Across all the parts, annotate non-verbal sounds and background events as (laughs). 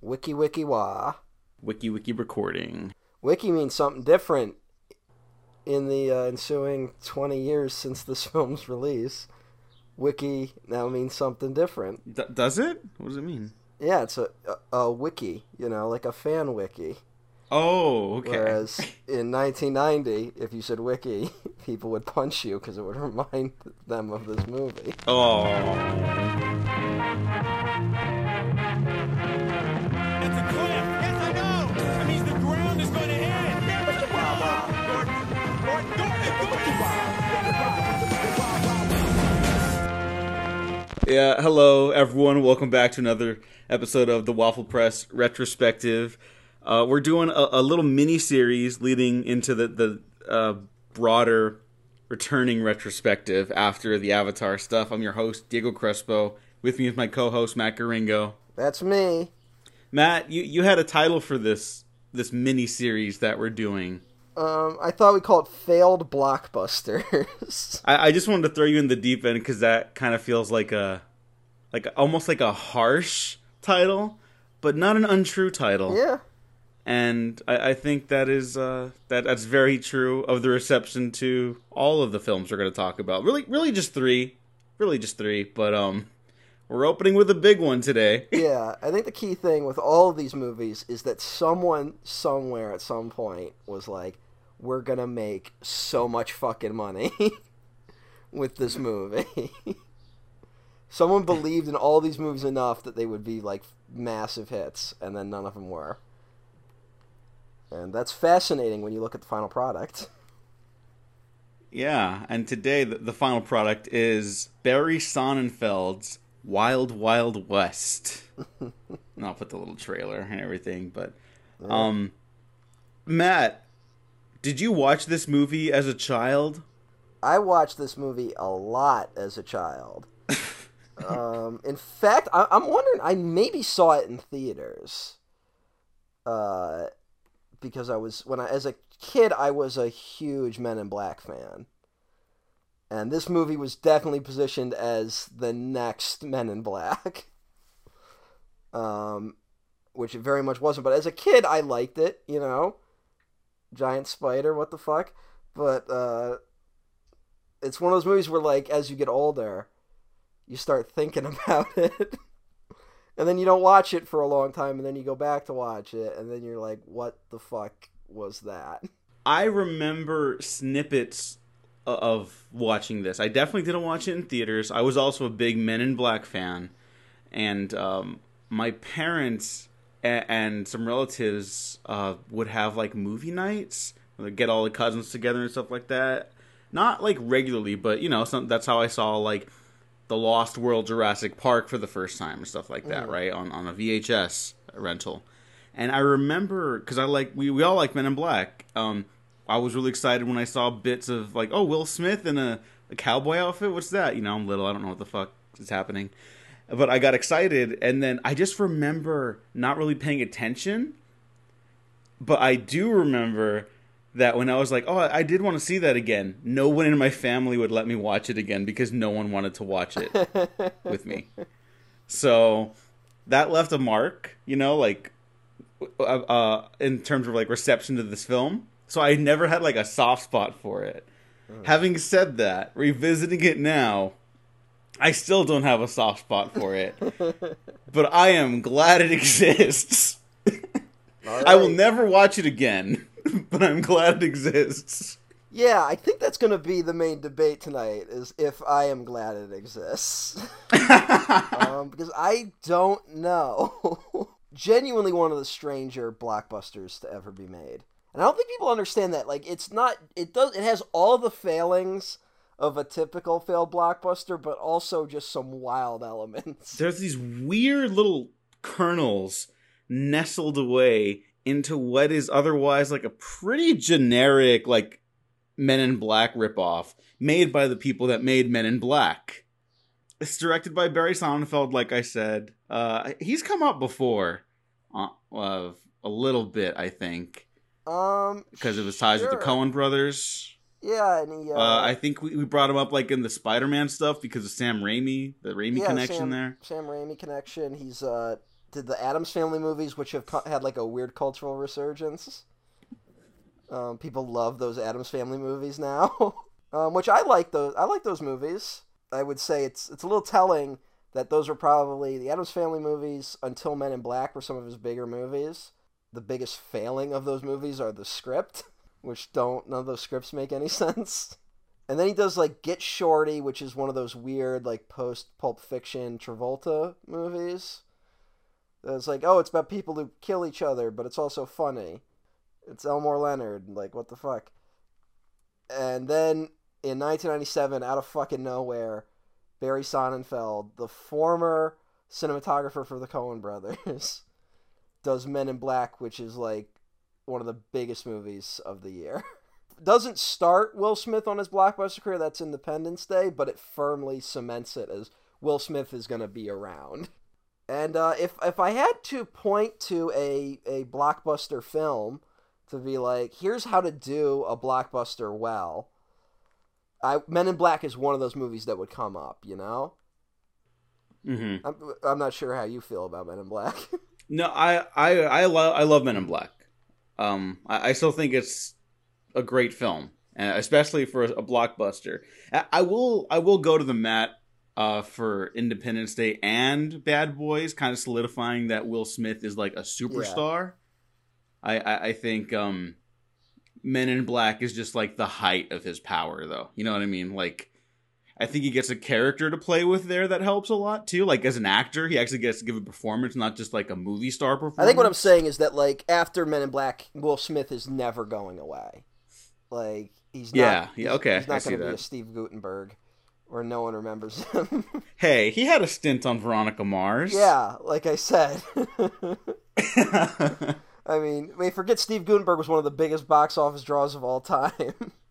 Wiki wiki wah. Wiki wiki recording. Wiki means something different in the uh, ensuing 20 years since this (laughs) film's release. Wiki now means something different. D- does it? What does it mean? Yeah, it's a, a, a wiki, you know, like a fan wiki. Oh, okay. Whereas (laughs) in 1990, if you said wiki, (laughs) people would punch you because it would remind them of this movie. Oh. Yeah, hello everyone. Welcome back to another episode of the Waffle Press retrospective. Uh, we're doing a, a little mini series leading into the the uh, broader returning retrospective after the Avatar stuff. I'm your host Diego Crespo. With me is my co-host Matt Garingo. That's me. Matt, you you had a title for this this mini series that we're doing. Um, I thought we called it failed blockbusters. (laughs) I, I just wanted to throw you in the deep end because that kind of feels like a like almost like a harsh title, but not an untrue title. yeah. And I, I think that is uh, that that's very true of the reception to all of the films we're going to talk about. Really, really just three, really just three. But um, we're opening with a big one today. (laughs) Yeah, I think the key thing with all of these movies is that someone somewhere at some point was like, "We're gonna make so much fucking money (laughs) with this movie." (laughs) someone believed in all these movies enough that they would be like massive hits, and then none of them were. And that's fascinating when you look at the final product. Yeah, and today the, the final product is Barry Sonnenfeld's Wild Wild West. (laughs) and I'll put the little trailer and everything, but um Matt, did you watch this movie as a child? I watched this movie a lot as a child. (laughs) um, in fact, I, I'm wondering. I maybe saw it in theaters. Uh, because I was when I as a kid, I was a huge Men in Black fan, and this movie was definitely positioned as the next Men in Black. (laughs) Um, which it very much wasn't. But as a kid, I liked it. You know, giant spider. What the fuck? But uh, it's one of those movies where like as you get older you start thinking (laughs) about it and then you don't watch it for a long time and then you go back to watch it and then you're like what the fuck was that I remember snippets of watching this. I definitely didn't watch it in theaters. I was also a big Men in Black fan, and um, my parents and some relatives uh, would have like movie nights, They'd get all the cousins together and stuff like that. Not like regularly, but you know, some, that's how I saw like the Lost World Jurassic Park for the first time and stuff like that, right? On on a VHS rental. And I remember because I like we, we all like Men in Black. Um, I was really excited when I saw bits of like, oh, Will Smith in a, a cowboy outfit. What's that? You know, I'm little. I don't know what the fuck is happening. But I got excited, and then I just remember not really paying attention. But I do remember that when I was like, oh, I did want to see that again, no one in my family would let me watch it again because no one wanted to watch it (laughs) with me. So that left a mark, you know, like uh, uh, in terms of like reception to this film. So I never had like a soft spot for it. Having said that, revisiting it now, I still don't have a soft spot for it. but I am glad it (laughs) exists. I will never watch it again, (laughs) but I'm glad it exists. yeah i think that's going to be the main debate tonight is if i am glad it exists (laughs) um, because i don't know genuinely one of the stranger blockbusters to ever be made and i don't think people understand that like it's not it does it has all the failings of a typical failed blockbuster but also just some wild elements (laughs) There's these weird little kernels nestled away into what is otherwise like a pretty generic like Men in Black ripoff made by the people that made Men in Black. It's directed by Barry Sonnenfeld, like I said. Uh, he's come up before, uh, uh, a little bit, I think, um because of his ties with the sure. Coen brothers. Yeah and he uh, Uh, I think we, we brought him up like in the Spider-Man stuff because of Sam Raimi, the Raimi yeah, connection Sam, there. Sam Raimi connection. He's uh did the Addams Family movies, which have had like a weird cultural resurgence. Um, people love those Addams Family movies now, (laughs) um, which I like those. I like those movies. I would say it's it's a little telling that those were probably the Addams Family movies until Men in Black were some of his bigger movies. The biggest failing of those movies are the script, (laughs) which don't none of those scripts make any (laughs) sense. And then he does like Get Shorty, which is one of those weird like post Pulp Fiction Travolta movies. It's like, oh, it's about people who kill each other, but it's also funny. It's Elmore Leonard. Like, what the fuck? And then in 1997, out of fucking nowhere, Barry Sonnenfeld, the former cinematographer for the Coen brothers, (laughs) does Men in Black, which is like one of the biggest movies of the year. (laughs) Doesn't start Will Smith on his blockbuster career, that's Independence Day, but it firmly cements it as Will Smith is going to be around. And uh, if if I had to point to a, a blockbuster film to be like, here's how to do a blockbuster well, I Men in Black is one of those movies that would come up. You know, Mm-hmm. I'm I'm not sure how you feel about Men in Black. (laughs) No, I I I love I love Men in Black. Um, I, I still think it's a great film, especially for a, blockbuster. I, I will I will go to the mat uh, for Independence Day and Bad Boys, kind of solidifying that Will Smith is like a superstar. I, I I think um, Men in Black is just like the height of his power, though. You know what I mean? Like. I think he gets a character to play with there that helps a lot too. Like as an actor, he actually gets to give a performance, not just like a movie star performance. I think what I'm saying is that like after Men in Black, Will Smith is never going away. Like he's not, Yeah, yeah, okay, He's not going to be a Steve Guttenberg, where no one remembers (laughs) him. Hey, he had a stint on Veronica Mars. yeah, like I said. (laughs) I mean, I mean, forget Steve Guttenberg was one of the biggest box office draws of all time, (laughs)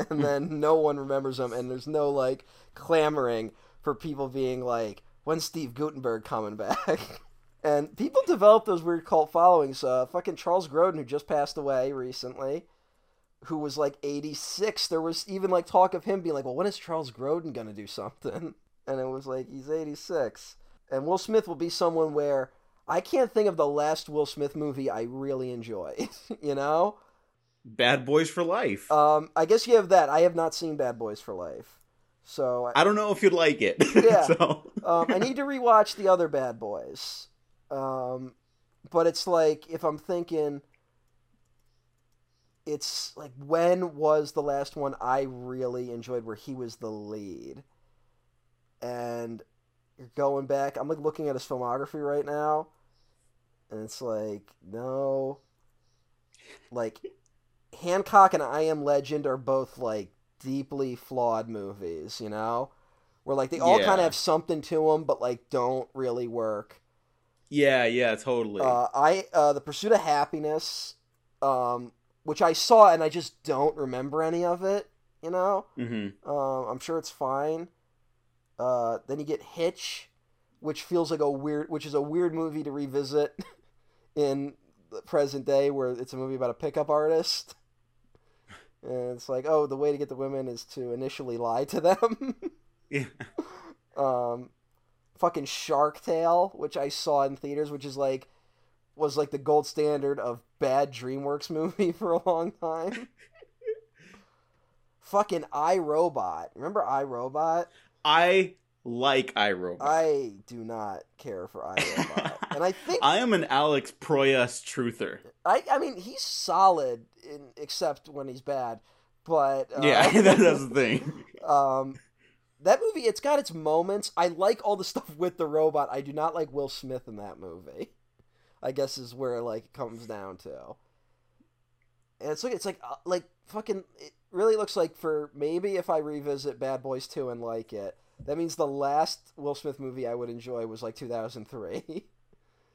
(laughs) and then no one remembers him, and there's no like clamoring for people being like, "When's Steve Guttenberg coming back?" (laughs) and people develop those weird cult followings. Uh, fucking Charles Grodin, who just passed away recently, who was like 86. There was even like talk of him being like, "Well, when is Charles Grodin gonna do something?" (laughs) And it was like he's 86. And Will Smith will be someone where I can't think of the last Will Smith movie I really enjoyed. you know, Bad Boys for Life. um, I guess you have that. I have not seen Bad Boys for Life, so I don't know if you'd like it. (laughs) Yeah. so um, I need to rewatch the other Bad Boys. Um, but it's like if I'm thinking, it's like when was the last one I really enjoyed where he was the lead? And you're going back. I'm like looking at his filmography right now, and it's like no, like Hancock and I Am Legend are both like deeply flawed movies. You know where like they all Yeah. kind of have something to them, but like don't really work. yeah, yeah, totally. Uh, I uh, the Pursuit of Happiness, um, which I saw and I just don't remember any of it. You know, hmm um, I'm sure it's fine. Uh, then you get Hitch, which feels like a weird, which is a weird movie to revisit (laughs) in the present day, where it's a movie about a pickup artist. And it's like, oh, the way to get the women is to initially lie to them. (laughs) Yeah. (laughs) um fucking Shark Tale, which I saw in theaters, which is like was like the gold standard of bad DreamWorks (laughs) movie for a long time. fucking iRobot. Remember iRobot? I like iRobot. I do not care for iRobot. And I think I am an Alex Proyas truther. I I mean he's solid in except when he's bad. But uh, Yeah, (laughs) that, that's the thing. Um, that movie, it's got its moments. I like all the (laughs) stuff with the robot. I do not like Will Smith in that movie. I guess is where like it comes down to. And it's like it's like uh, like fucking. It really looks like for maybe if I revisit Bad Boys Two and like it, that means the last Will Smith movie I would enjoy was like two thousand three. (laughs)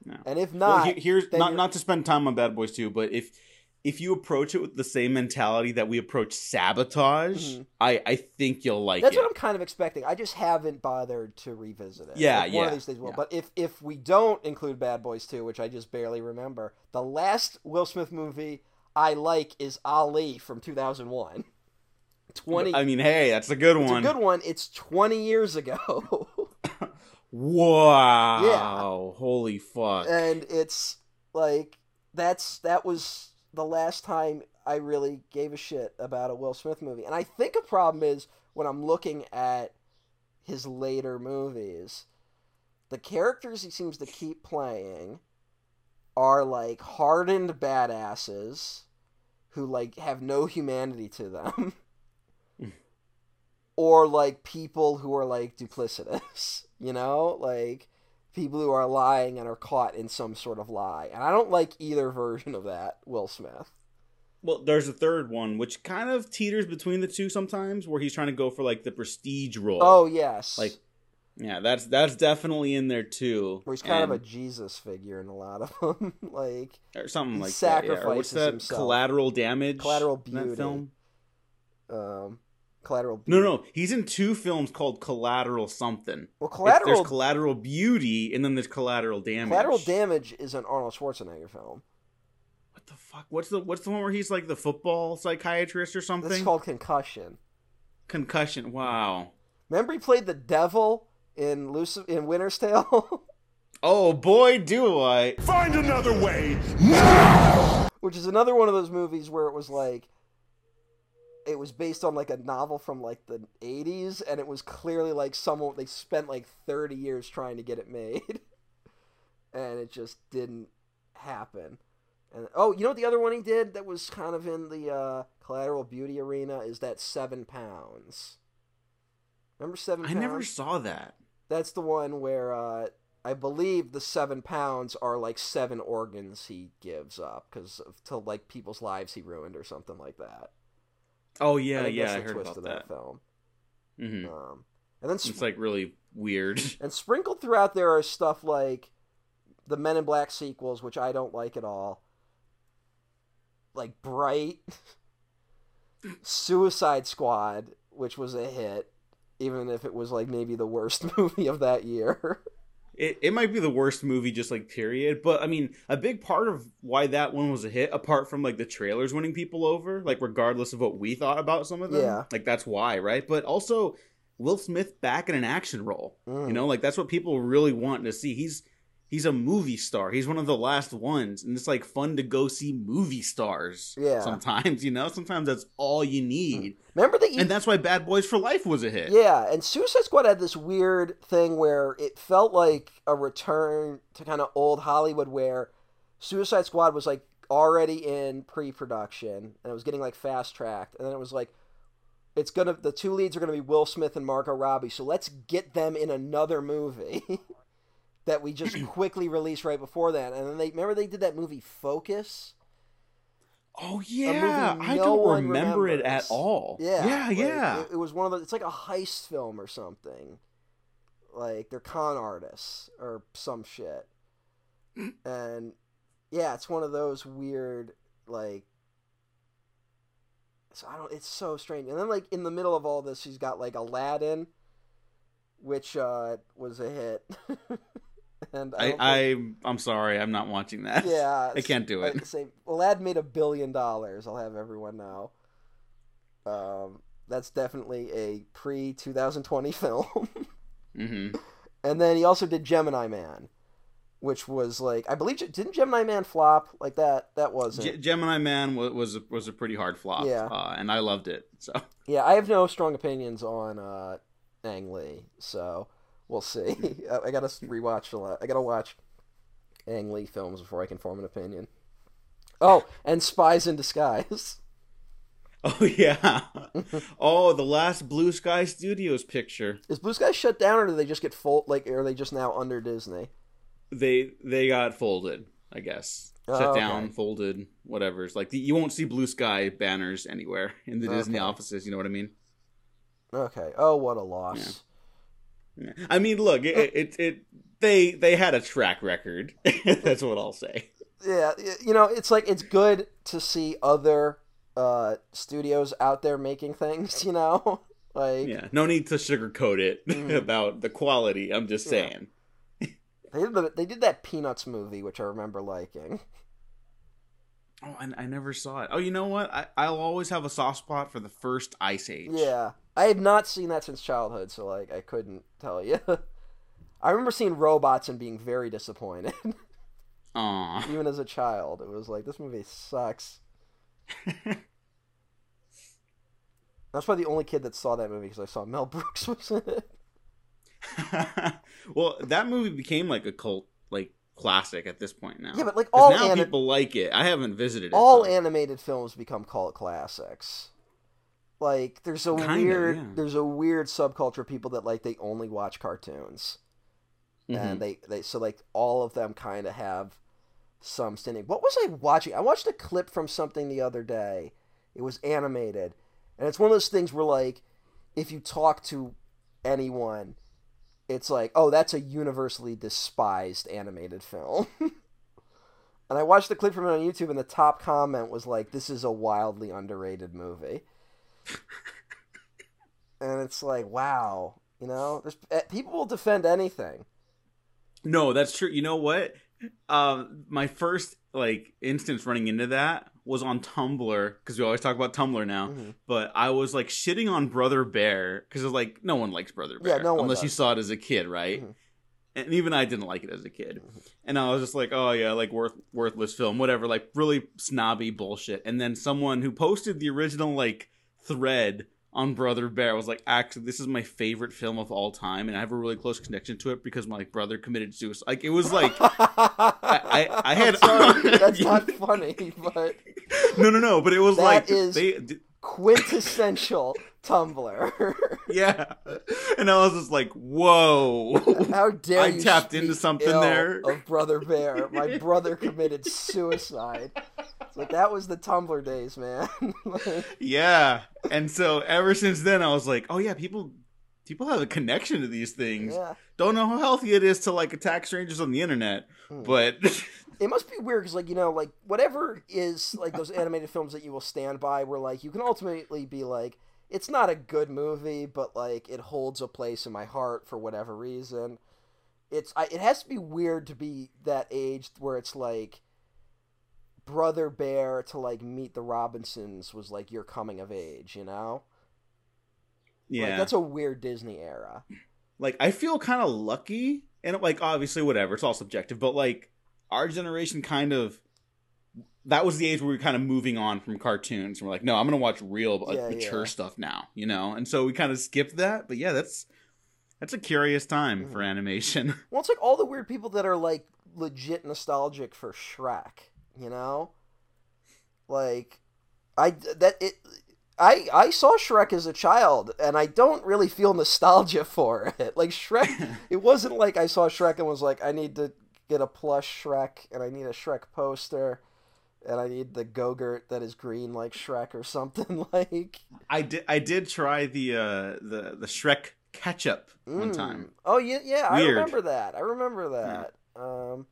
No. And if Well, not, he- here's not you're- not to spend time on Bad Boys 2, but if if you approach it with the same mentality that we approach sabotage, Mhm. I I think you'll like That's it. what I'm kind of expecting. I just haven't bothered to revisit it. Yeah, Like, One of these days will. yeah. But if if we don't include Bad Boys 2, which I just barely remember, the last Will Smith movie I like is Ali from 2001. 20 I mean, hey, that's a good It's one. a good one. It's 20 years ago. (laughs) Wow! Yeah. Holy fuck! and it's like that's that was the last time I really gave a shit about a Will Smith movie. And I think a problem is when I'm looking at his later movies, the characters he seems to keep playing are like hardened badasses who like have no humanity to them. Hmm. (laughs) or like people who are like duplicitous, you know? Like people who are lying and are caught in some sort of lie. And I don't like either (laughs) version of that, Will Smith. Well, there's a third one which kind of teeters between the two sometimes, where he's trying to go for like the prestige role. Oh, yes. like yeah, that's that's definitely in there too. where he's kind of a Jesus figure in a lot of (laughs) them. like or something like that. Yeah. Or what's that? himself. Collateral damage. Collateral Beauty. film. um Collateral No, Beauty. no, he's in two films called Collateral something. Well, It's- Collateral there's Collateral Beauty, and then there's Collateral Damage. Collateral Damage is an Arnold Schwarzenegger film. What the fuck? What's the what's the one where he's like the football psychiatrist or This something? is called Concussion. Concussion. Wow. Remember he played the devil in Lucifer in Winter's Tale? (laughs) Oh boy, do I! Find another way. which is another one of those movies where it was like it was based on like a novel from like the 80s and it was clearly like someone they spent like 30 years trying to get it made (laughs) and it just didn't happen and oh you know what the other one he did that was kind of in the uh collateral beauty arena is that seven pounds remember seven I pounds never saw that. that's the one where uh, I believe the seven pounds are like seven organs he gives up because to like people's lives he ruined or something like that. Oh yeah, yeah, I heard twist about that. that film. hmm Um, and then sp- It's like really weird. (laughs) and sprinkled throughout there are stuff like the Men in Black sequels, which I don't like at all. Like Bright, (laughs) Suicide Squad, which was a hit, even if it was like maybe the worst (laughs) movie of that year. It, it might be the worst movie, just like period. But I mean, a big part of why that one was a hit, apart from like the trailers winning people over, like regardless of what we thought about some of them, Yeah. like that's why, right? But also Will Smith back in an action role. Mm. You know, like that's what people really want to see. He's he's a movie star. He's one of the last ones, and it's like fun to go see movie stars. Yeah. Sometimes, you know, sometimes that's all you need, mm-hmm. Remember that you and that's why Bad Boys for Life was a hit. Yeah, and Suicide Squad had this weird thing where it felt like a return to kind of old Hollywood where Suicide Squad was like already in pre-production and it was getting like fast tracked and then it was like it's going to the two leads are going to be Will Smith and Margot Robbie. So let's get them in another movie (laughs) that we just (clears throat) quickly released right before that. And then they remember they did that movie Focus? Oh yeah, I don't remember it at all. Yeah, yeah, like, yeah. It, it was one of the. It's like a heist film or something. Like they're con artists or some shit, (clears throat) and yeah, it's one of those weird like. So I don't. It's so strange, and then like in the middle of all this, she's got like Aladdin, which uh was a hit. (laughs) and I, don't think- I I'm sorry, I'm not watching that. yeah, (laughs) I can't do it. Say, Aladdin made a billion dollars. I'll have everyone know. Um, that's definitely a pre 2020 film. (laughs) hmm and then he also did Gemini Man, which was like I believe didn't Gemini Man flop like that? That wasn't. G- Gemini Man was was a, was a pretty hard flop. Yeah. uh, and I loved it. So yeah, I have no strong opinions on uh, Ang Lee, so we'll see. (laughs) I, I gotta rewatch a lot. I gotta watch Ang Lee films before I can form an opinion. Oh, and Spies in Disguise. (laughs) oh yeah, oh the last Blue Sky Studios picture. Is Blue Sky shut down, or do they just get full? Like, are they just now under Disney? They they got folded. I guess Oh, shut okay. down, folded, whatever. It's like the, you won't see Blue Sky banners anywhere in the Disney offices. You know what I mean? Okay. Oh, what a loss. Yeah. (laughs) I mean, look, it, it it they they had a track record. (laughs) That's what I'll say. Yeah, you know, it's like it's good to see other uh, studios out there making things. (laughs) You know, like Yeah, no need to sugarcoat it Mm. about the quality. I'm just Yeah. saying. they did the, they did that Peanuts movie, which I remember liking. Oh, I, I never saw it. Oh, you know what? I, I'll always have a soft spot for the first Ice Age. Yeah, I have not seen that since childhood, so like I couldn't tell you. (laughs) I remember seeing robots and being very disappointed. (laughs) Aw. Even as a child, it was like this movie sucks. (laughs) That's probably the only kid that saw that movie because I saw Mel Brooks was in it. well, that movie became like a cult like classic at this point now. Yeah, but like all now ani- people like it. I haven't visited it. all animated films become cult classics. Like there's a Kinda, weird yeah. there's a weird subculture of people that like they only watch cartoons. Mhm. And they, they so like all of them kind of have some standing. What was I watching? I watched a clip from something the other day. It was animated. And it's one of those things where like if you talk to anyone it's like, "Oh, that's a universally despised animated film." (laughs) And I watched the clip from it on YouTube, and the top comment was like, "This is a wildly underrated movie." And it's like, wow, you know, there's, eh, people will defend anything. No, that's true. You know what? Um, my first like instance running into that was on Tumblr because we always talk about Tumblr now. Mhm. But I was like shitting on Brother Bear because it's like no one likes Brother Bear Yeah, no unless you saw it as a kid, right? Mhm. And even I didn't like it as a kid. Mm-hmm. And I was just like, oh yeah, like worth worthless film, whatever, like really snobby bullshit. And then someone who posted the original like thread on Brother Bear I was like, actually, this is my favorite film of all time, and I have a really close connection to it because my brother committed suicide. Like it was like (laughs) I, I- I had- (laughs) that's not funny, but no, no, no, but it was That like is- they, quintessential Tumblr. (laughs) yeah, and I was just like, whoa. How dare I you tapped into something there. of Brother Bear. My brother committed suicide. It's like that was the Tumblr days, man. Like, (laughs) Yeah, and so ever since then, I was like, oh yeah, people. People have a connection to these things. yeah. Don't know how healthy it is to like attack strangers on the internet, Hmm. but (laughs) It must be weird because, like, you know, like whatever is like those animated films that you will stand by, where like you can ultimately be like, it's not a good movie, but like it holds a place in my heart for whatever reason. It's I, it has to be weird to be that age where it's like Brother Bear to like Meet the Robinsons was like your coming of age, you know? yeah, Like, that's a weird Disney era. like I feel kind of lucky, and like obviously whatever, it's all subjective, but like our generation kind of that was the age where we were kind of moving on from cartoons. We're like, no, I'm gonna watch real like, Yeah, mature yeah. stuff now, you know, and so we kind of skipped that. But yeah, that's that's a curious time for Mhm. animation. (laughs) Well, it's like all the weird people that are like legit nostalgic for Shrek, you know? Like I that it I I saw Shrek as a child and I don't really feel nostalgia (laughs) for it. Like Shrek (laughs) it wasn't like I saw Shrek and was like I need to get a plush Shrek and I need a Shrek poster and I need the Go-Gurt that is green like Shrek or something (laughs) like I did I did try the uh the the Shrek ketchup one Mm. time. Oh yeah, yeah, I remember that. I remember that. Um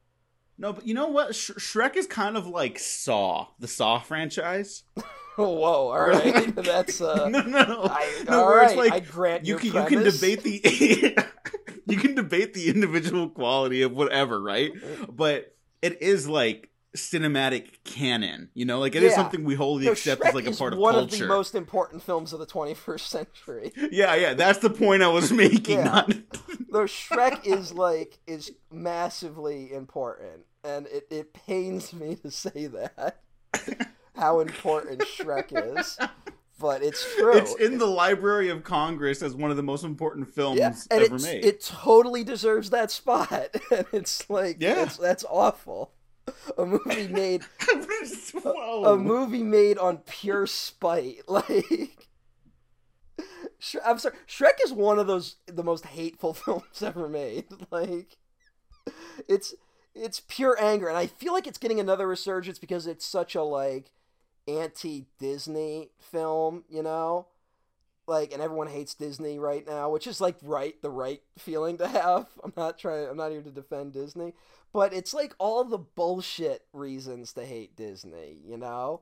No, but you know what? Sh- Shrek is kind of like Saw, the Saw franchise. (laughs) Whoa, all right. (laughs) That's uh no, no, no. I, no all where it's like I grant you can you can debate the you can debate the individual quality of whatever, right? But it is like cinematic canon, you know, like it is Yeah. something we wholly No, accept Shrek as like a part of one culture. of the most important films of the 21st century. (laughs) Yeah, yeah, that's the point I was (laughs) making. Yeah. Not No, Shrek is like is massively important, and it, it pains me to say that (laughs) how important Shrek is, but it's true. it's in the Library of Congress as one of the most important films yeah, and ever made. it totally deserves that spot, and it's like Yeah. that's awful. (laughs) A movie made (laughs) a movie made on pure spite. (laughs) Like, I'm sorry, Shrek is one of those the most hateful films ever made. Like, it's it's pure anger, and I feel like it's getting another resurgence because it's such a like anti Disney film, you know. Like, and everyone hates Disney right now, which is like right the right feeling to have. I'm not trying. I'm not here to defend Disney, but it's like all the bullshit reasons to hate Disney, you know?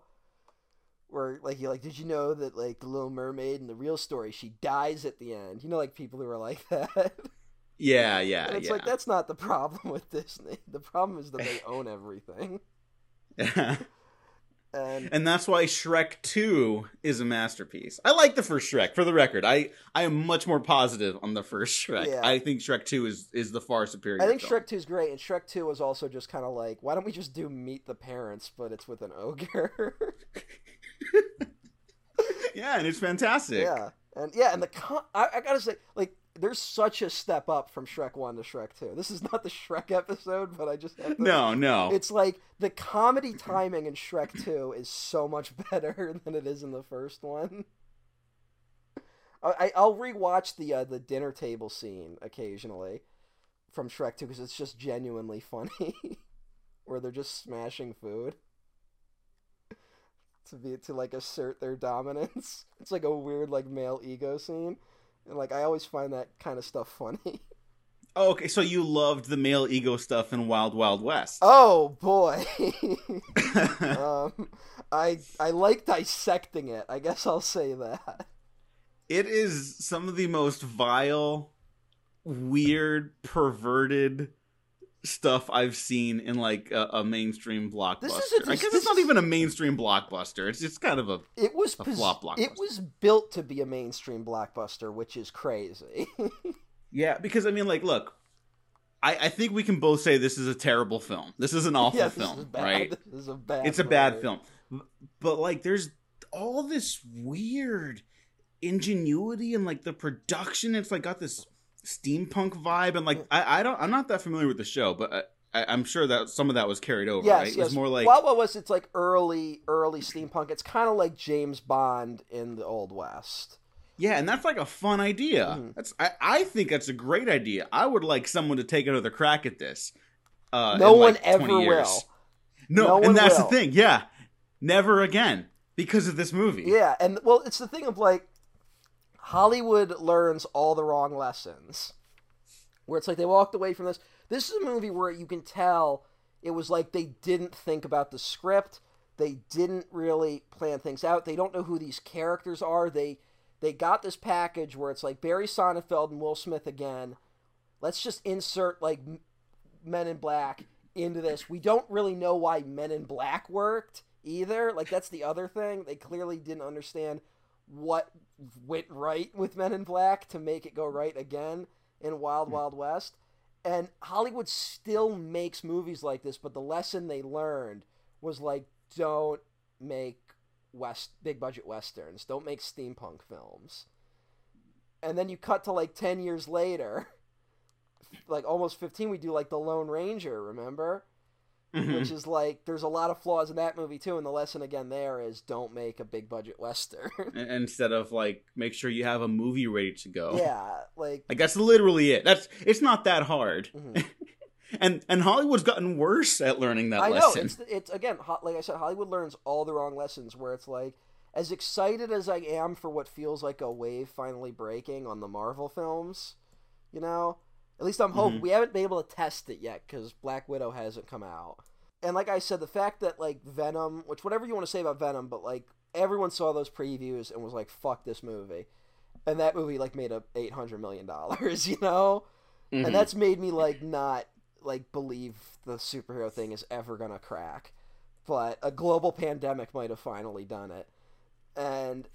Where like you're like, did you know that like the Little Mermaid in the real story she dies at the end? You know, like people who are like (laughs) that. yeah, yeah, and it's yeah. like that's not the problem with Disney. The problem is that they own everything. (laughs) And and that's why Shrek 2 is a masterpiece. I like the first Shrek, for the record. I, I am much more positive on the first Shrek. Yeah. I think Shrek 2 is, is the far superior. I think film. Shrek 2 is great, and Shrek 2 was also just kind of like, why don't we just do Meet the Parents, but it's with an ogre? (laughs) Yeah, and it's fantastic. yeah, and yeah, and the con- I, I gotta say, like, there's such a step up from Shrek 1 to Shrek 2. This is not the Shrek episode, but I just to. No, no. It's like the comedy timing in Shrek 2 is so much (laughs) better than it is in the first one. I, I- I'll rewatch the uh, the dinner table scene occasionally from Shrek 2 because it's just genuinely funny, (laughs) where they're just smashing food to be to like assert their dominance. (laughs) It's like a weird like male ego scene, and like I always find that kind of stuff funny. (laughs) Oh, okay, so you loved the male ego stuff in Wild Wild West. Oh boy. (laughs) (laughs) um, I I like dissecting it. I guess I'll say that. it is some of the most vile, weird, perverted stuff I've seen in like a, a mainstream blockbuster. This is a- I guess this it's not even a mainstream blockbuster. It's just kind of a It was A pos- flop blockbuster. It was built to be a mainstream blockbuster, which is crazy. (laughs) yeah. Because I mean, like, look, I, I think we can both say this is a terrible film. This is an awful yeah, this film, is bad. right? (laughs) This is a bad. it's a bad movie. film but like there's all this weird ingenuity and like the production it's like got this steampunk vibe and like i, I don't i'm not that familiar with the show but I, i'm sure that some of that was carried over Yes, right it was more like Wild was It's like early, early steampunk. It's kind of like James Bond in the Old West. yeah and that's like a fun idea Mhm. that's I, I think that's a great idea i would like someone to take another crack at this uh no one like, ever 20 years. will. no, No and that's will. the thing yeah never again because of this movie Yeah, and well, it's the thing of like Hollywood learns all the wrong lessons. Where it's like they walked away from this. This is a movie where you can tell it was like they didn't think about the script. They didn't really plan things out. They don't know who these characters are. They they got this package where it's like Barry Sonnenfeld and Will Smith again. Let's just insert like Men in Black into this. We don't really know why Men in Black worked either. Like that's the other thing. They clearly didn't understand what went right with Men in Black to make it go right again in Wild hmm. Wild West. And Hollywood still makes movies like this, but the lesson they learned was like don't make west big budget westerns. Don't make steampunk films. And then you cut to like 10 years later, (laughs) like almost 15 we do like The Lone Ranger, remember? Mhm. which is like there's a lot of flaws in that movie too and the lesson again there is don't make a big budget western instead of like make sure you have a movie ready to go yeah like Like that's literally it. That's it's not that hard. Mhm. (laughs) and and Hollywood's gotten worse at learning that i know lesson. it's it's again like i said hollywood learns all the wrong lessons where it's like as excited as i am for what feels like a wave finally breaking on the marvel films you know at least i'm hoping. Mhm. we haven't been able to test it yet because black widow hasn't come out. And like i said the fact that like venom which whatever you want to say about venom but like everyone saw those previews and was like fuck this movie. And that movie like made up 800 million dollars (laughs) you know? Mhm. and that's made me like not like believe the superhero thing is ever gonna crack. But a global pandemic might have finally done it. And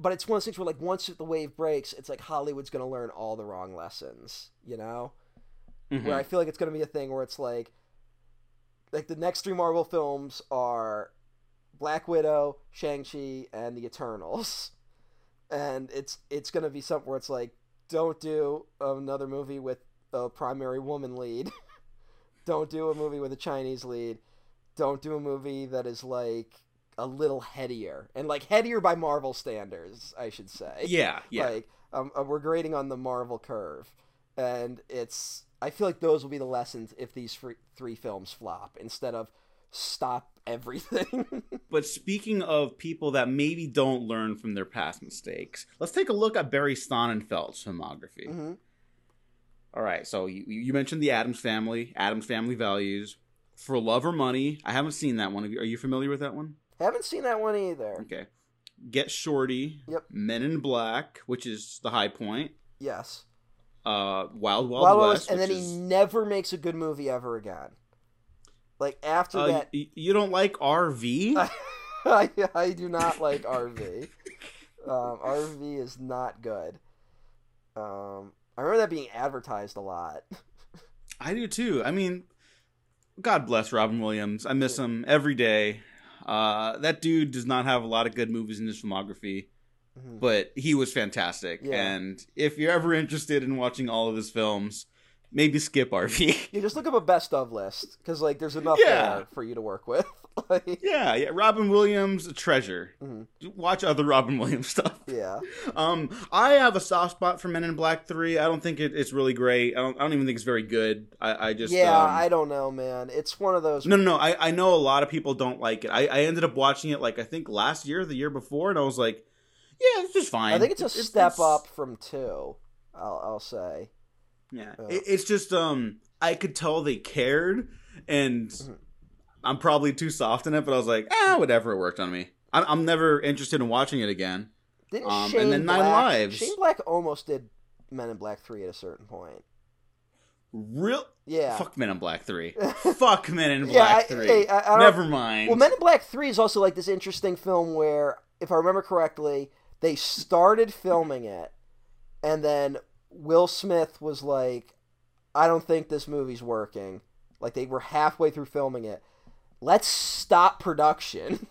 but it's one of those things where like once the wave breaks it's like hollywood's gonna learn all the wrong lessons you know? Mhm. where i feel like it's gonna be a thing where it's like like the next three marvel films are black widow shang-chi and the eternals. (laughs) And it's it's gonna be something where it's like don't do another movie with a primary woman lead. (laughs) Don't do a movie with a chinese lead. Don't do a movie that is like a little headier and like headier by marvel standards i should say yeah, yeah. like um, uh, we're grading on the marvel curve and it's i feel like those will be the lessons if these fr- three films flop instead of stop everything (laughs) but speaking of people that maybe don't learn from their past mistakes, let's take a look at Barry Sonnenfeld's filmography. hmm All right, so you, you mentioned the Addams Family, Addams Family Values, For Love or Money. I haven't seen that one. Are you familiar with that one? Haven't seen that one either Okay. Get Shorty. Yep. Men in Black, which is the high point. yes Uh, Wild Wild, Wild Wild West, West, and then which he never makes a good movie ever again like after Uh, that y- you don't like RV? (laughs) I, I do not like RV. (laughs) Um, RV is not good. Um, I remember that being advertised a lot. (laughs) I do too. I mean, God bless Robin Williams. I miss him every day. Uh, that dude does not have a lot of good movies in his filmography, Mhm. but he was fantastic. Yeah. And if you're ever interested in watching all of his films, maybe skip RV. (laughs) You just look up a best of list because like there's enough Yeah. there for you to work with. (laughs) like, yeah, yeah. Robin Williams, a treasure. Mhm. Watch other Robin Williams (laughs) stuff. yeah, Um, I have a soft spot for Men in Black Three. I don't think it, it's really great. I don't. I don't even think it's very good. I, I just yeah. um, I don't know, man. It's one of those. No, no, no. I, I know a lot of people don't like it. I, I ended up watching it like I think last year, the year before, and I was like, yeah, it's just fine. I think it's a It's- step it's- up from two. I'll, I'll say. Yeah, Yeah. It, it's just um, I could tell they cared, and Mhm. I'm probably too soft in it, but I was like, ah, whatever, it worked on me. I'm, I'm never interested in watching it again. Didn't Um, and Shane then Nine Black, Lives. Shane Black almost did Men in Black three at a certain point. Real Yeah. fuck Men in Black Three. (laughs) fuck Men in Yeah, Black I- Three. hey, I- I Never mind. Well, Men in Black 3 is also like this interesting film where, if I remember correctly, they started filming it, and then Will Smith was like, I don't think this movie's working. Like, they were halfway through filming it. Let's stop production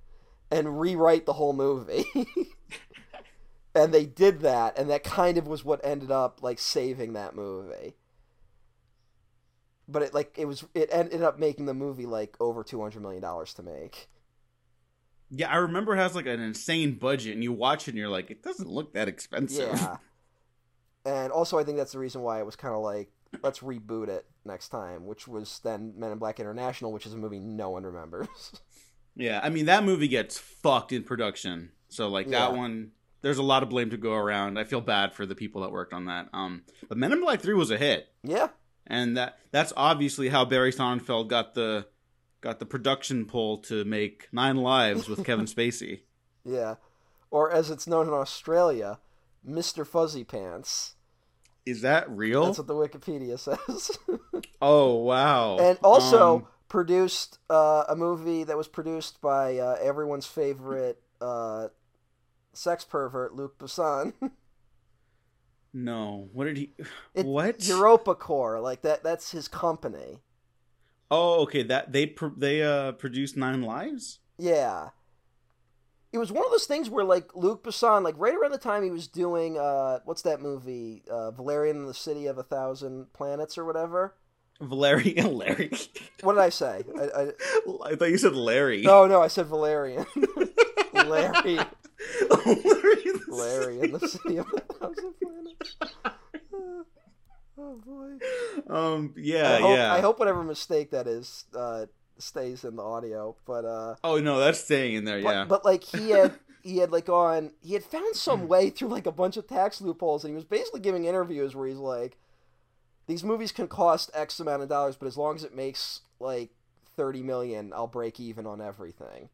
(laughs) and rewrite the whole movie. (laughs) and they did that, and that kind of was what ended up, like, saving that movie but it like it was it ended up making the movie like over 200 million dollars to make yeah, I remember it has like an insane budget, and you watch it, and you're like, it doesn't look that expensive. yeah (laughs) and also i think that's the reason why it was kind of like let's reboot it next time which was then men in black international which is a movie no one remembers (laughs) Yeah, I mean that movie gets fucked in production. So like that Yeah. one there's a lot of blame to go around. I feel bad for the people that worked on that. Um but Men in Black 3 was a hit. yeah And that that's obviously how Barry Sonnenfeld got the got the production pull to make Nine Lives with Kevin (laughs) Spacey. yeah or as it's known in australia mr fuzzy pants Is that real? that's what the wikipedia (laughs) says oh wow. and also Um, produced uh, a movie that was produced by uh, everyone's favorite uh, sex pervert luc besson (laughs) no. What did he It, What? Europa Corps, like that. That's his company. Oh, okay. That they pr- they uh produced Nine Lives? Yeah. It was one of those things where, like, Luc Besson, like, right around the time he was doing, uh, what's that movie? Uh, Valerian and the City of a Thousand Planets or whatever? Valerian Larry. (laughs) What did I say? I, I, I thought you said Larry. no, no, I said Valerian. (laughs) Larry. Larry. Larry and the City of a Thousand Planets. (laughs) oh, boy. Um. Yeah. I hope, yeah. I hope whatever mistake that is uh, stays in the audio, but, uh, Oh no, that's staying in there. But, Yeah. but like he had (laughs) he had like on he had found some way through like a bunch of tax loopholes and he was basically giving interviews where he's like these movies can cost X amount of dollars, but as long as it makes like thirty million, I'll break even on everything.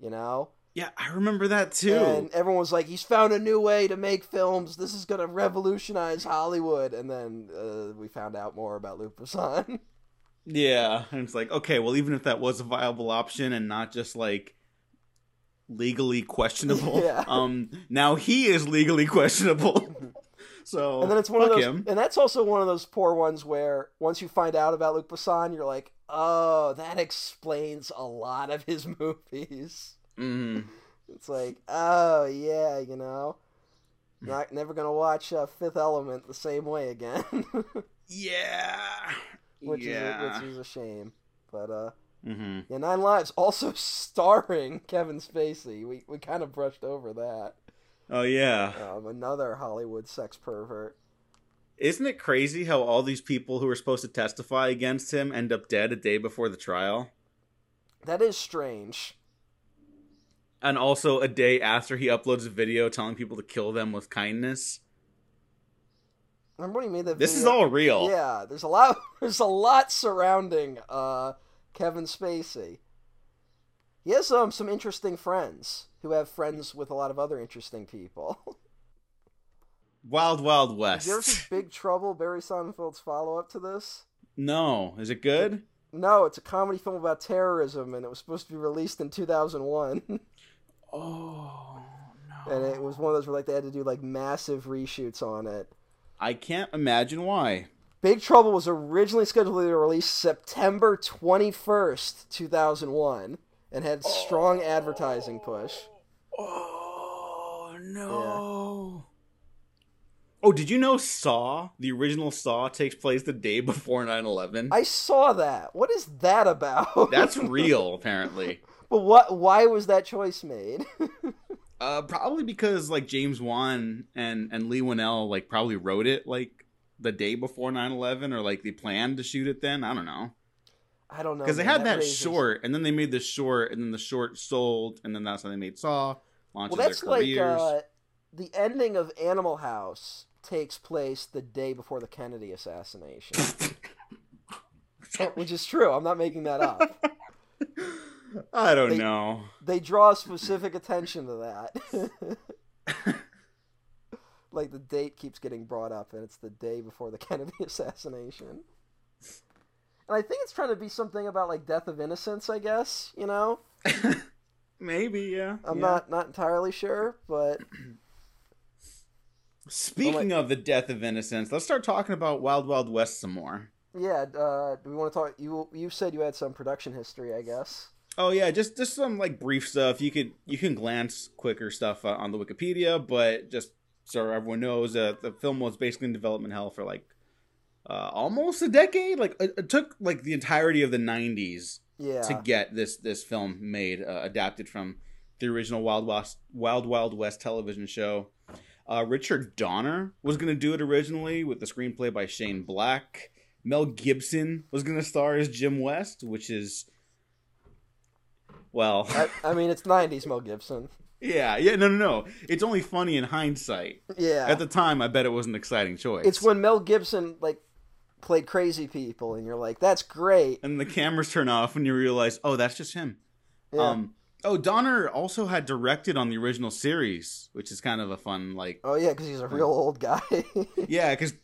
You know? yeah, I remember that too. And everyone was like, he's found a new way to make films. This is gonna revolutionize Hollywood. And then uh, we found out more about Besson. (laughs) yeah, and it's like, okay, well, even if that was a viable option and not just like legally questionable, (laughs) Yeah. um, now he is legally questionable. (laughs) so And then it's one of those, him. and that's also one of those poor ones where once you find out about Luc Besson, you're like, oh, that explains a lot of his (laughs) movies. Mhm. It's like, oh yeah, you know, not never gonna watch uh, Fifth Element the same way again, Yeah. Which yeah. is a, which is a shame. But uh, hmm yeah, Nine Lives (laughs) also starring Kevin Spacey. We we kind of brushed over that. Oh yeah. Um, another Hollywood sex pervert. Isn't it crazy how all these people who were supposed to testify against him end up dead a day before the trial? That is strange. And also a day after he uploads a video telling people to kill them with kindness. Remember when he made that? This is all real. Yeah, there's a lot. (laughs) There's a lot surrounding uh, Kevin Spacey. He has um, some interesting friends who have friends with a lot of other interesting people. (laughs) Wild Wild Did West. you ever see Big Trouble, Barry Sonnenfeld's follow up to this? No. Is it good? No, it's a comedy film about terrorism, and it was supposed to be released in 2001. Oh no. and it was one of those where like they had to do like massive reshoots on it. I can't imagine why. Big Trouble was originally scheduled to release September 21st, 2001, and had strong advertising push. Oh no. Oh, did you know Saw, the original Saw, takes place the day before 9/11? I saw that. What is that about? That's (laughs) real, apparently. but what? Why was that choice made? (laughs) Uh, probably because like James Wan and and Leigh Whannell like probably wrote it like the day before 9/11 or like they planned to shoot it then. I don't know. I don't know. Because they had that raises- short, and then they made the short, and then the short sold, and then that's how they made Saw, launches Well, that's their like careers. uh, the ending of Animal House takes place the day before the Kennedy assassination, (laughs) which is true. I'm not making that up. (laughs) I don't they- know. they draw specific attention to that. (laughs) like the date keeps getting brought up, and it's the day before the (laughs) Kennedy assassination. And I think it's trying to be something about like death of innocence. I guess you know. (laughs) Maybe, yeah. I'm yeah. not not entirely sure, but (clears throat) Speaking of the death of innocence, let's start talking about Wild Wild West some more. yeah. Uh, do we want to talk? You you said you had some production history, I guess. Oh yeah, just just some like brief stuff. You could you can glance quicker stuff uh, on the Wikipedia, but just so everyone knows, uh, the film was basically in development hell for like uh, almost a decade. Like it, it took like the entirety of the '90s Yeah. to get this this film made, uh, adapted from the original Wild West Wild Wild West television show. Uh, Richard Donner was going to do it originally with the screenplay by Shane Black. Mel Gibson was going to star as Jim West, which is well, I, I mean, it's '90s Mel Gibson. yeah, yeah, no, no, no. It's only funny in hindsight. Yeah. At the time, I bet it was an exciting choice. it's when Mel Gibson like played crazy people, and you're like, "That's great." and the cameras turn off, and you realize, oh, that's just him. Yeah. Um, oh, Donner also had directed on the original series, which is kind of a fun, like, oh yeah, because he's a real old guy. (laughs) yeah, because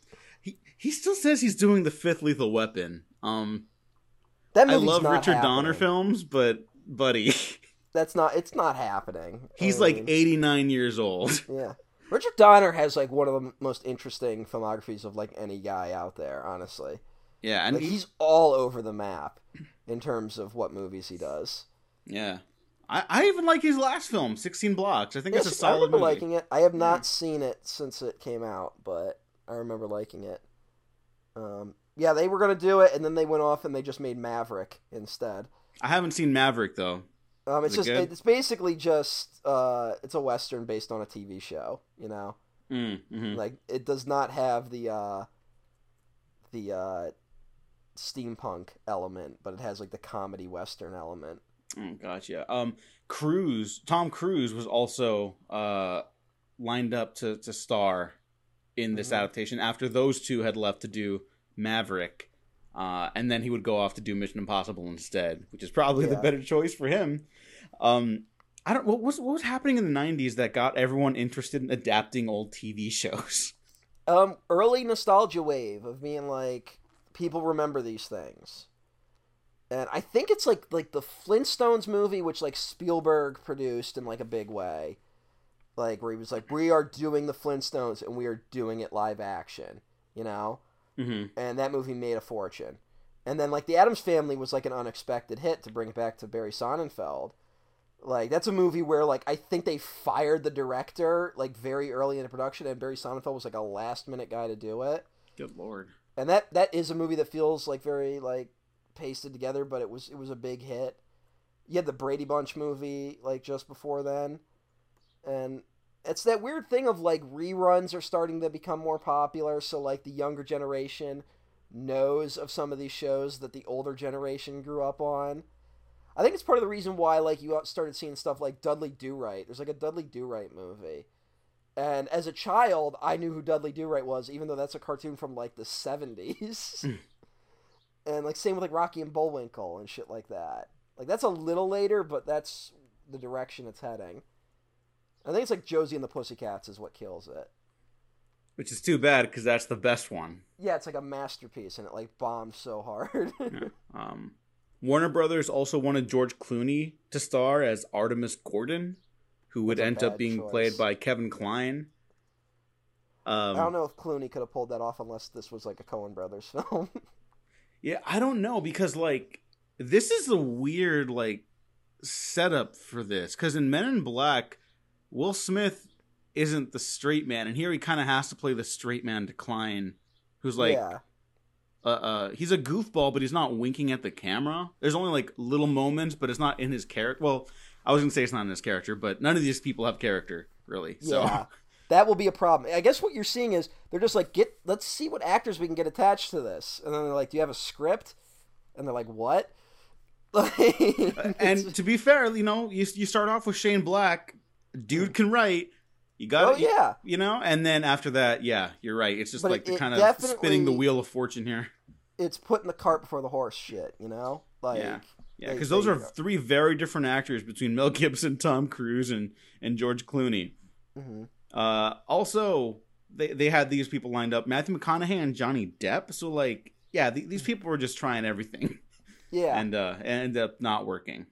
he he still says he's doing the fifth Lethal Weapon. Um, that I love Richard happening. Donner films, but buddy, (laughs) That's not. It's not happening. he's I like 89 years old. (laughs) Yeah. Richard Donner has like one of the most interesting filmographies of like any guy out there, honestly. Yeah, and Like he- he's all over the map in terms of what movies he does. yeah. I, I even like his last film, 16 Blocks. I think Yes, it's a I solid remember movie. liking it. I have not seen it since it came out, but I remember liking it. Um, yeah, they were gonna do it, and then they went off and they just made Maverick instead. I haven't seen Maverick though. Um, it's Is it just good? it's basically just uh, it's a western based on a TV show. You know, Mm, mhm. like it does not have the uh, the uh, steampunk element, but it has like the comedy western element. Oh, gotcha. Um, Cruise, Tom Cruise was also uh lined up to to star in this Mhm. adaptation after those two had left to do Maverick, uh, and then he would go off to do Mission Impossible instead, which is probably the better choice for him. Um, I don't. What was what was happening in the '90s that got everyone interested in adapting old TV (laughs) shows? Um, early nostalgia wave of being like people remember these things, and I think it's like like the Flintstones movie, which like Spielberg produced in like a big way, like where he was like, "We are doing the Flintstones and we are doing it live action," you know, hmm and that movie made a fortune. And then like the Addams Family was like an unexpected hit to bring it back to Barry Sonnenfeld. Like that's a movie where like I think they fired the director like very early in the production, and Barry Sonnenfeld was like a last minute guy to do it. Good lord. And that that is a movie that feels like very like pasted together, but it was it was a big hit. You had the Brady Bunch movie like just before then, and it's that weird thing of like reruns are starting to become more popular. So like the younger generation knows of some of these shows that the older generation grew up on. I think it's part of the reason why like you started seeing stuff like Dudley Do Right. There's like a Dudley Do Right movie. And as a child, I knew who Dudley Do Right was, even though that's a cartoon from like the 70s. (laughs) (laughs) and like same with like Rocky and Bullwinkle and shit like that. Like that's a little later, but that's the direction it's heading. I think it's like Josie and the Pussycats is what kills it. which is too bad because that's the best one. Yeah, it's like a masterpiece, and it like bombed so hard. (laughs) Um, Warner Brothers also wanted George Clooney to star as Artemus Gordon, who would end up being choice. played by Kevin Kline. Um, I don't know if Clooney could have pulled that off unless this was like a Coen Brothers (laughs) film. Yeah, I don't know because like this is a weird like setup for this because in Men in Black, Will Smith isn't the straight man, and here he kind of has to play the straight man to Kline, who's like, yeah, uh, uh, he's a goofball, but he's not winking at the camera. There's only like little moments, but it's not in his character. Well, I was gonna say it's not in his character, but none of these people have character really. So yeah. That will be a problem. I guess what you're seeing is they're just like, get let's see what actors we can get attached to this, and then they're like, do you have a script? And they're like, what? (laughs) And to be fair, you know, you you start off with Shane Black, dude can write. You got oh yeah, you know? And then after that yeah you're right. It's just But like it- the kind of spinning the wheel of fortune here. It's putting the cart before the horse. Shit, you know, like Yeah. yeah because those are three very different actors between mel gibson tom cruise and and george clooney. Mhm. uh also they they had these people lined up. Matthew mcconaughey and johnny depp. So like yeah th- these people were just trying everything. Yeah, (laughs) and uh and ended up not working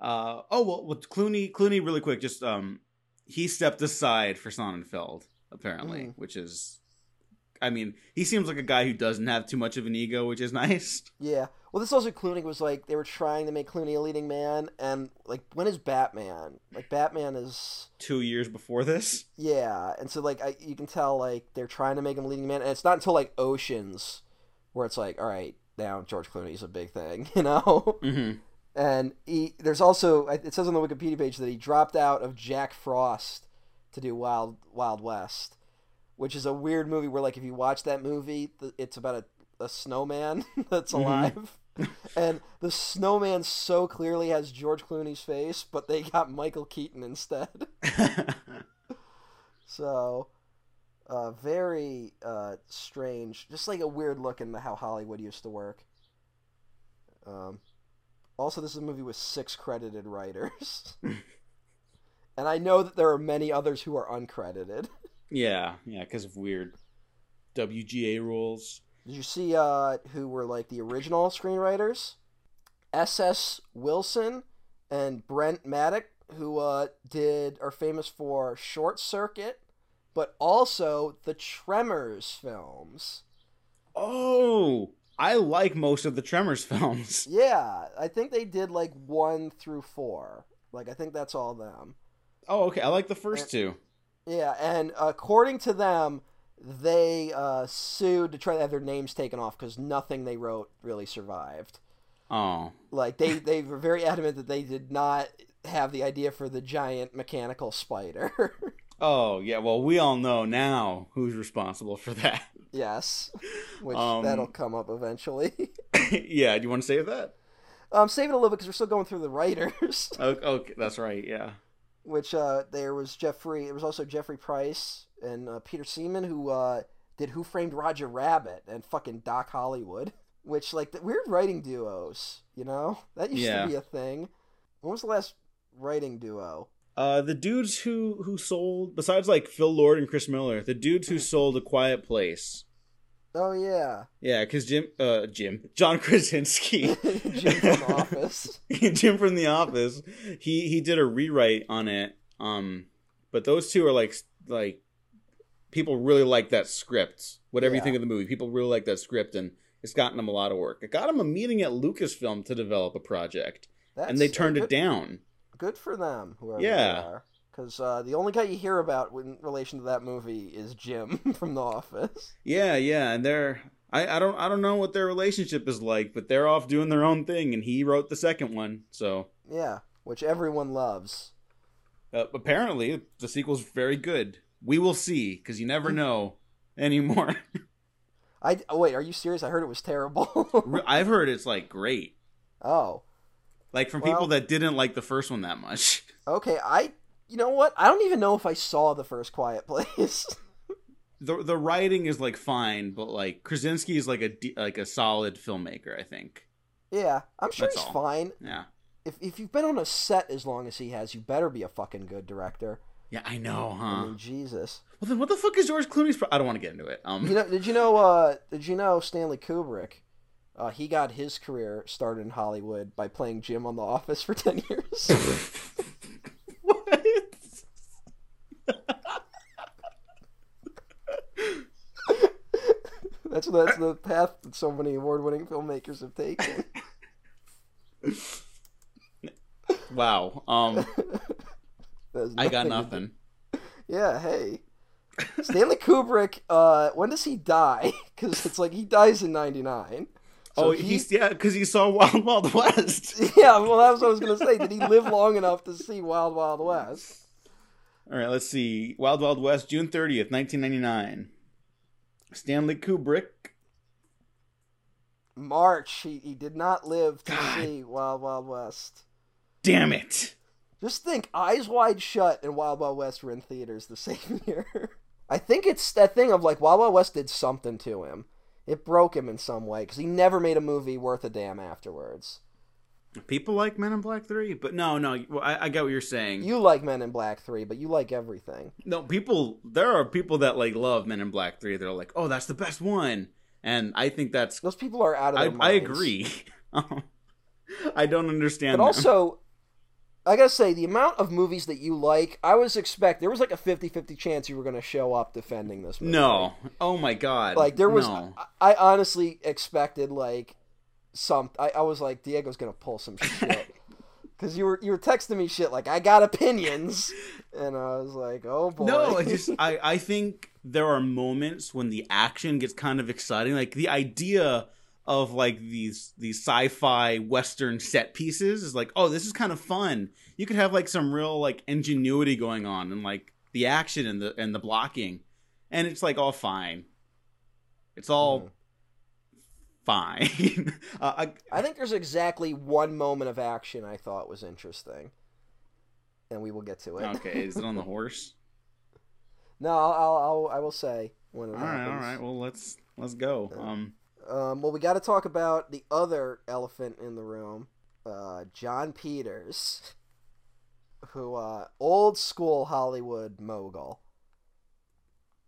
uh oh well with clooney clooney really quick just um he stepped aside for sonnenfeld apparently Mhm. which is i mean he seems like a guy who doesn't have too much of an ego which is (laughs) nice yeah. Well, this also Clooney was like they were trying to make Clooney a leading man, and like when is Batman? Like Batman is two years before this Yeah, and so like I, you can tell like they're trying to make him a leading man, and it's not until like Oceans where it's like, all right, now George Clooney's a big thing, (laughs) you know. mm-hmm. And he there's also it says on the Wikipedia page that he dropped out of Jack Frost to do Wild Wild West, which is a weird movie where like if you watch that movie, it's about a, a snowman (laughs) that's Mhm. alive. and the snowman so clearly has George Clooney's face, but they got Michael Keaton instead. (laughs) So, uh, very uh, strange. Just like a weird look into how Hollywood used to work. Um, also, this is a movie with six credited writers. (laughs) and I know that there are many others who are uncredited. yeah yeah because of weird wga rules Did you see uh, who were like the original screenwriters? S.S. Wilson and Brent Maddock, who uh, did are famous for Short Circuit, but also the Tremors films. oh i like most of the tremors (laughs) films Yeah, I think they did like one through four. Like I think that's all them. oh okay i like the first two Yeah, and according to them, they uh, sued to try to have their names taken off because nothing they wrote really survived. oh Like they they were very adamant that they did not have the idea for the giant mechanical spider. (laughs) oh yeah well we all know now who's responsible for that yes, which Um, that'll come up eventually. (laughs) yeah do you want to save that um, save it a little bit because we're still going through the writers. (laughs) okay, okay that's right yeah which uh, there was Jeffrey. It was also Jeffrey Price and uh, Peter Seaman who uh, did Who Framed Roger Rabbit and fucking Doc Hollywood. Which like the weird writing duos, you know that used Yeah. to be a thing. When was the last writing duo? Uh, the dudes who who sold besides like Phil Lord and Chris Miller, the dudes who sold A Quiet Place. Oh yeah, Yeah, because Jim, uh, Jim, John Krasinski, (laughs) Jim from The Office. (laughs) Jim from The Office. He he did a rewrite on it. Um, but those two are like like people really like that script. Whatever you think of the movie, people really like that script, and it's gotten them a lot of work. It got them a meeting at Lucasfilm to develop a project, That's, and they turned good, it down. Good for them, whoever Yeah. they are. Because uh, the only guy you hear about in relation to that movie is Jim (laughs) from The Office. Yeah, yeah, and they're I, I don't I don't know what their relationship is like, but they're off doing their own thing, and he wrote the second one. So Yeah, which everyone loves. uh, apparently the sequel's very good. We will see because you never know (laughs) anymore. I oh, wait, are you serious? I heard it was terrible. (laughs) I've heard it's like great, oh, like from Well- people that didn't like the first one that much. (laughs) okay. I, you know what? I don't even know if I saw the first Quiet Place. (laughs) the The writing is like fine, but like Krasinski is like a like a solid filmmaker. I think. yeah, I'm sure That's he's all. fine. Yeah. If if you've been on a set as long as he has, you better be a fucking good director. Yeah, I know, I huh? mean, Jesus. Well, then what the fuck is George Clooney's? Pro- I don't want to get into it. Um, You know? Did you know? Uh, did you know Stanley Kubrick? Uh, he got his career started in Hollywood by playing Jim on The Office for (laughs) ten years. (laughs) what? that's that's the path that so many award-winning filmmakers have taken. Wow. Um, (laughs) I got nothing. Yeah, hey. Stanley Kubrick, uh, when does he die? Because it's like he dies in 99. So oh, he- he's yeah, because he saw Wild Wild (laughs) West. (laughs) Yeah, well, that's what I was going to say. Did he live long enough to see Wild Wild West? All right, let's see. Wild Wild West, June thirtieth, nineteen ninety nine. Stanley Kubrick. March, he, he did not live to God. see Wild Wild West. Damn it. Just think, Eyes Wide Shut and Wild Wild West were in theaters the (laughs) same year. I think it's that thing of like Wild Wild West did something to him. It broke him in some way because he never made a movie worth a damn afterwards. People like Men in Black Three, but no, no. well, I, I get what you're saying. You like Men in Black 3, but you like everything. No, people. There are people that like love Men in Black Three. They're like, oh, that's the best one, and I think that's. Those people are out of I, I agree. (laughs) I don't understand. But them. also, I gotta say, the amount of movies that you like, I was expect there was like a 50-50 chance you were gonna show up defending this movie. no. Oh my god. Like there was, No. I, I honestly expected like some. I, I was like, Diego's gonna pull some shit (laughs) because you were you were texting me shit like I got opinions, and I was like, oh boy. No, I just I I think there are moments when the action gets kind of exciting. Like the idea of like these these sci-fi western set pieces is like, oh, this is kind of fun. You could have like some real like ingenuity going on and like the action and the and the blocking, and it's like all fine. It's all Mhm. fine. (laughs) uh, I, I think there's exactly one moment of action I thought was interesting, and we will get to it. okay, is it on the horse? (laughs) No, I'll, I'll, I'll I will say when it All right, all right. Well, let's let's go. Um, Um, well, we got to talk about the other elephant in the room, uh, Jon Peters, who uh, old school Hollywood mogul,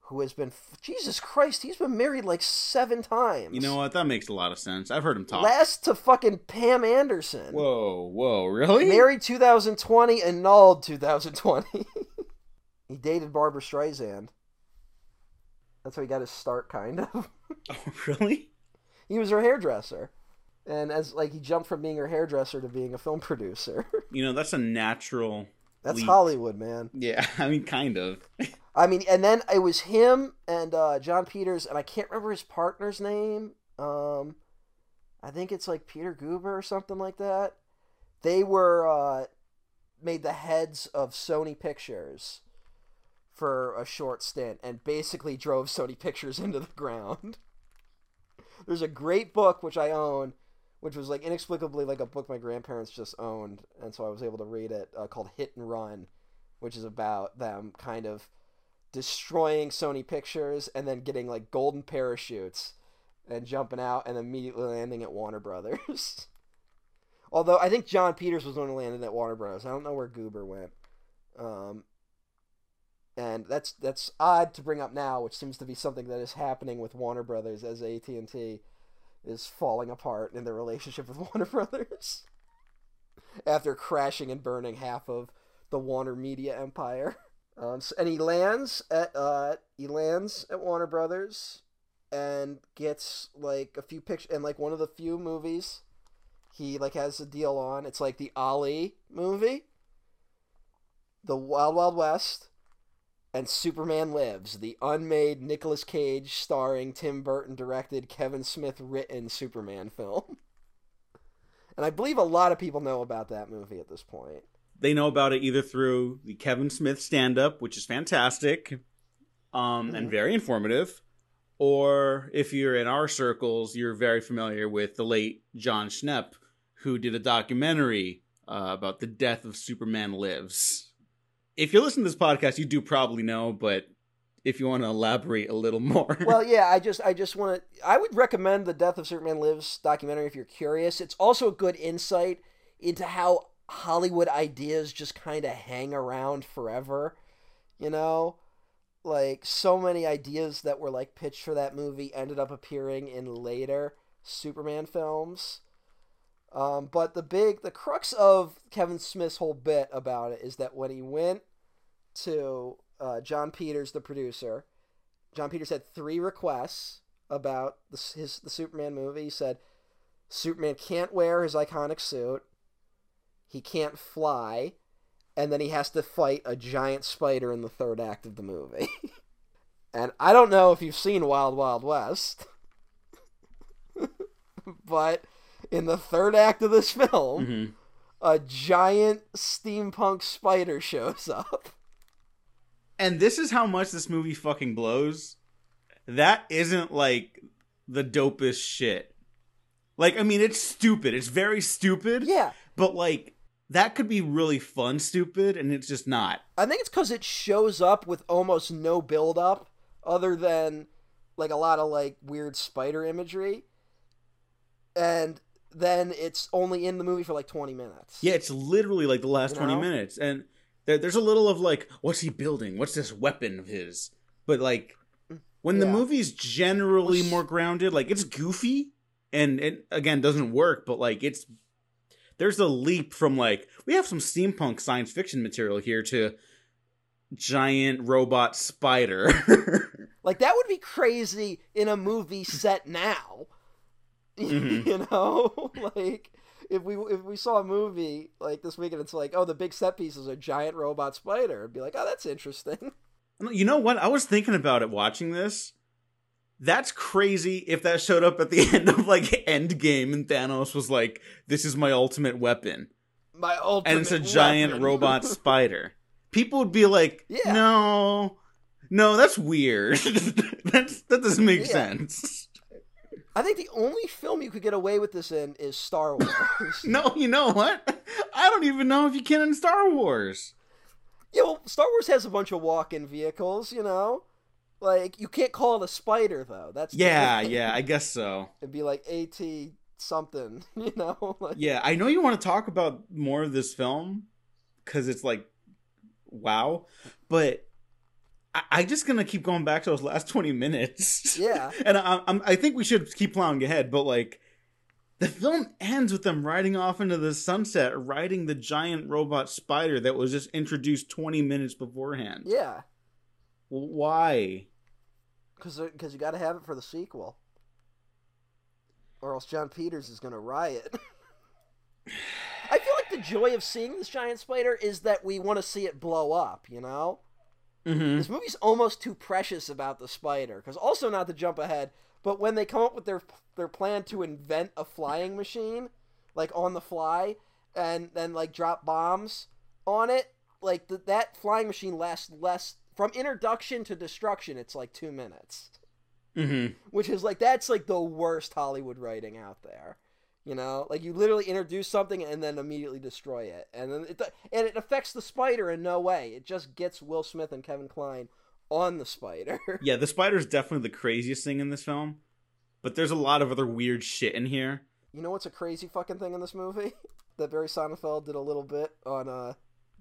who has been Jesus Christ, he's been married like seven times. you know what? That makes a lot of sense. I've heard him talk. Last to fucking Pam Anderson. Whoa, whoa, really? Married 2020, annulled 2020. (laughs) he dated Barbra Streisand. That's how he got his start, kind of. (laughs) Oh, really? He was her hairdresser. And as like he jumped from being her hairdresser to being a film (laughs) producer. You know, that's a natural. That's leap. Hollywood, man. Yeah, (laughs) I mean, kind of. (laughs) I mean, and then it was him and uh, Jon Peters, and I can't remember his partner's name. Um, I think it's like Peter Guber or something like that. They were uh, made the heads of Sony Pictures for a short stint, and basically drove Sony Pictures into the ground. There's a great book which I own, which was like inexplicably like a book my grandparents just owned, and so I was able to read it uh, called Hit and Run, which is about them kind of destroying Sony Pictures and then getting like golden parachutes and jumping out and immediately landing at Warner Brothers. (laughs) Although I think Jon Peters was the one who landed at Warner Brothers. I don't know where Guber went. Um, and that's that's odd to bring up now, which seems to be something that is happening with Warner Brothers as AT and T is falling apart in their relationship with (laughs) Warner Brothers after crashing and burning half of the Warner Media empire. Um, so- and he lands at uh, he lands at Warner Brothers and gets like a few pictures and like one of the few movies he like has a deal on. It's like the Ali movie, the Wild Wild West, and Superman Lives, the unmade Nicolas Cage starring Tim Burton directed Kevin Smith written Superman film. (laughs) And I believe a lot of people know about that movie at this point. They know about it either through the Kevin Smith stand up, which is fantastic um, and Mhm. very informative, or if you're in our circles, you're very familiar with the late Jon Schnepp, who did a documentary uh, about the death of Superman Lives. If you're listening to this podcast, you do probably know, but if you want to elaborate a little (laughs) more. well, yeah, I just I just want to I would recommend the Death of Superman Lives documentary if you're curious. It's also a good insight into how Hollywood ideas just kind of hang around forever You know, like so many ideas that were like pitched for that movie ended up appearing in later Superman films. Um, but the big, the crux of Kevin Smith's whole bit about it is that when he went to uh, Jon Peters, the producer, Jon Peters had three requests about the, his the Superman movie. He said Superman can't wear his iconic suit, he can't fly, and then he has to fight a giant spider in the third act of the movie. (laughs) and I don't know if you've seen Wild Wild West, (laughs) but in the third act of this film, hmm a giant steampunk spider shows up. And this is how much this movie fucking blows. That isn't like the dopest shit. Like, I mean, it's stupid. It's very stupid. Yeah, But like, that could be really fun stupid, and it's just not. I think it's because it shows up with almost no build up, other than like a lot of like weird spider imagery, and then it's only in the movie for like twenty minutes. Yeah, it's literally like the last You 20 know? minutes. And there, there's a little of like, what's he building? What's this weapon of his? But like, when the Yeah. movie's generally more grounded, like it's goofy and it again doesn't work, but like it's there's a leap from like we have some steampunk science fiction material here to giant robot spider. (laughs) Like that would be crazy in a movie set now. Mhm. (laughs) you know, (laughs) like if we if we saw a movie like this weekend, it's like, oh, the big set piece is a giant robot spider, it'd be like, oh, that's interesting. (laughs) you know what? I was thinking about it watching this. That's crazy if that showed up at the end of like Endgame and Thanos was like, "This is my ultimate weapon." My ultimate and it's a giant weapon. robot spider. People would be like, Yeah. "No, no, that's weird. that's that doesn't make Yeah. sense." I think the only film you could get away with this in is Star (laughs) Wars. No, you know what? I don't even know if you can in Star Wars. yeah, well, Star Wars has a bunch of walk-in vehicles, you know. Like you can't call it a spider though. That's Yeah, (laughs) yeah, I guess so. It'd be like AT something, (laughs) you know. Like, Yeah, I know you want to talk about more of this film because it's like, wow, but I, I just gonna keep going back to those last twenty minutes. Yeah. (laughs) and I, I'm, I think we should keep plowing ahead, but like. The film ends with them riding off into the sunset, riding the giant robot spider that was just introduced 20 minutes beforehand. Yeah, Why? because because you got to have it for the sequel, or else Jon Peters is gonna riot. (laughs) I feel like the joy of seeing this giant spider is that we want to see it blow up. You know. Mm-hmm. This movie's almost too precious about the spider. Because also not to jump ahead, but when they come up with their their plan to invent a flying machine, like on the fly, and then like drop bombs on it, like th- that flying machine lasts less from introduction to destruction. It's like two minutes, Mm-hmm. which is like that's like the worst Hollywood writing out there. You know, like you literally introduce something and then immediately destroy it, and then it and it affects the spider in no way. It just gets Will Smith and Kevin Kline on the spider. (laughs) Yeah, the spider is definitely the craziest thing in this film, but there's a lot of other weird shit in here. You know what's a crazy fucking thing in this movie? (laughs) That Barry Sonnenfeld did a little bit on uh,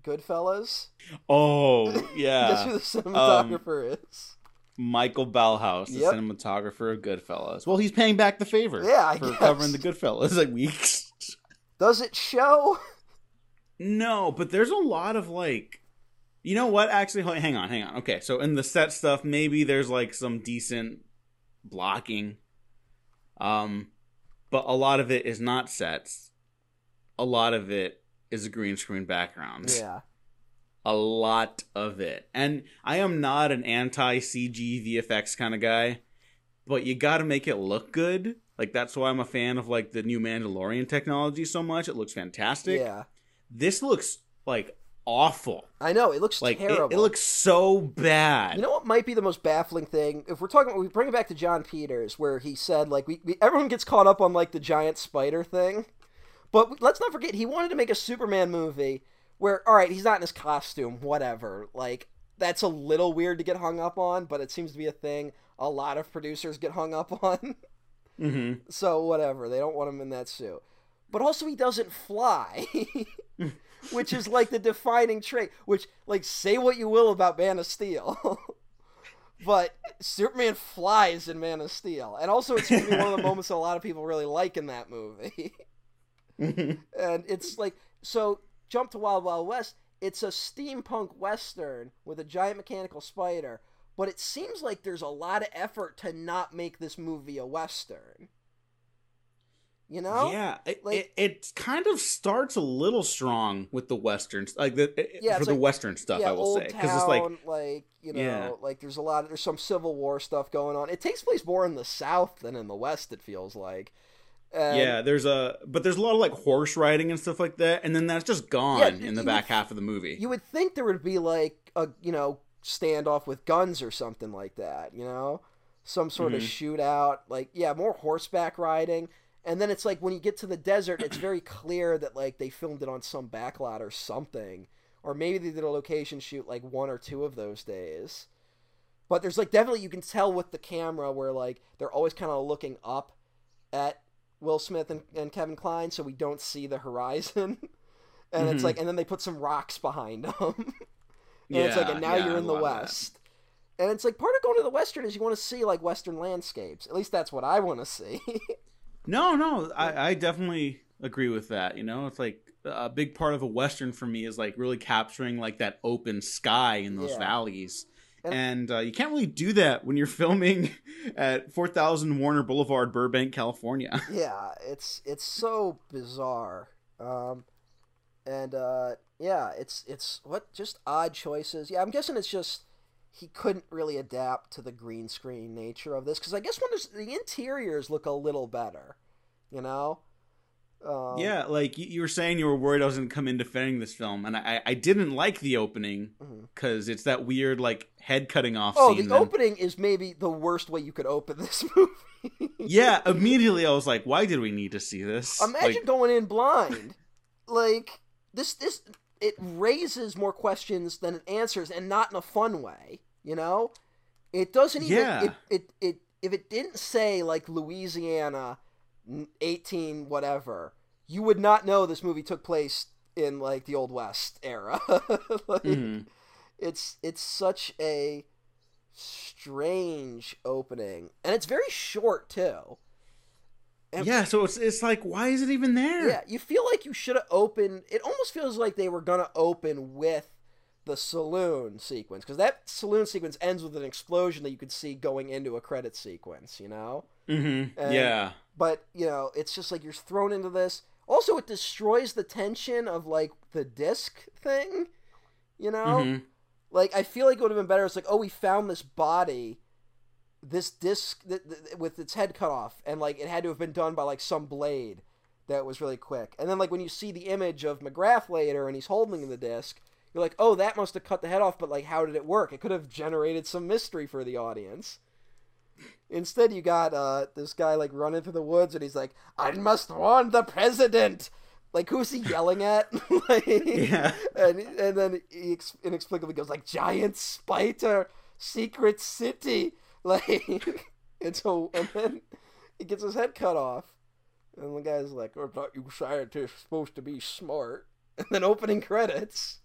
Goodfellas. Oh, yeah, (laughs) Guess who the cinematographer is? Michael Ballhaus, the Yep. cinematographer of Goodfellas. Well, he's paying back the favor Yeah, I for guess. covering the Goodfellas (laughs) like weeks. (laughs) Does it show? No, but there's a lot of like, you know what? Actually, hang on, hang on. Okay, so in the set stuff, maybe there's like some decent blocking, um, but a lot of it is not sets. A lot of it is a green screen background. Yeah. A lot of it. And I am not an anti CG VFX kind of guy, but you got to make it look good. Like that's why I'm a fan of like the new Mandalorian technology so much. It looks fantastic. Yeah. This looks like awful. I know, it looks Like it, terrible. it looks so bad. You know what might be the most baffling thing? If we're talking, we bring it back to Jon Peters, where he said like we, we everyone gets caught up on like the giant spider thing, but let's not forget he wanted to make a Superman movie where all right he's not in his costume, whatever. Like that's a little weird to get hung up on, but it seems to be a thing a lot of producers get hung up (laughs) on. hmm so whatever, they don't want him in that suit. But also he doesn't fly. (laughs) which is like the defining trait. Which, like, say what you will about Man of Steel, (laughs) but Superman flies in Man of Steel, and also it's seems to be one of the moments that a lot of people really like in that movie. and it's like so. Jump to Wild Wild West. It's a steampunk western with a giant mechanical spider, but it seems like there's a lot of effort to not make this movie a western. You know? Yeah, it, Like- it, it kind of starts a little strong with the westerns, like the eh, Yeah, for the like- western stuff. yeah, I will say because it's like like you know, Yeah. like there's a lot. Of, there's some Civil War stuff going on. It takes place more in the South than in the West. It feels like. And- yeah, there's a but there's a lot of like horse riding and stuff like that, and then that's just gone Yeah, in the back would- half of the movie. You would think there would be like a you know standoff with guns or something like that. You know, some sort of Mm-hmm. shootout. Like yeah, more horseback riding. And then it's like when you get to the desert, it's very clear that like they filmed it on some backlot or something, or maybe they did a location shoot like one or two of those days. But there's like definitely you can tell with the camera where like they're always kind of looking up at Will Smith and, and Kevin Kline, so we don't see the horizon. (laughs) and it's Mhm. like, and then they put some rocks behind (laughs) them. and it's like, and now yeah, you're I in the love that. West. And it's like part of going to the Western is you want to see like Western landscapes. At least that's what I want to see. (laughs) No, no, I, I definitely agree with that. You know, it's like a big part of a western for me is like really capturing like that open sky in those Yeah. valleys. And- uh, you can't really do that when you're (laughs) filming at 4000 Warner Boulevard, Burbank, California. (laughs) yeah, it's it's so bizarre. Um, and uh, yeah, it's it's what just odd choices. Yeah, I'm guessing it's just he couldn't really adapt to the green screen nature of this because I guess when the interiors look a little better, you know. Um, yeah, like you, were saying, you were worried I was going to come in defending this film, and I, I didn't like the opening because it's that weird like head cutting off Oh, scene. the then- opening is maybe the worst way you could open (laughs) this movie. yeah, immediately I was like, why did we need to see this? Imagine Like, going in blind. like this this it raises more questions than it answers and not in a fun way, you know? It doesn't even Yeah. it, it it if it didn't say like Louisiana 18 whatever, you would not know this movie took place in like the old west era. (laughs) like, mhm. it's it's such a strange opening and it's very short too. And- yeah, so it's it's like, why is it even there? Yeah, you feel like you should have opened. It almost feels like they were gonna open with the saloon sequence because that saloon sequence ends with an explosion that you could see going into a credit sequence. You know, Mm-hmm. Yeah. But you know, it's just like you're thrown into this. Also, it destroys the tension of like the disc thing. You know, Mhm. like I feel like it would have been better. It's like, oh, we found this body, this disc th- th- with its head cut off, and like it had to have been done by like some blade that was really quick. And then like when you see the image of McGrath later, and he's holding the disc, you're like, oh, that must have cut the head off. But like, how did it work? It could have generated some mystery for the audience. Instead, you got uh, this guy like running through the woods, and he's like, "I must warn the president." Like, who's he yelling at? (laughs) like, Yeah. and and then he ex- inexplicably goes like giant spider secret city (laughs) like and so and then he gets his head cut off and the guy's like i thought you scientists supposed to be smart (laughs) and then opening credits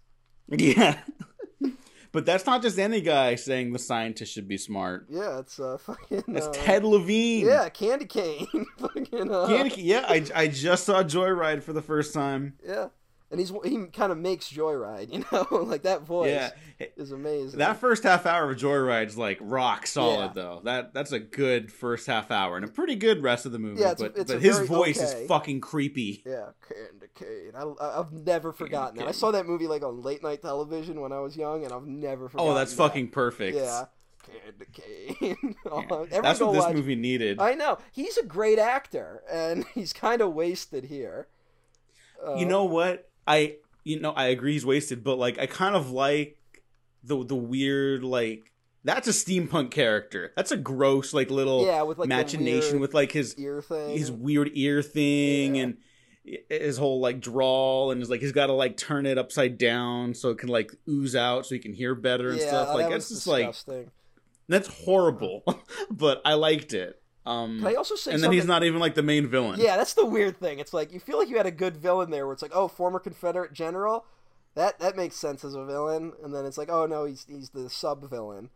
Yeah. But that's not just any guy saying the scientist should be smart. yeah it's uh (laughs) fucking It's uh, Ted Levine. yeah candy cane (laughs) fucking uh, Candy- yeah, I, I just saw Joyride for the first time. yeah and he's he kind of makes joyride (laughs) you know like that voice Yeah. is amazing That first half hour of Joyride's like rock solid Yeah. though. That that's a good first half hour and a pretty good rest of the movie. Yeah, it's but it's but his voice okay. is fucking creepy. Yeah, Candy cane. I, I- I've never forgotten that. I saw that movie like on late night television when I was young, and I've never forgotten. Oh, that's that. fucking perfect. Yeah, Candy cane. Oh, Yeah. That's what this watch- movie needed. I know he's a great actor, and (laughs) he's kind of wasted here. Uh, you know what? I you know I agree he's wasted, but like I kind of like the the weird like that's a steampunk character. That's a gross like little yeah, with like the machination with like his ear thing. his weird ear thing Yeah. and his whole like drawl and his like he's got to like turn it upside down so it can like ooze out so he can hear better and yeah, stuff. Like that that's just like disgusting. that's horrible, (laughs) but I liked it. Um, Can I also say and then he's not even like the main villain. Yeah, that's the weird thing. It's like you feel like you had a good villain there, where it's like, oh, former Confederate general, that that makes sense as a villain, and then it's like, oh no, he's he's the sub villain.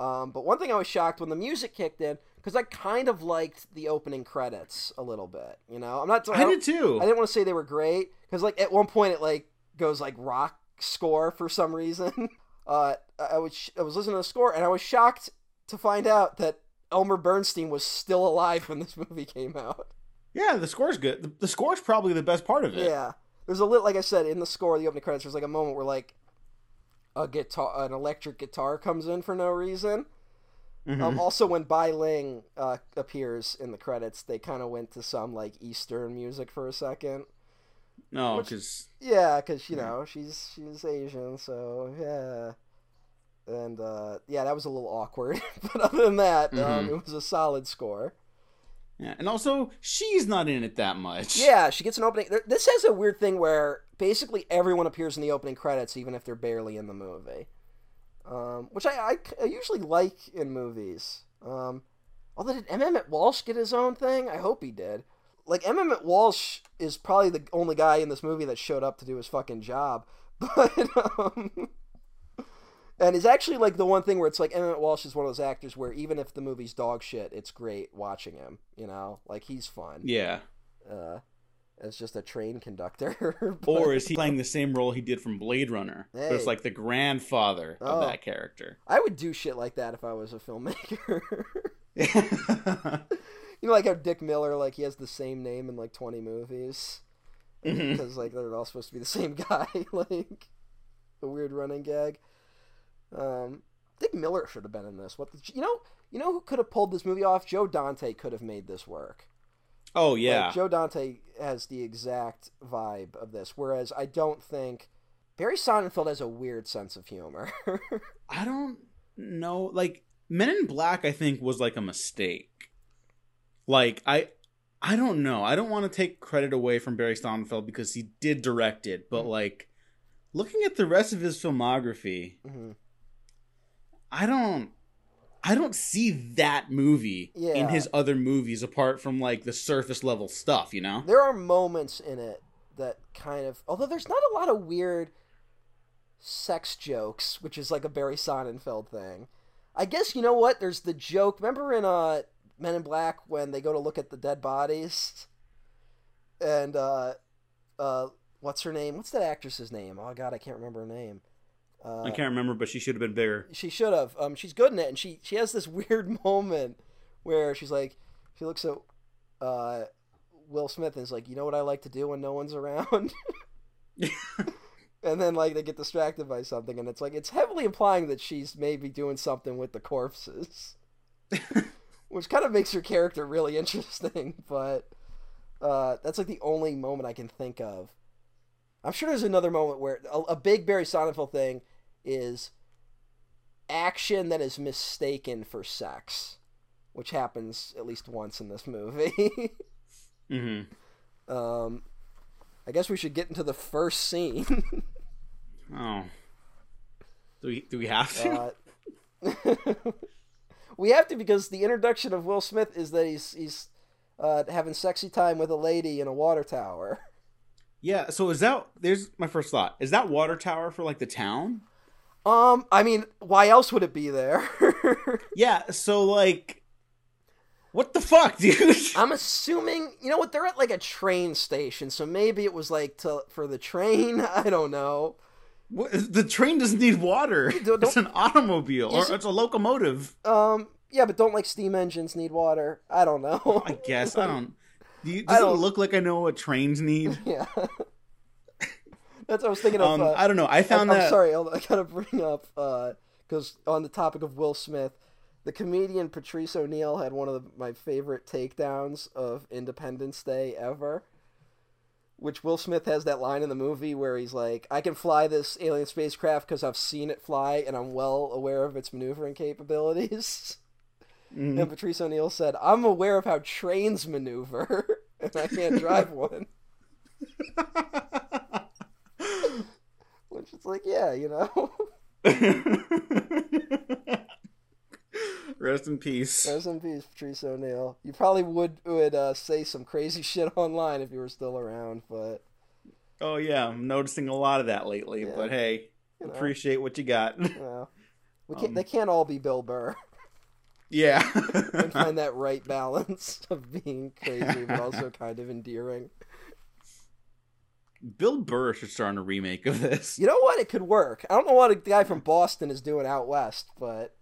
Um, but one thing I was shocked when the music kicked in because I kind of liked the opening credits a little bit. You know, I'm not. I don't- did too. I didn't want to say they were great because like at one point it like goes like rock score for some reason. (laughs) Uh, I was I was listening to the score and I was shocked to find out that Elmer Bernstein was still alive when this (laughs) movie came out. Yeah, the score's good. The, the score's probably the best part of it. Yeah, there's a little like I said in the score, the opening credits. There's like a moment where like a guitar, an electric guitar comes in for no reason. Mhm. Um, also, when Bai Ling uh, appears in the credits, they kind of went to some like Eastern music for a second. no, which- because Yeah, because you know she's she's Asian, so yeah. And uh, yeah, that was a little awkward, (laughs) but other than that, um, Mhm. it was a solid score. yeah, and also she's not in it that much. Yeah, she gets an opening. This has a weird thing where basically everyone appears in the opening credits, even if they're barely in the movie, um, which I, I, I usually like in movies. Um, although did M. Emmett Walsh get his own thing? I hope he did. Like M. Emmett Walsh is probably the only guy in this movie that showed up to do his fucking job, (laughs) but um, and is actually like the one thing where it's like Emmett Walsh is one of those actors where even if the movie's dog shit, it's great watching him. You know, like he's fun Yeah. uh, as just a train conductor. (laughs) but- Or is he playing the same role he did from Blade Runner? But it's like the grandfather of Oh. that character. I would do shit like that if I was a filmmaker. (laughs) (laughs) you know, like how Dick Miller, like he has the same name in like twenty movies Mhm. because like they're all supposed to be the same guy. like a weird running gag. Um, Dick Miller should have been in this. What the, you know? You know who could have pulled this movie off? Joe Dante could have made this work. oh Like, yeah. Joe Dante has the exact vibe of this, whereas I don't think Barry Sonnenfeld has a weird sense of humor. (laughs) I don't know. Like Men in Black, I think was like a mistake. Like I, I don't know. I don't want to take credit away from Barry Sonnenfeld because he did direct it, Mm-hmm. but like looking at the rest of his filmography, Mhm. I don't. I don't see that movie in his other movies apart from like the surface level stuff, you know? There are moments in it that kind of, although there's not a lot of weird sex jokes, which is like a Barry Sonnenfeld thing. I guess you know what? There's the joke. Remember in uh, Men in Black when they go to look at the dead bodies, and uh, uh, what's her name? What's that actress's name? Oh God, I can't remember her name. Uh, I can't remember, but she should have been bigger. she should have. Um, she's good in it, and she she has this (laughs) weird moment where she's like, she looks at uh, Will Smith and is like, you know what I like to do when no one's around. (laughs) and then like they get distracted by something, and it's like it's heavily implying that she's maybe doing something with the corpses, (laughs) which kind of makes her character really interesting. But uh, that's like the only moment I can think of. I'm sure there's another moment where a, a big Barry Sonnenfeld thing is action that is mistaken for sex, which happens at least once in this movie. (laughs) hmm um, I guess we should get into the first scene. (laughs) Oh. Do we do we have to? uh, (laughs) we have to because the introduction of Will Smith is that he's he's uh, having sexy time with a lady in a water tower. yeah. So is that? There's my first thought. Is that water tower for like the town? Um, I mean, why else would it be there? (laughs) Yeah. So like, what the fuck, (laughs) dude? I'm assuming, you know what? They're at like a train station, so maybe it was like to for the train. (laughs) I don't know. What- the train doesn't need water. Don't- It's an automobile or it's a locomotive. Um, yeah, but don't like steam engines need water? I don't know. I guess I don't. Do you, I does it don't- look like I know what trains need? yeah. That's what I was thinking of. Um, uh, I don't know. I found I'm, that. I'm sorry, I gotta bring up because on the topic of Will Smith, the comedian Patrice O'Neal had one of the, my favorite takedowns of Independence Day ever. Which Will Smith has that line in the movie where he's like, "I can fly this alien spacecraft because I've seen it fly and I'm well aware of its maneuvering capabilities." Mhm. And Patrice O'Neal said, "I'm aware of how trains maneuver, (laughs) and I can't drive (laughs) one." (laughs) Is like, yeah, you know. (laughs) Rest in peace. Rest in peace, Patrice O'Neal. You probably would would uh, say some crazy (laughs) shit online if you were still around, but Oh yeah, I'm noticing a lot of that lately. Yeah. But hey, You know. appreciate what you got. you know, (laughs) we can't, Um, they can't all be Bill Burr. yeah. and find that right balance of being crazy but also kind of endearing. Bill Burr should star in a remake of this. You know what? It could work. I don't know what a guy from Boston is doing out west, but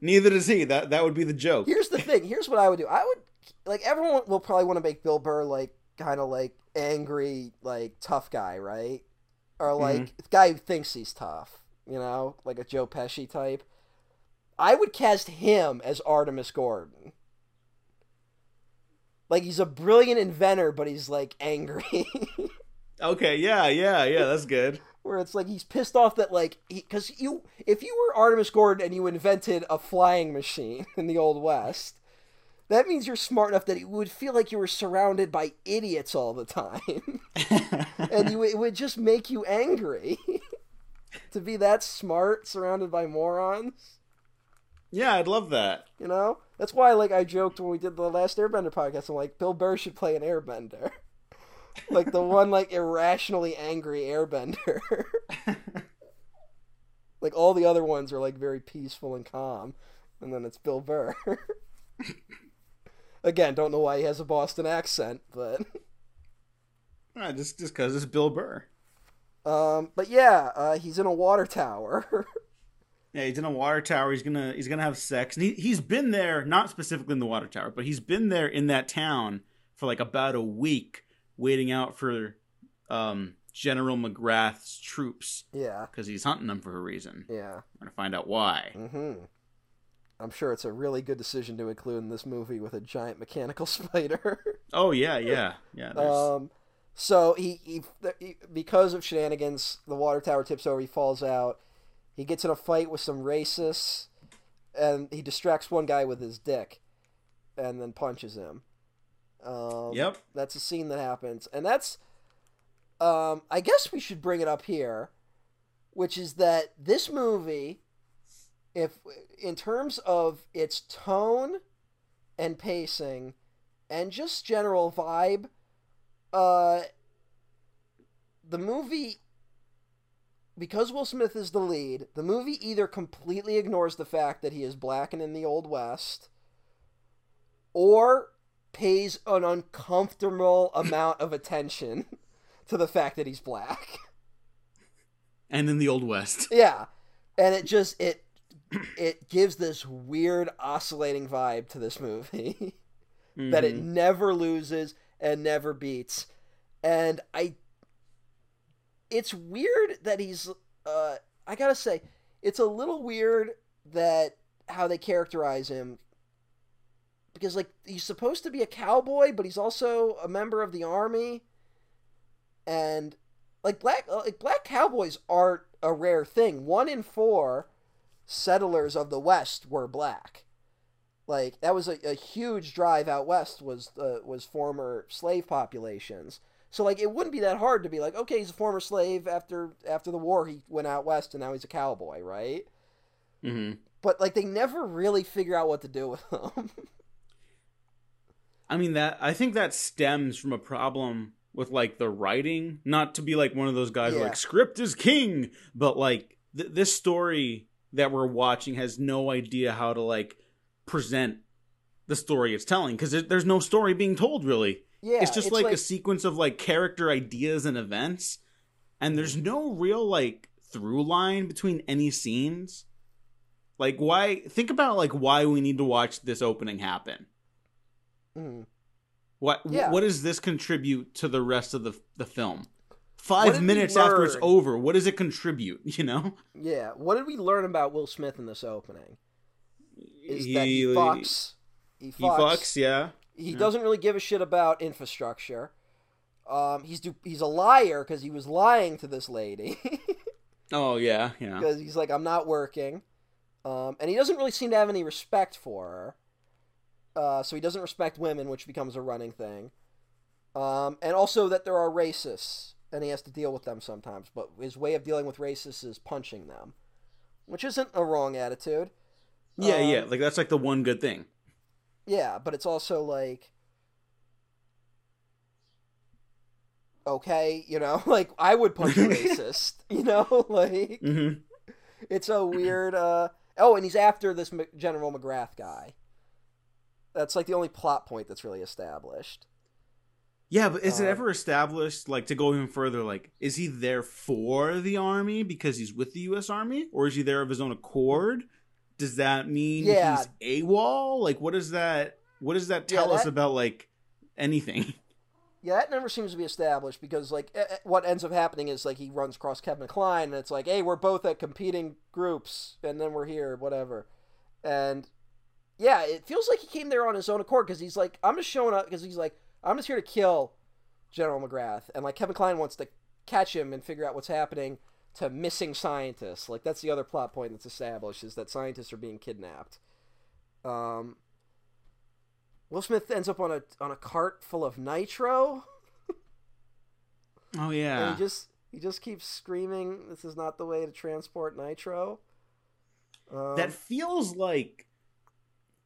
Neither does he. That that would be the joke. here's the (laughs) thing. Here's what I would do. I would like everyone will probably want to make Bill Burr like kind of like angry, like tough guy, right? Or mm-hmm. like the guy who thinks he's tough, you know, like a Joe Pesci type. I would cast him as Artemus Gordon. Like he's a brilliant inventor, but he's like angry. (laughs) Okay, yeah, yeah, yeah, that's good. where it's like he's pissed off that like because you if you were Artemus Gordon and you invented a flying machine (laughs) in the old west, that means you're smart enough that it would feel like you were surrounded by idiots all the time, (laughs) and you it would just make you angry (laughs) to be that smart surrounded by morons. yeah, I'd love that. You know that's why like I joked when we did the last Airbender podcast. I'm like Bill Burr should play an Airbender. Like the one like irrationally angry airbender. (laughs) like all the other ones are like very peaceful and calm, and then it's Bill Burr. (laughs) Again, don't know why he has a Boston accent, but (laughs) Ah, just just because it's Bill Burr. um, but yeah, uh, he's in a water tower. Yeah, he's in a water tower. He's gonna he's gonna have sex, and he he's been there, not specifically in the water tower, but he's been there in that town for like about a week, waiting out for um, General McGrath's troops yeah, because he's hunting them for a reason. yeah. We're gonna find out why. Mm-hmm. I'm sure it's a really good decision to include in this movie with a giant mechanical (laughs) spider. Oh yeah, yeah, yeah. There's, Um, so he, he, he because of shenanigans, the water tower tips over. He falls out. He gets in a fight with some racists, and he distracts one guy with his dick, and then punches him. Um, Yep. That's a scene that happens, and that's. Um, I guess we should bring it up here, which is that this movie, if in terms of its tone and pacing, and just general vibe, uh, the movie, because Will Smith is the lead, the movie either completely ignores the fact that he is black and in the Old West, or pays an uncomfortable amount of attention (laughs) to the fact that he's black. and in the Old West. (laughs) Yeah, and it just it it gives this weird oscillating vibe to this movie (laughs) that it Mhm. never loses and never beats. And I it's weird that he's uh I got to say it's a little weird that how they characterize him because like he's supposed to be a cowboy but he's also a member of the army and like black uh, like black cowboys aren't a rare thing. One in 4 settlers of the west were black. Like that was a, a huge drive out west was uh, was former slave populations. So like it wouldn't be that hard to be like, okay, he's a former slave after after the war he went out west and now he's a cowboy, right? Mhm. But like they never really figure out what to do with him. (laughs) I mean that I think that stems from a problem with like the writing, not to be like one of those guys Yeah. like script is king, but like th- this story that we're watching has no idea how to like present the story it's telling because there's no story being told really. yeah, it's just like, a sequence of like character ideas and events, and there's no real like through line between any scenes. Like why? Think about like why we need to watch this opening happen. Mm. What Yeah. what does this contribute to the rest of the the film? Five minutes after it's over, what does it contribute? (laughs) You know, Yeah, what did we learn about Will Smith in this opening? Is that he He- fucks. He He fucks. fucks, yeah. He Yeah. doesn't really give a shit about infrastructure. Um, he's du- he's a liar because he was lying to this lady (laughs) Oh yeah, yeah. because he's like I'm not working, um, and he doesn't really seem to have any respect for her. Uh, so he doesn't respect women, which becomes a running thing. Um, and also that there are racists, and he has to deal with them sometimes. But his way of dealing with racists is punching them, which isn't a wrong attitude. Yeah, Um, yeah. Like that's like the one good thing. Yeah, but it's also like okay, you know, (laughs) like I would punch a (laughs) racist, (laughs) you know, like hmm it's a weird uh oh, and he's after this General McGrath guy. That's like the only plot point that's really established. Yeah, but is it Uh, ever established, like, to go even further, like, is he there for the army because he's with the U.S. Army, or is he there of his own accord? Does that mean Yeah. he's AWOL? Like, what does that? What does that Yeah, tell us about like anything? (laughs) Yeah, that never seems to be established because, like, what ends up happening is like he runs across Kevin Kline, and it's like, hey, we're both at competing groups, and then we're here, whatever. And yeah, it feels like he came there on his own accord because he's like, I'm just showing up because he's like, I'm just here to kill General McGrath, and like Kevin Kline wants to catch him and figure out what's happening to missing scientists. Like that's the other plot point that's established is that scientists are being kidnapped. Um, Will Smith ends up on a on a cart full of nitro. (laughs) Oh And yeah, he just he just keeps screaming, "This is not the way to transport nitro." Um, that feels like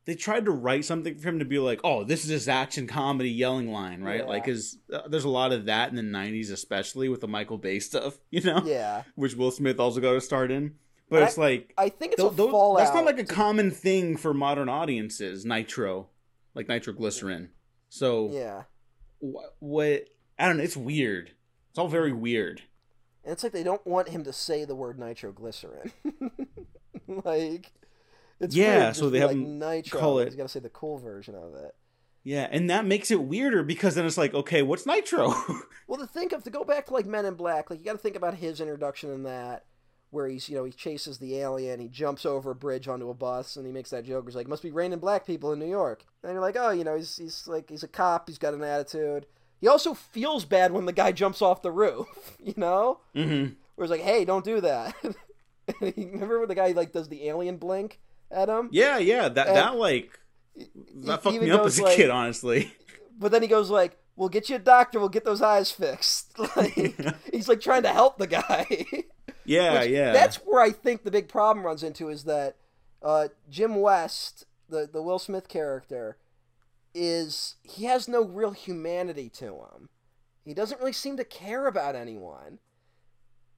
they tried to write something for him to be like, oh, this is his action comedy yelling line, right? Yeah. Like, cause uh, there's a lot of that in the '90s, especially with the Michael Bay stuff, (laughs) you know, yeah, which Will Smith also got to start in. But And it's like I think it's Tho- a tho- fallout. that's not like a common thing for modern audiences. Nitro, like nitroglycerin. So yeah, wh- what? I don't know. It's weird. It's all very weird. and it's like they don't want him to say the word nitroglycerin. (laughs) like, it's Yeah, so they have like nitro. call He's it- got to say the cool version of it. Yeah, and that makes it weirder because then it's like, okay, what's nitro? (laughs) Well, to think of to go back to like Men in Black, like you got to think about his introduction in that, where he's you know he chases the alien, he jumps over a bridge onto a bus, and he makes that joke. He's like, "Must be raining black people in New York," and you're like, "Oh, you know, he's he's like he's a cop, he's got an attitude." He also feels bad when the guy jumps off the roof, (laughs) you know, hmm where it's like, "Hey, don't do that." (laughs) Remember when the guy like does the alien blink at him? Yeah, yeah. That And- that like that fucked me up as a like- kid, honestly. But then he goes like, "We'll get you a doctor. We'll get those eyes fixed." (laughs) Like (laughs) he's like trying to help the guy. (laughs) Yeah, Which- yeah. That's where I think the big problem runs into is that uh, Jim West, the the Will Smith character, is he has no real humanity to him. He doesn't really seem to care about anyone,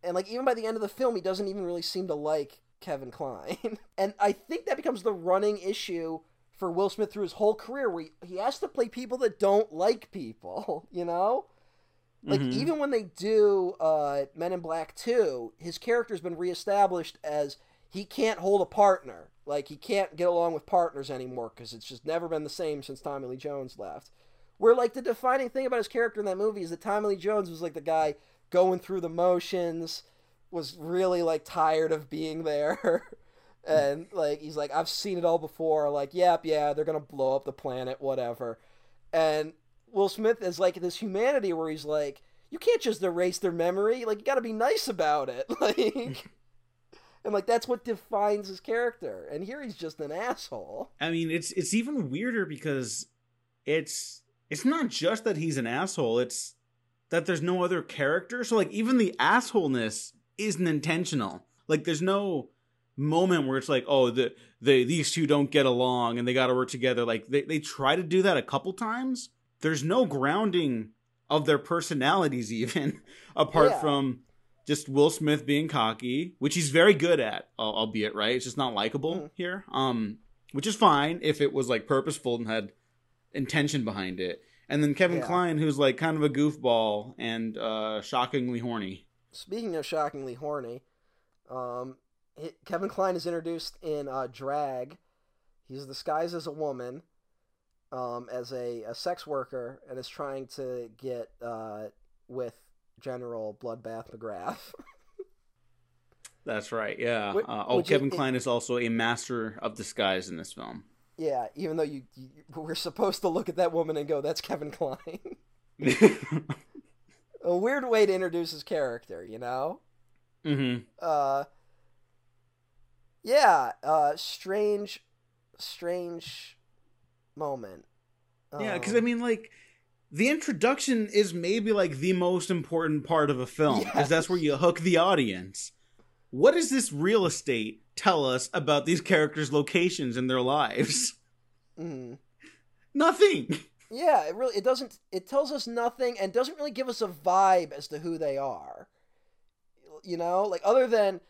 and like even by the end of the film, he doesn't even really seem to like Kevin Kline. (laughs) and I think that becomes the running issue for Will Smith through his whole career, where he, he has to play people that don't like people. (laughs) You know. Like Mhm. even when they do uh, Men in Black Two, his character's been reestablished as he can't hold a partner. Like he can't get along with partners anymore because it's just never been the same since Tommy Lee Jones left. Where like the defining thing about his character in that movie is that Tommy Lee Jones was like the guy going through the motions, was really like tired of being there. (laughs) and like he's like I've seen it all before like yep yeah they're to blow up the planet whatever. And Will Smith is like this humanity where he's like, you can't just erase their memory. Like you got to be nice about it. (laughs) Like, and like that's what defines his character. And here he's just an asshole. I mean, it's it's even weirder because it's it's not just that he's an asshole. It's that there's no other character. So like even the assholeness isn't intentional. Like there's no moment where it's like, oh, the the these two don't get along and they got to work together. Like they they try to do that a couple times. There's no grounding of their personalities (laughs) even apart Yeah. from just Will Smith being cocky, which he's very good at, albeit right. It's just not likable Mhm. here. Um, which is fine if it was like purposeful and had intention behind it. And then Kevin Yeah. Kline, who's like kind of a goofball and uh, shockingly horny. Speaking of shockingly horny, um, Kevin Kline is introduced in uh, Drag. He's disguised as a woman, um, as a, a sex worker, and is trying to get uh, with General Bloodbath McGrath. (laughs) That's right. Yeah. Uh, oh, Kevin it- Kline is also a master of disguise in this film. yeah, even though you, you we're supposed to look at that woman and go, "That's Kevin Kline." (laughs) (laughs) a weird way to introduce his character, you know? hmm Uh Yeah, uh strange strange moment. Yeah, because Um, I mean, like, the introduction is maybe like the most important part of a film because Yes. that's where you hook the audience. what does this real estate tell us about these characters' locations in their lives? Mm. Nothing. Yeah, it really it doesn't it tells us nothing and doesn't really give us a vibe as to who they are. You know, like other than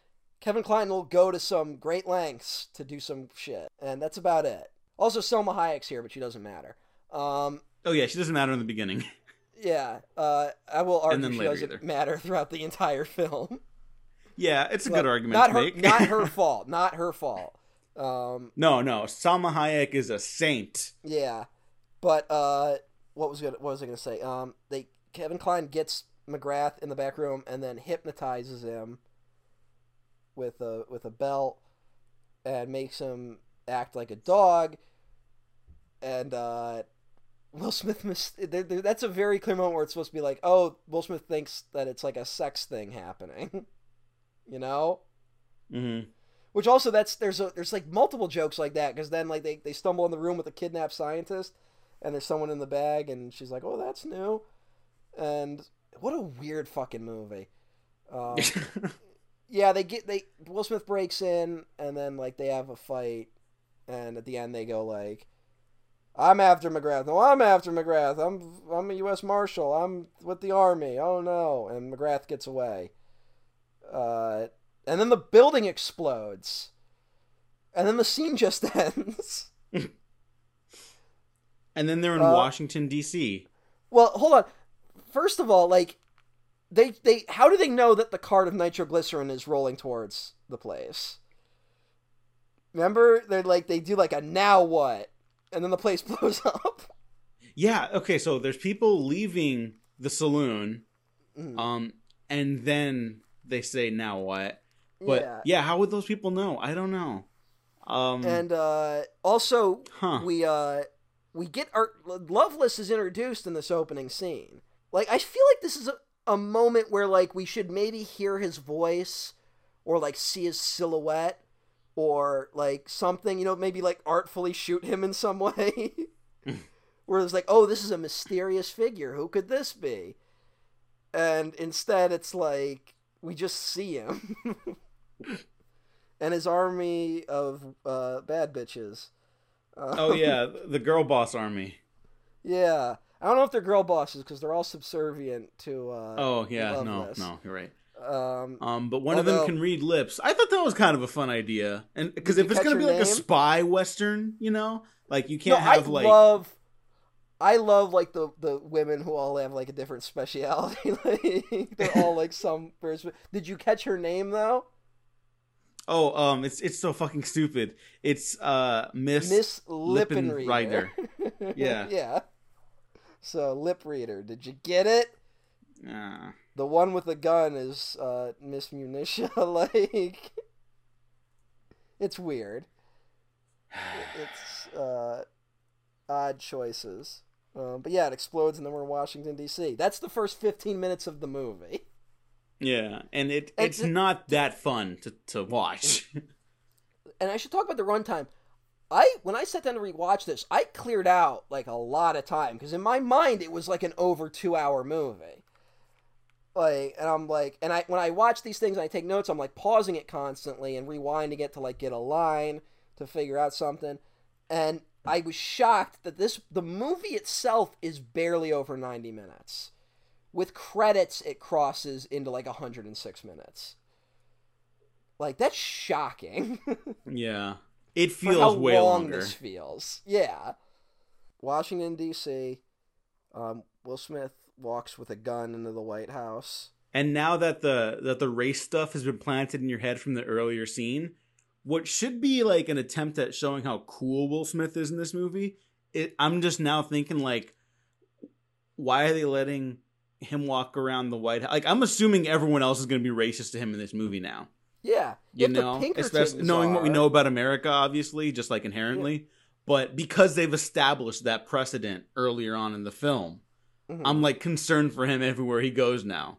Kevin Kline will go to some great lengths to do some shit, and that's about it. Also, Salma Hayek's here, but she doesn't matter. Um, Oh yeah, she doesn't matter in the beginning. (laughs) yeah, uh, I will argue she doesn't either. matter (laughs) throughout the entire film. Yeah, it's a Well, good argument Not to her, make. not her (laughs) fault. Not her fault. Um, no, no, Salma Hayek is a saint. Yeah, but uh, what was gonna, what was I gonna say? Um, they Kevin Kline gets McGrath in the back room and then hypnotizes him with a with a belt and makes him act like a dog. And uh, Will Smith, mis- there- there- that's a very clear moment where it's supposed to be like, oh, Will Smith thinks that it's like a sex thing happening, (laughs) you know. Mm-hmm. Which also that's there's a there's like multiple jokes like that because then like they, they stumble in the room with a kidnapped scientist and there's someone in the bag and she's like oh that's new. And what a weird fucking movie. Um, (laughs) yeah they get they Will Smith breaks in and then like they have a fight and at the end they go like I'm after McGrath. No I'm after McGrath. I'm I'm a U.S. Marshal. I'm with the army. Oh no. And McGrath gets away. Uh and then the building explodes. And then the scene just (laughs) ends. (laughs) and then they're in Uh, Washington D.C. well, hold on. First of all, like they they how do they know that the cart of nitroglycerin is rolling towards the place? Remember, they're like they do like a now what, and then the place (laughs) blows up. Yeah. Okay. So there's people leaving the saloon, Mm. um, and then they say, "Now what?" But yeah, yeah. how would those people know? I don't know. Um, and uh, also huh? we uh we get our Loveless is introduced in this opening scene. Like I feel like this is a, a moment where like we should maybe hear his voice or like see his silhouette or like something, you know, maybe like artfully shoot him in some (laughs) way. where it's like, "Oh, this is a mysterious figure. Who could this be?" And instead it's like we just see him. (laughs) and his army of uh, bad bitches. Oh yeah, the girl boss army. yeah. I don't know if they're girl bosses because they're all subservient to. Uh, Oh yeah, no, no, you're right. Um, Um, but one of them can read lips. I thought that was kind of a fun idea, and because if it's gonna be her like a spy western, you know, like you can't I have like love. I love like the the women who all have like a different (laughs) speciality. like they're all like some. Did you catch her name though? Oh, um, it's it's so fucking stupid. It's uh Miss Miss Lippenreader. Yeah. (laughs) yeah. So lip reader. Did you get it? Ah. The one with the gun is uh, Miss Munitia. (laughs) like, it's weird. (sighs) It's uh, odd choices. Um, but yeah, it explodes, and then we're in Washington D.C. That's the first fifteen minutes of the movie. (laughs) yeah, and it And it's the- not that fun to to watch. (laughs) And I should talk about the runtime. I when I sat down to rewatch this, I cleared out like a lot of time because in my mind it was like an over two hour movie. Like, and I'm like, and I when I watch these things and I take notes, I'm like pausing it constantly and rewinding it to like get a line to figure out something. And I was shocked that this the movie itself is barely over 90 minutes. With credits, it crosses into like 106 minutes. Like that's shocking. (laughs) yeah, it for how feels way long longer. this feels. Yeah. Washington D.C. Um, Will Smith walks with a gun into the White House. And now that the that the race stuff has been planted in your head from the earlier scene, what should be like an attempt at showing how cool Will Smith is in this movie, it, I'm just now thinking like, why are they letting him walk around the White House? Like, I'm assuming everyone else is going to be racist to him in this movie now. Yeah, You know, especially knowing what we know about America, obviously, just like inherently. But because they've established that precedent earlier on in the film, Mhm. I'm like concerned for him everywhere he goes now.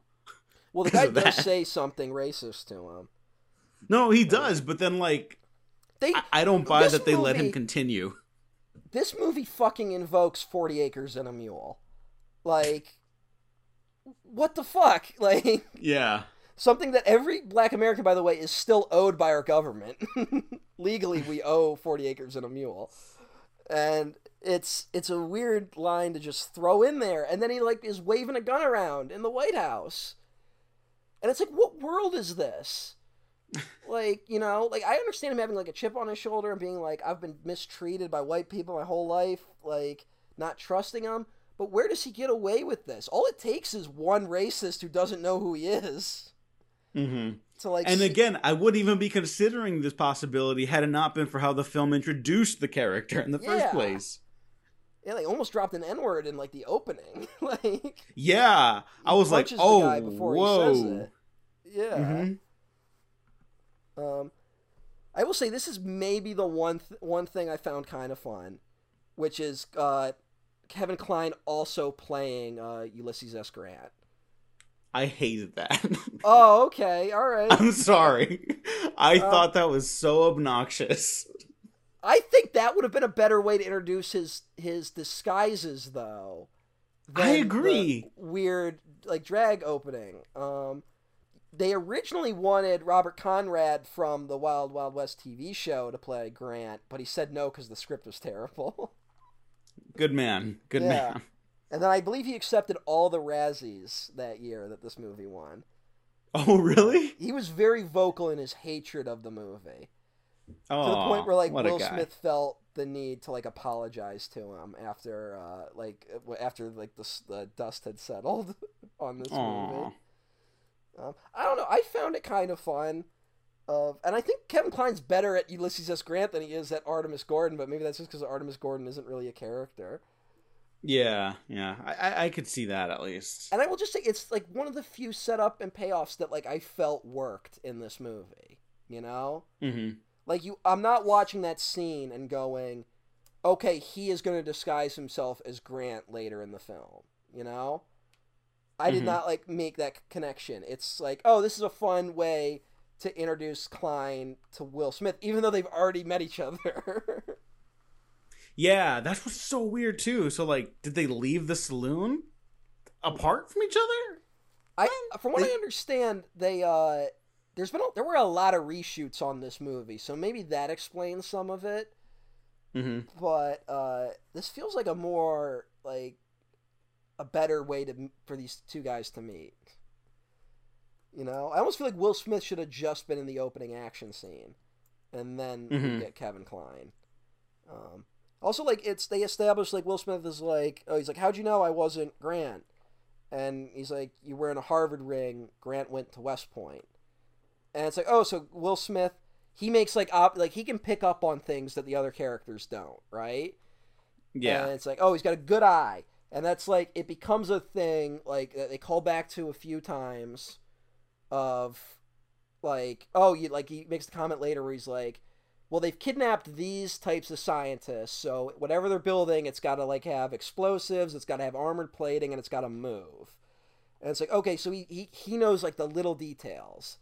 well, the (laughs) guy does that. say something racist to him. No, he does, but then like They I, I don't buy that they let him continue. this movie fucking invokes Forty Acres and a Mule. Like, what the fuck? (laughs) Like, Yeah. Something that every black American, by the way, is still owed by our government. (laughs) Legally, we owe 40 acres and a mule. And it's it's a weird line to just throw in there. And then he like is waving a gun around in the White House. And it's like, what world is this? (laughs) like, you know, like I understand him having like a chip on his shoulder and being like, I've been mistreated by white people my whole life, like not trusting them. But where does he get away with this? All it takes is one racist who doesn't know who he is. Mm-hmm. To like, And s- again, I wouldn't even be considering this possibility had it not been for how the film introduced the character in the Yeah. first place. yeah, they almost dropped an N word in like the opening. (laughs) like, Yeah, I was like, oh, whoa. he says it. Yeah. Mhm. Um, I will say this is maybe the one th- one thing I found kind of fun, which is uh, Kevin Kline also playing uh, Ulysses S. Grant. I hated that. (laughs) Oh, okay, all right. I'm sorry. I Um, thought that was so obnoxious. I think that would have been a better way to introduce his his disguises, though. I agree. Weird like drag opening. Um, they originally wanted Robert Conrad from the Wild Wild West TV show to play Grant, but he said no because the script was terrible. (laughs) Good man. Good Yeah. man. (laughs) and then I believe he accepted all the Razzies that year that this movie won. Oh, really? He was very vocal in his hatred of the movie. Oh, to the point where like Will. Smith felt the need to like apologize to him after uh like after like the, the dust had settled (laughs) on this Aw. movie. Um, I don't know. I found it kind of fun. Of and I think Kevin Kline's better at Ulysses S. Grant than he is at Artemus Gordon, but maybe that's just because Artemus Gordon isn't really a character. Yeah, yeah. I, I, could see that at least. And I will just say it's like one of the few setup and payoffs that like I felt worked in this movie. You know, hmm like you, I'm not watching that scene and going, okay, he is going to disguise himself as Grant later in the film. You know, I did Mhm. not like make that connection. It's like, oh, this is a fun way to introduce Kline to Will Smith, even though they've already met each other. (laughs) Yeah, that was so weird too. So, like, did they leave the saloon apart from each other? I, from what they- I understand, they uh, there's been a, there were a lot of reshoots on this movie, so maybe that explains some of it. Mm-hmm. But uh, this feels like a more like a better way to for these two guys to meet. You know, I almost feel like Will Smith should have just been in the opening action scene, and then Mhm. get Kevin Kline. Um, also, like it's they established like Will Smith is like, oh, he's like, how'd you know I wasn't Grant? And he's like, you were in a Harvard ring. Grant went to West Point, and it's like, oh, so Will Smith, he makes like op like he can pick up on things that the other characters don't, right? Yeah. And it's like, oh, he's got a good eye. And that's like, it becomes a thing, like, that they call back to a few times of, like, oh, you, like, he makes the comment later where he's like, well, they've kidnapped these types of scientists, so whatever they're building, it's got to, like, have explosives, it's got to have armored plating, and it's got to move. And it's like, okay, so he, he, he knows, like, the little details.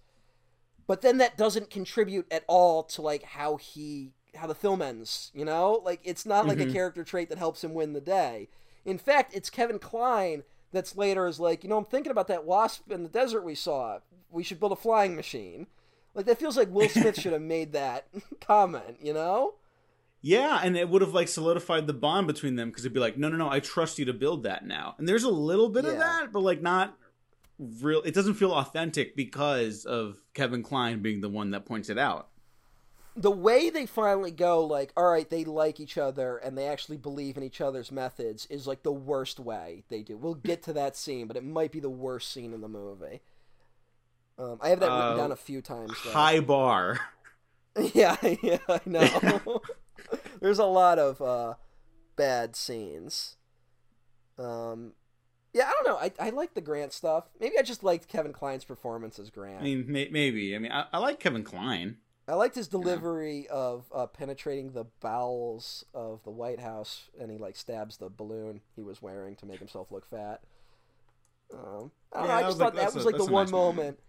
But then that doesn't contribute at all to, like, how he how the film ends, you know? Like it's not like a Mhm. character trait that helps him win the day. In fact, it's Kevin Kline that's later is like, you know, I'm thinking about that wasp in the desert we saw. We should build a flying machine. Like that feels like Will Smith should have made that (laughs) comment, you know? Yeah, and it would have like solidified the bond between them because it'd be like, no, no, no, I trust you to build that now. And there's a little bit of that, but like not real. It doesn't feel authentic because of Kevin Kline being the one that points it out. the way they finally go like all right they like each other and they actually believe in each other's methods is like the worst way they do we'll get to that scene but it might be the worst scene in the movie um, i have that written Uh, down a few times though. High bar. (laughs) yeah (laughs) yeah i know (laughs) there's a lot of uh, bad scenes um, yeah i don't know I, I like the grant stuff maybe i just liked kevin kline's performance as grant I mean, may- maybe. I mean, I, I like Kevin Kline. I liked his delivery of uh, penetrating the bowels of the White House, and he like stabs the balloon he was wearing to make himself look fat. Um, I, don't know, I just was thought that was a- like the one nice moment.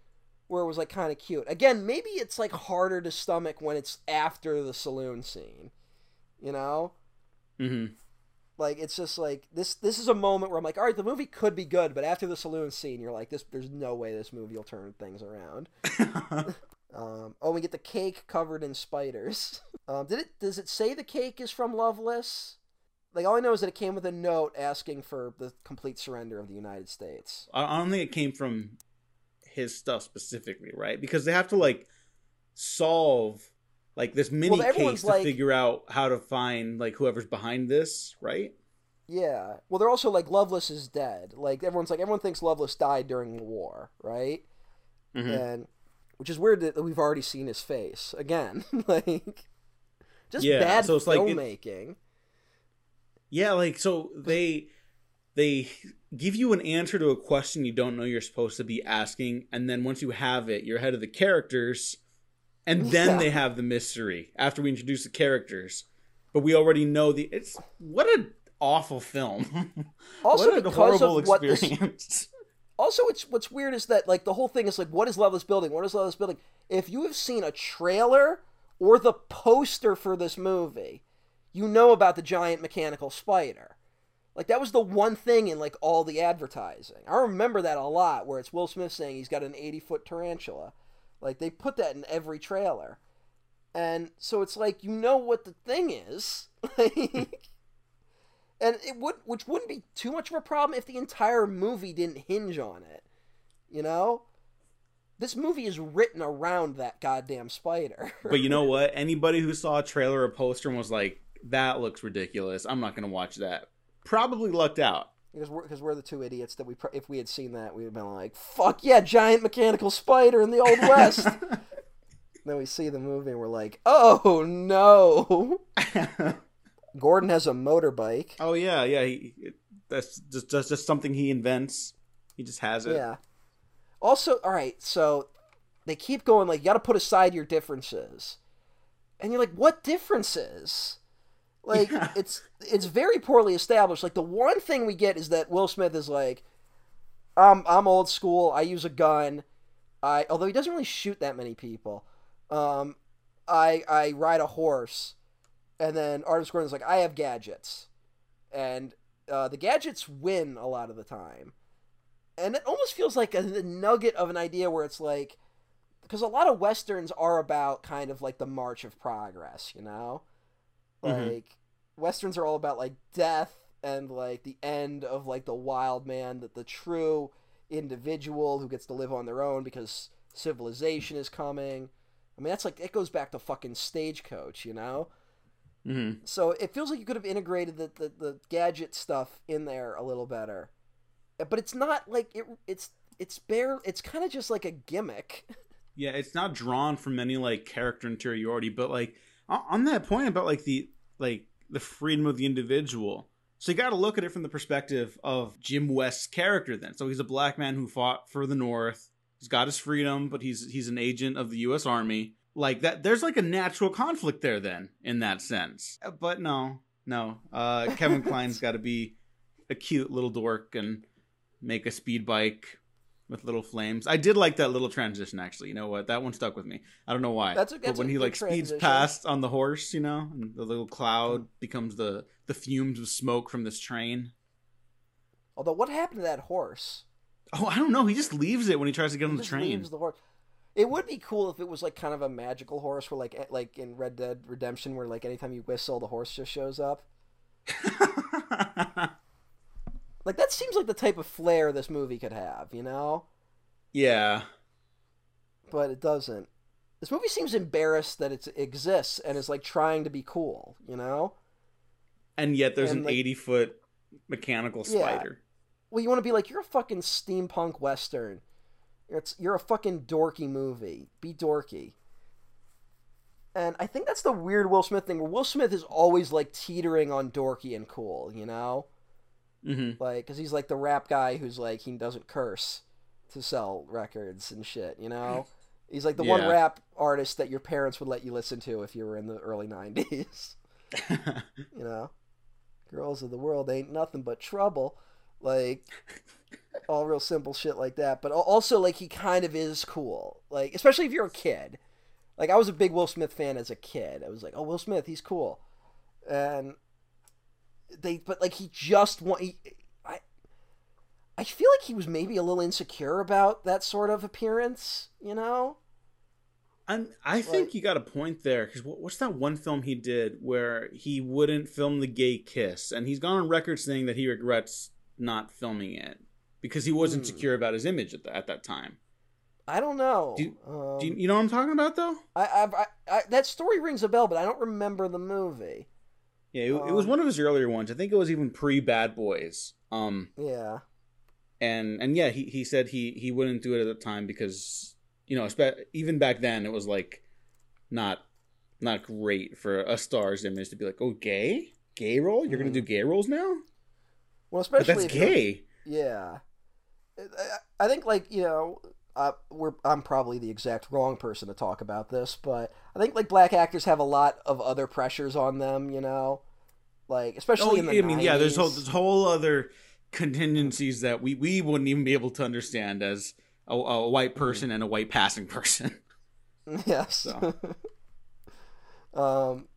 Where it was like kind of cute. Again, maybe it's like harder to stomach when it's after the saloon scene, you know. hmm Like it's just like this. This is a moment where I'm like, all right, the movie could be good, but after the saloon scene, you're like, this. There's no way this movie will turn things around. (laughs) um, oh, we get the cake covered in spiders. (laughs) Um, did it? Does it say the cake is from Loveless? Like all I know is that it came with a note asking for the complete surrender of the United States. I don't think it came from his stuff specifically, right? Because they have to like solve like this mini Well, case to like- figure out how to find like whoever's behind this, right? Yeah. Well, they're also like Loveless is dead. Like everyone's like everyone thinks Loveless died during the war, right? Mhm. And which is weird that we've already seen his face again. (laughs) like just Yeah, bad so it's like it- filmmaking. Yeah, like so they they give you an answer to a question you don't know you're supposed to be asking, and then once you have it, you're ahead of the characters, and then Yeah. they have the mystery after we introduce the characters. But we already know the it's what an awful film. (laughs) Also, what a because horrible of what this- experience. (laughs) Also, it's what's weird is that like the whole thing is like, what is Loveless building? What is Loveless building? If you have seen a trailer or the poster for this movie, you know about the giant mechanical spider. Like that was the one thing in like all the advertising. I remember that a lot, where it's Will Smith saying he's got an eighty foot tarantula. Like they put that in every trailer, and so it's like you know what the thing is. (laughs) Like, and it would which wouldn't be too much of a problem if the entire movie didn't hinge on it you know this movie is written around that goddamn spider but you know (laughs) what? Anybody who saw a trailer or poster and was like, "That looks ridiculous. I'm not going to watch that." Probably lucked out. because we're, because we're the two idiots that we pr- if we had seen that we'd have been like fuck yeah giant mechanical spider in the old west (laughs) (laughs) then we see the movie and we're like oh no (laughs) gordon has a motorbike oh yeah, yeah. He, that's just, just just something he invents. He just has it. Yeah. Also, all right, so they keep going like you got to put aside your differences, and you're like, what differences? Like Yeah. it's it's very poorly established. Like the one thing we get is that Will Smith is like, I'm I'm old school. I use a gun. I although he doesn't really shoot that many people. Um, I I ride a horse, and then Artemus Gordon's like, I have gadgets, and uh, the gadgets win a lot of the time and it almost feels like a, a nugget of an idea where it's like because a lot of westerns are about kind of like the march of progress you know Mhm. like westerns are all about like death and like the end of like the wild man that the true individual who gets to live on their own because civilization is coming. I mean that's like it goes back to fucking stagecoach you know? Hmm so it feels like you could have integrated the, the, the gadget stuff in there a little better. But it's not like it it's it's bare it's kind of just like a gimmick. (laughs) Yeah, it's not drawn from any like character interiority, but like on that point about like the like the freedom of the individual. So you got to look at it from the perspective of Jim West's character. Then, so he's a black man who fought for the North. He's got his freedom, but he's he's an agent of the U.S. Army. Like that, there's like a natural conflict there. Then, in that sense, Uh, but no, no. Uh, Kevin (laughs) Kline's got to be a cute little dork and make a speed bike with little flames. I did like that little transition actually. You know what? That one stuck with me. I don't know why. That's a- but when he like speeds transition. past on the horse, you know, and the little cloud becomes the the fumes of smoke from this train. although what happened to that horse Oh, I don't know. He just leaves it when he tries to get on the train. leaves the horse it would be cool if it was like kind of a magical horse where like eh, like in red dead redemption where like anytime you whistle the horse just shows up (laughs) like that seems like the type of flair this movie could have you know yeah. but it doesn't. This movie seems embarrassed that it exists and is like trying to be cool, you know? And yet there's And, an like- 80 foot mechanical Yeah. spider. Well, you want to be like, you're a fucking steampunk western. It's you're a fucking dorky movie. Be dorky. And I think that's the weird Will Smith thing, where Will Smith is always like teetering on dorky and cool, you know? Hmm Like, because he's like the rap guy who's like he doesn't curse to sell records and shit, you know? (laughs) He's like the one rap artist that your parents would let you listen to if you were in the early '90s. (laughs) (laughs) you know? Girls of the world ain't nothing but trouble. Like all real simple shit like that. But also like he kind of is cool. Like especially if you're a kid. Like i was a big will smith fan as a kid. I was like oh will smith he's cool. And they but like he just want he, I I feel like he was maybe a little insecure about that sort of appearance, you know? I'm, I think Like- you got a point there because what's that one film he did where he wouldn't film the gay kiss, and he's gone on record saying that he regrets not filming it because he wasn't Hmm. secure about his image at, the, at that time. I don't know. Do- um, Do you, you know what I'm talking about though? I, I, I, I that story rings a bell, but I don't remember the movie. Yeah, it, it was Um, one of his earlier ones. I think it was even pre Bad Boys. Um, Yeah. and and yeah, he he said he he wouldn't do it at the time because you know, even back then it was like not not great for a star's image to be like, oh, gay, gay role. You're gonna Mhm. do gay roles now, Well, but especially that's if gay. Yeah, I- I think like you know, uh, we're I'm probably the exact wrong person to talk about this, but I think like black actors have a lot of other pressures on them. You know, like especially Oh, in the I mean, yeah. There's whole there's whole other contingencies that we we wouldn't even be able to understand as a, a white Mm-hmm. person and a white passing person. (laughs) (laughs) yes. So. (laughs) um,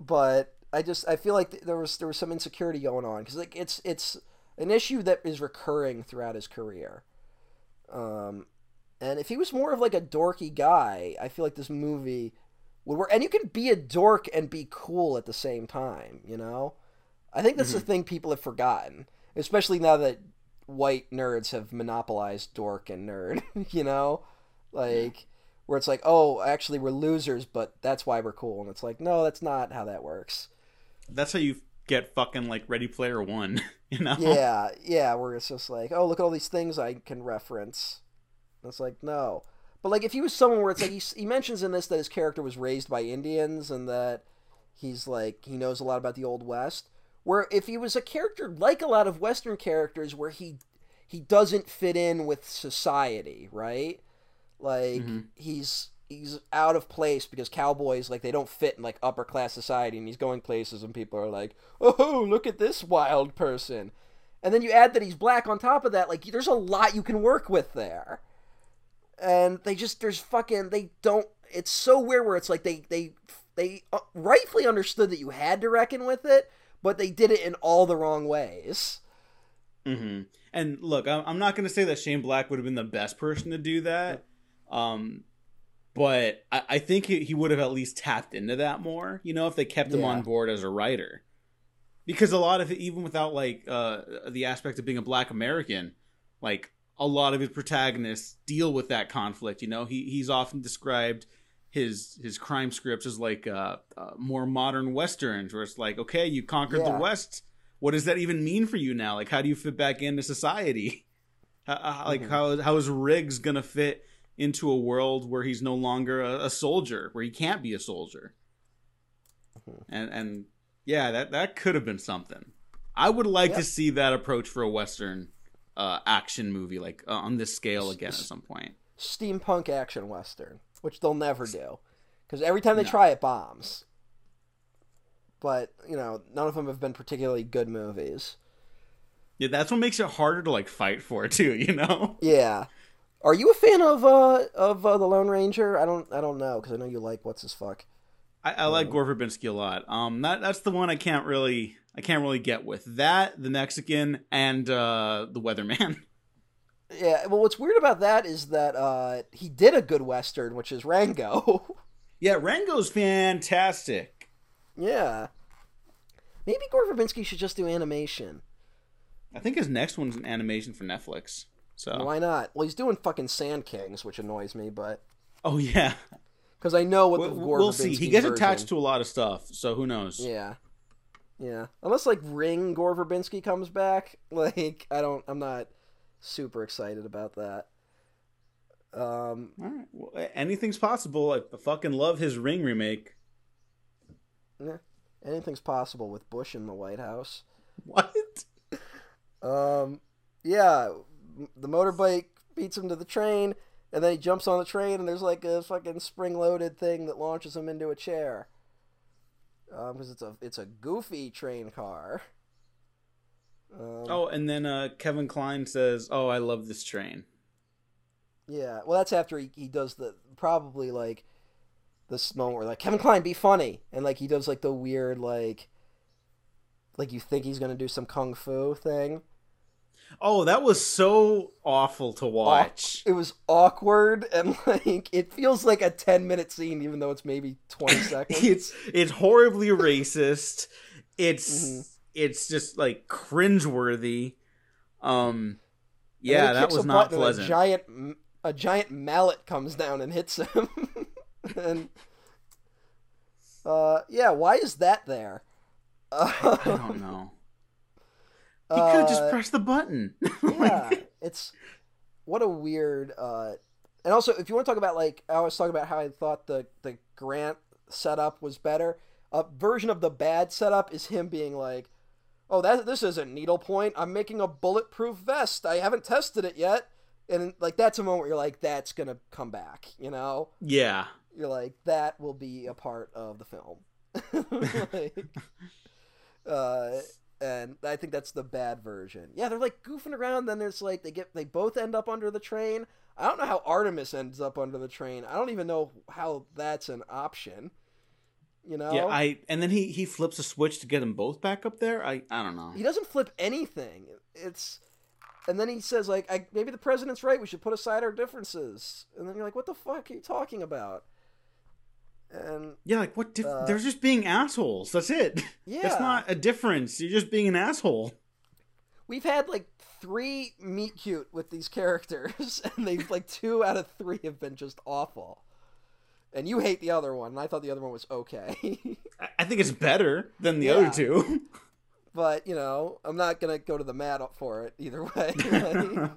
but I just I feel like th- there was there was some insecurity going on because like it's it's an issue that is recurring throughout his career. Um, and if he was more of like a dorky guy, I feel like this movie would work. And you can be a dork and be cool at the same time. You know, I think that's the mm-hmm. thing people have forgotten, especially now that white nerds have monopolized dork and nerd. (laughs) you know, like where it's like, oh, actually we're losers, but that's why we're cool. And it's like, no, that's not how that works. That's how you get fucking like Ready Player One. (laughs) You know? Yeah, yeah, where it's just like, oh, look at all these things I can reference. And it's like, no. But like, if he was someone where it's like he, he mentions in this that his character was raised by Indians and that he's like he knows a lot about the old west. Where if he was a character like a lot of Western characters, where he he doesn't fit in with society, right? Like Mhm. he's he's out of place because cowboys like they don't fit in like upper class society, and he's going places and people are like, oh, look at this wild person. And then you add that he's black on top of that, like there's a lot you can work with there. And they just there's fucking they don't. It's so weird where it's like they they they uh, rightfully understood that you had to reckon with it, but they did it in all the wrong ways. Mm-hmm. And look, I'm I'm not going to say that Shane Black would have been the best person to do that, um, but I, I think he, he would have at least tapped into that more. You know, if they kept him Yeah. on board as a writer, because a lot of it, even without like uh, the aspect of being a Black American, like a lot of his protagonists deal with that conflict. You know, he he's often described his his crime scripts as like uh, uh, more modern westerns, where it's like, okay, you conquered Yeah. the West. What does that even mean for you now? Like, how do you fit back into society? (laughs) How, how- like, how how is Riggs gonna fit into a world where he's no longer a, a soldier, where he can't be a soldier? Mhm. And and yeah, that that could have been something. I would like to see that approach for a western uh, action movie, like uh, on this scale again at some point. Steampunk action western, which they'll never do, because every time they No. try it bombs. But you know, none of them have been particularly good movies. Yeah, that's what makes it harder to like fight for (laughs) too. You know? Yeah. Are you a fan of uh of uh, the Lone Ranger? I don't I don't know because I know you like what's his fuck. I, I like Gore Verbinski a lot. Um, that that's the one I can't really I can't really get with that the Mexican and uh, the Weatherman. (laughs) Yeah. Well, what's weird about that is that uh he did a good western, which is Rango. (laughs) yeah, Rango's fantastic. yeah. Maybe Gore Verbinski should just do animation. I think his next one's an animation for Netflix. So Why not? Well, he's doing fucking Sand Kings, which annoys me, but oh yeah, (laughs) because I know what we'll, the Gore we'll see. He gets version- attached to a lot of stuff, so who knows? Yeah. Yeah. Unless like Ring Gore Verbinski comes back, (laughs) like I don't I'm not super excited about that. Um All right, well, anything's possible. I fucking love his Ring remake. yeah, anything's possible with Bush in the White House. What? Um yeah, the motorbike beats him to the train and then he jumps on the train and there's like a fucking spring-loaded thing that launches him into a chair. Um cuz it's a it's a goofy train car. Um, Oh, and then uh, Kevin Kline says, "Oh, I love this train." Yeah, well, that's after he, he does the probably like this moment where like Kevin Kline be funny, and like he does like the weird like like you think he's gonna do some kung fu thing. Oh, that was so awful to watch. It was awkward and (laughs) like it feels like a ten minute scene, even though it's maybe twenty (laughs) seconds. it's it's horribly racist. It's Mm-hmm. it's just like cringeworthy. Um, yeah, that was a not pleasant. A giant, a giant mallet comes down and hits him. (laughs) and uh, yeah, why is that there? I don't know. He could have just Uh, pressed the button. (laughs) yeah, it's what a weird. Uh, and also, if you want to talk about like I was talking about how I thought the the Grant setup was better. A version of the bad setup is him being like, "Oh, that this isn't needlepoint. I'm making a bulletproof vest. I haven't tested it yet." And like that's a moment where you're like, "That's gonna come back," you know? yeah, You're like, "That will be a part of the film." (laughs) like, (laughs) uh, and I think that's the bad version. Yeah, they're like goofing around. Then there's like they get they both end up under the train. I don't know how Artemus ends up under the train. I don't even know how that's an option. You know, yeah. I and then he he flips a switch to get them both back up there. I I don't know. he doesn't flip anything. It's and then he says like, I, maybe the president's right. We should put aside our differences. And then you're like, what the fuck are you talking about? And Yeah, like what? Dif- Uh, they're just being assholes. That's it. (laughs) Yeah. It's not a difference. You're just being an asshole. we've had like three meet cute with these characters, (laughs) and they've like two out of three have been just awful. And you hate the other one, and I thought the other one was okay. (laughs) I, think it's better than the Yeah. other two. but you know, I'm not gonna go to the mat for it either way. Like,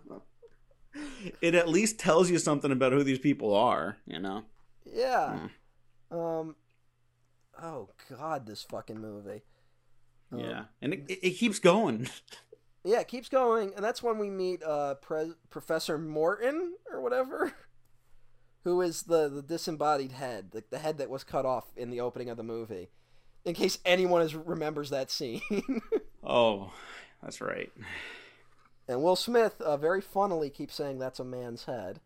it at least tells you something about who these people are. You know. yeah. Um. Oh God, this fucking movie. Um, Yeah, and it, it, keeps going. (laughs) Yeah, it keeps going, and that's when we meet uh, Pre- Professor Morton or whatever, (laughs) who is the the disembodied head, like the head that was cut off in the opening of the movie. In case anyone is, remembers that scene, (laughs) Oh, that's right. and Will Smith uh, very funnily keeps saying that's a man's head.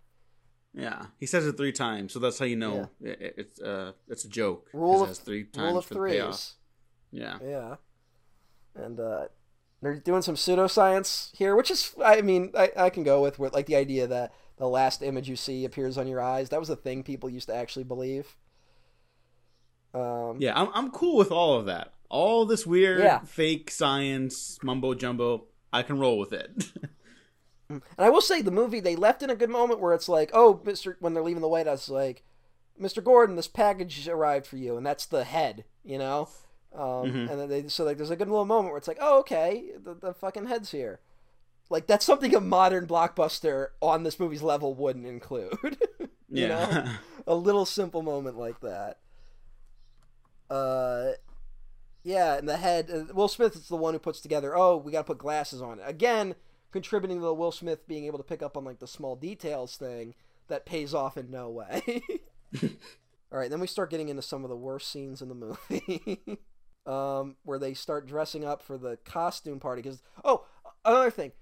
Yeah, he says it three times, so that's how you know it, it- it's uh it's a joke. Rule of three times rule of for the payoff. threes. Yeah, Yeah, and uh, they're doing some pseudoscience here, which is, I mean, I, I can go with with like the idea that the last image you see appears on your eyes. That was a thing people used to actually believe. Um, yeah. I'm I'm cool with all of that. All this weird Yeah. fake science mumbo jumbo. I can roll with it. (laughs) And I will say the movie they left in a good moment where it's like, oh, Mister, when they're leaving the White House, like, Mister Gordon, this package arrived for you, and that's the head, you know. Um, And then they so like there's a good little moment where it's like, oh, okay, the, the fucking head's here. Like that's something a modern blockbuster on this movie's level wouldn't include. (laughs) you know, (laughs) a little simple moment like that. Uh, yeah, and the head. Uh, Will Smith is the one who puts together. Oh, we got to put glasses on. It again, contributing to the Will Smith being able to pick up on like the small details thing that pays off in no way. (laughs) (laughs) All right, then we start getting into some of the worst scenes in the movie, (laughs) um, where they start dressing up for the costume party. Because oh, another thing,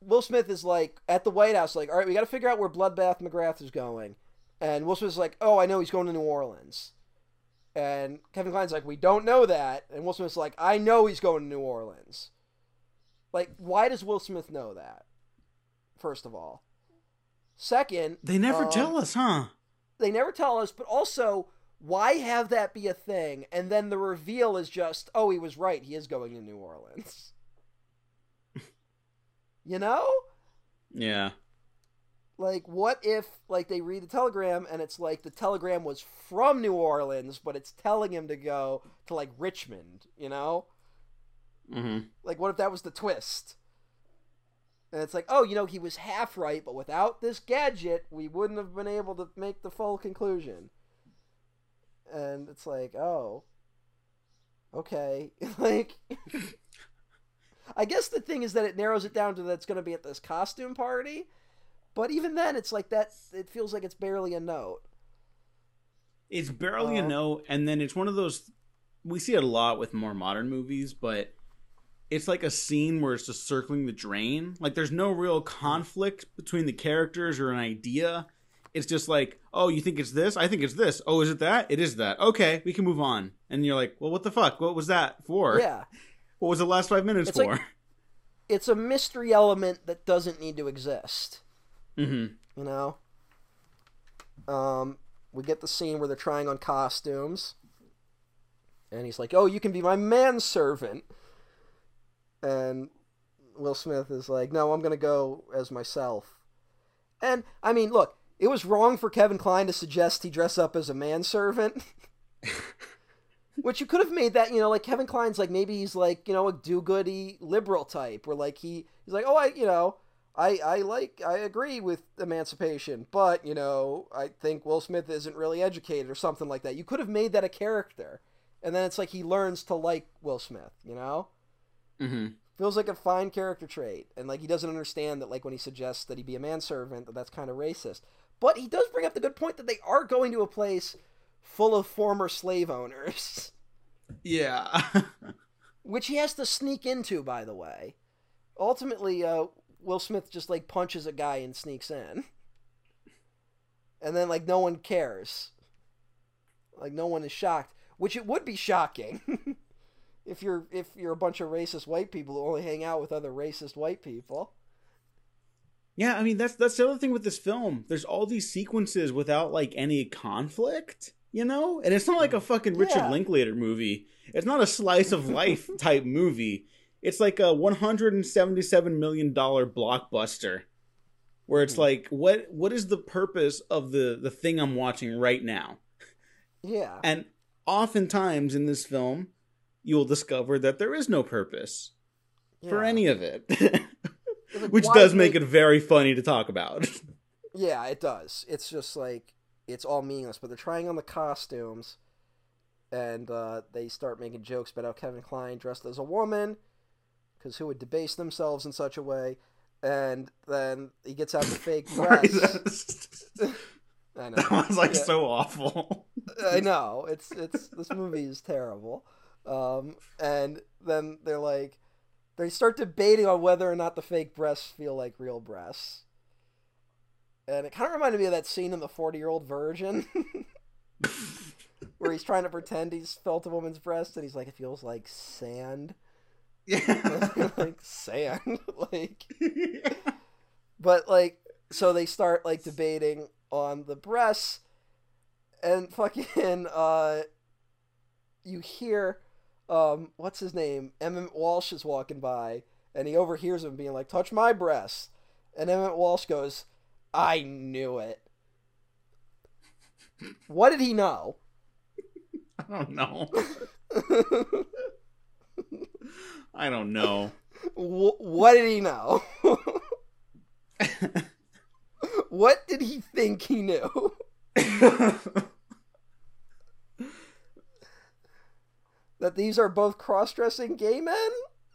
Will Smith is like at the White House, like, all right, we got to figure out where Bloodbath McGrath is going, and Will Smith Smith's like, oh, I know he's going to New Orleans, and Kevin Kline's like, we don't know that, and Will Smith's like, I know he's going to New Orleans. Like, why does Will Smith know that? First of all, second, they never um, tell us, huh? they never tell us, but also why have that be a thing? And then the reveal is just, oh, he was right. He is going to New Orleans. (laughs) you know? Yeah. Like, what if, like, they read the telegram and it's like the telegram was from New Orleans, but it's telling him to go to, like, Richmond, you know? Hmm Like, what if that was the twist? And it's like, oh, you know, he was half right, but without this gadget, we wouldn't have been able to make the full conclusion. And it's like, oh, okay. (laughs) like, (laughs) I guess the thing is that it narrows it down to that it's going to be at this costume party. But even then, it's like that, it feels like it's barely a note. It's barely Uh, a note. and then it's one of those. We see it a lot with more modern movies, but it's like a scene where it's just circling the drain. Like there's no real conflict between the characters or an idea. It's just like, oh, you think it's this? I think it's this. Oh, is it that? It is that. Okay, we can move on. And you're like, well, what the fuck? What was that for? Yeah. (laughs) What was the last five minutes It's for? like- it's a mystery element that doesn't need to exist. mm-hmm. You know. Um, we get the scene where they're trying on costumes, and he's like, "Oh, you can be my manservant," and Will Smith is like, "No, I'm gonna go as myself." And I mean, look, it was wrong for Kevin Kline to suggest he dress up as a manservant. (laughs) Which you could have made that, you know, like Kevin Kline's like maybe he's like, you know, a do-goody liberal type, where like he he's like, oh, I, you know, I I like I agree with emancipation, but you know, I think Will Smith isn't really educated or something like that. You could have made that a character, and then it's like he learns to like Will Smith, you know. Mm-hmm. Feels like a fine character trait, and like he doesn't understand that like when he suggests that he be a manservant, that that's kind of racist. But he does bring up the good point that they are going to a place full of former slave owners, Yeah. (laughs) which he has to sneak into. By the way, ultimately, uh, Will Smith just like punches a guy and sneaks in, and then like no one cares, like no one is shocked, which it would be shocking. (laughs) If you're if you're a bunch of racist white people who only hang out with other racist white people, yeah, I mean that's that's the other thing with this film. There's all these sequences without like any conflict, you know? And it's not like a fucking Richard Yeah. Linklater movie. It's not a slice of life (laughs) type movie. It's like a 177 million dollar blockbuster. Where it's Mhm. like what what is the purpose of the the thing I'm watching right now? yeah, And oftentimes in this film, you will discover that there is no purpose for any of it. (laughs) Like, Which does make it very funny to talk about. (laughs) Yeah, it does. It's just like it's all meaningless. But they're trying on the costumes, and uh, they start making jokes about how Kevin Kline dressed as a woman, because who would debase themselves in such a way? And then he gets out the (laughs) fake that I know. that was like Yeah. so awful. I know. It's it's this movie is terrible. Um, and then they're like, they start debating on whether or not the fake breasts feel like real breasts. And it kind of reminded me of that scene in the forty-year-old virgin, (laughs) where he's trying to pretend he's felt a woman's breast, and he's like, it feels like sand, Yeah. (laughs) like sand, (laughs) like. But like, so they start like debating on the breasts, and fucking uh, you hear, um, what's his name? Emmet Walsh is walking by, and he overhears him being like, "Touch my breast," and Emmet Walsh goes, "I knew it." What did he know? (laughs) I don't know. (laughs) I don't know. Wh- what did he know? (laughs) what did he think he knew? That these are both cross-dressing gay men?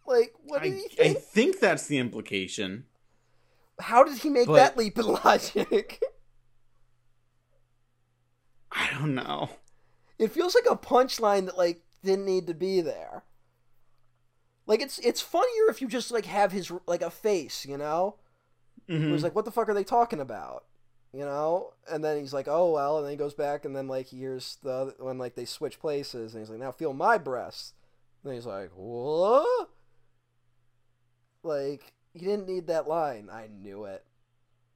Like, what did I, he I think? think that's the implication. How did he make but- that leap in logic? (laughs) I don't know. it feels like a punchline that like didn't need to be there. Like it's it's funnier if you just like have his like a face, you know. Mhm. It was like, what the fuck are they talking about? You know? And then he's like, oh, well. And then he goes back and then, like, he hears the, when, like, they switch places. And he's like, now feel my breasts. And he's like, what? Like, he didn't need that line. I knew it.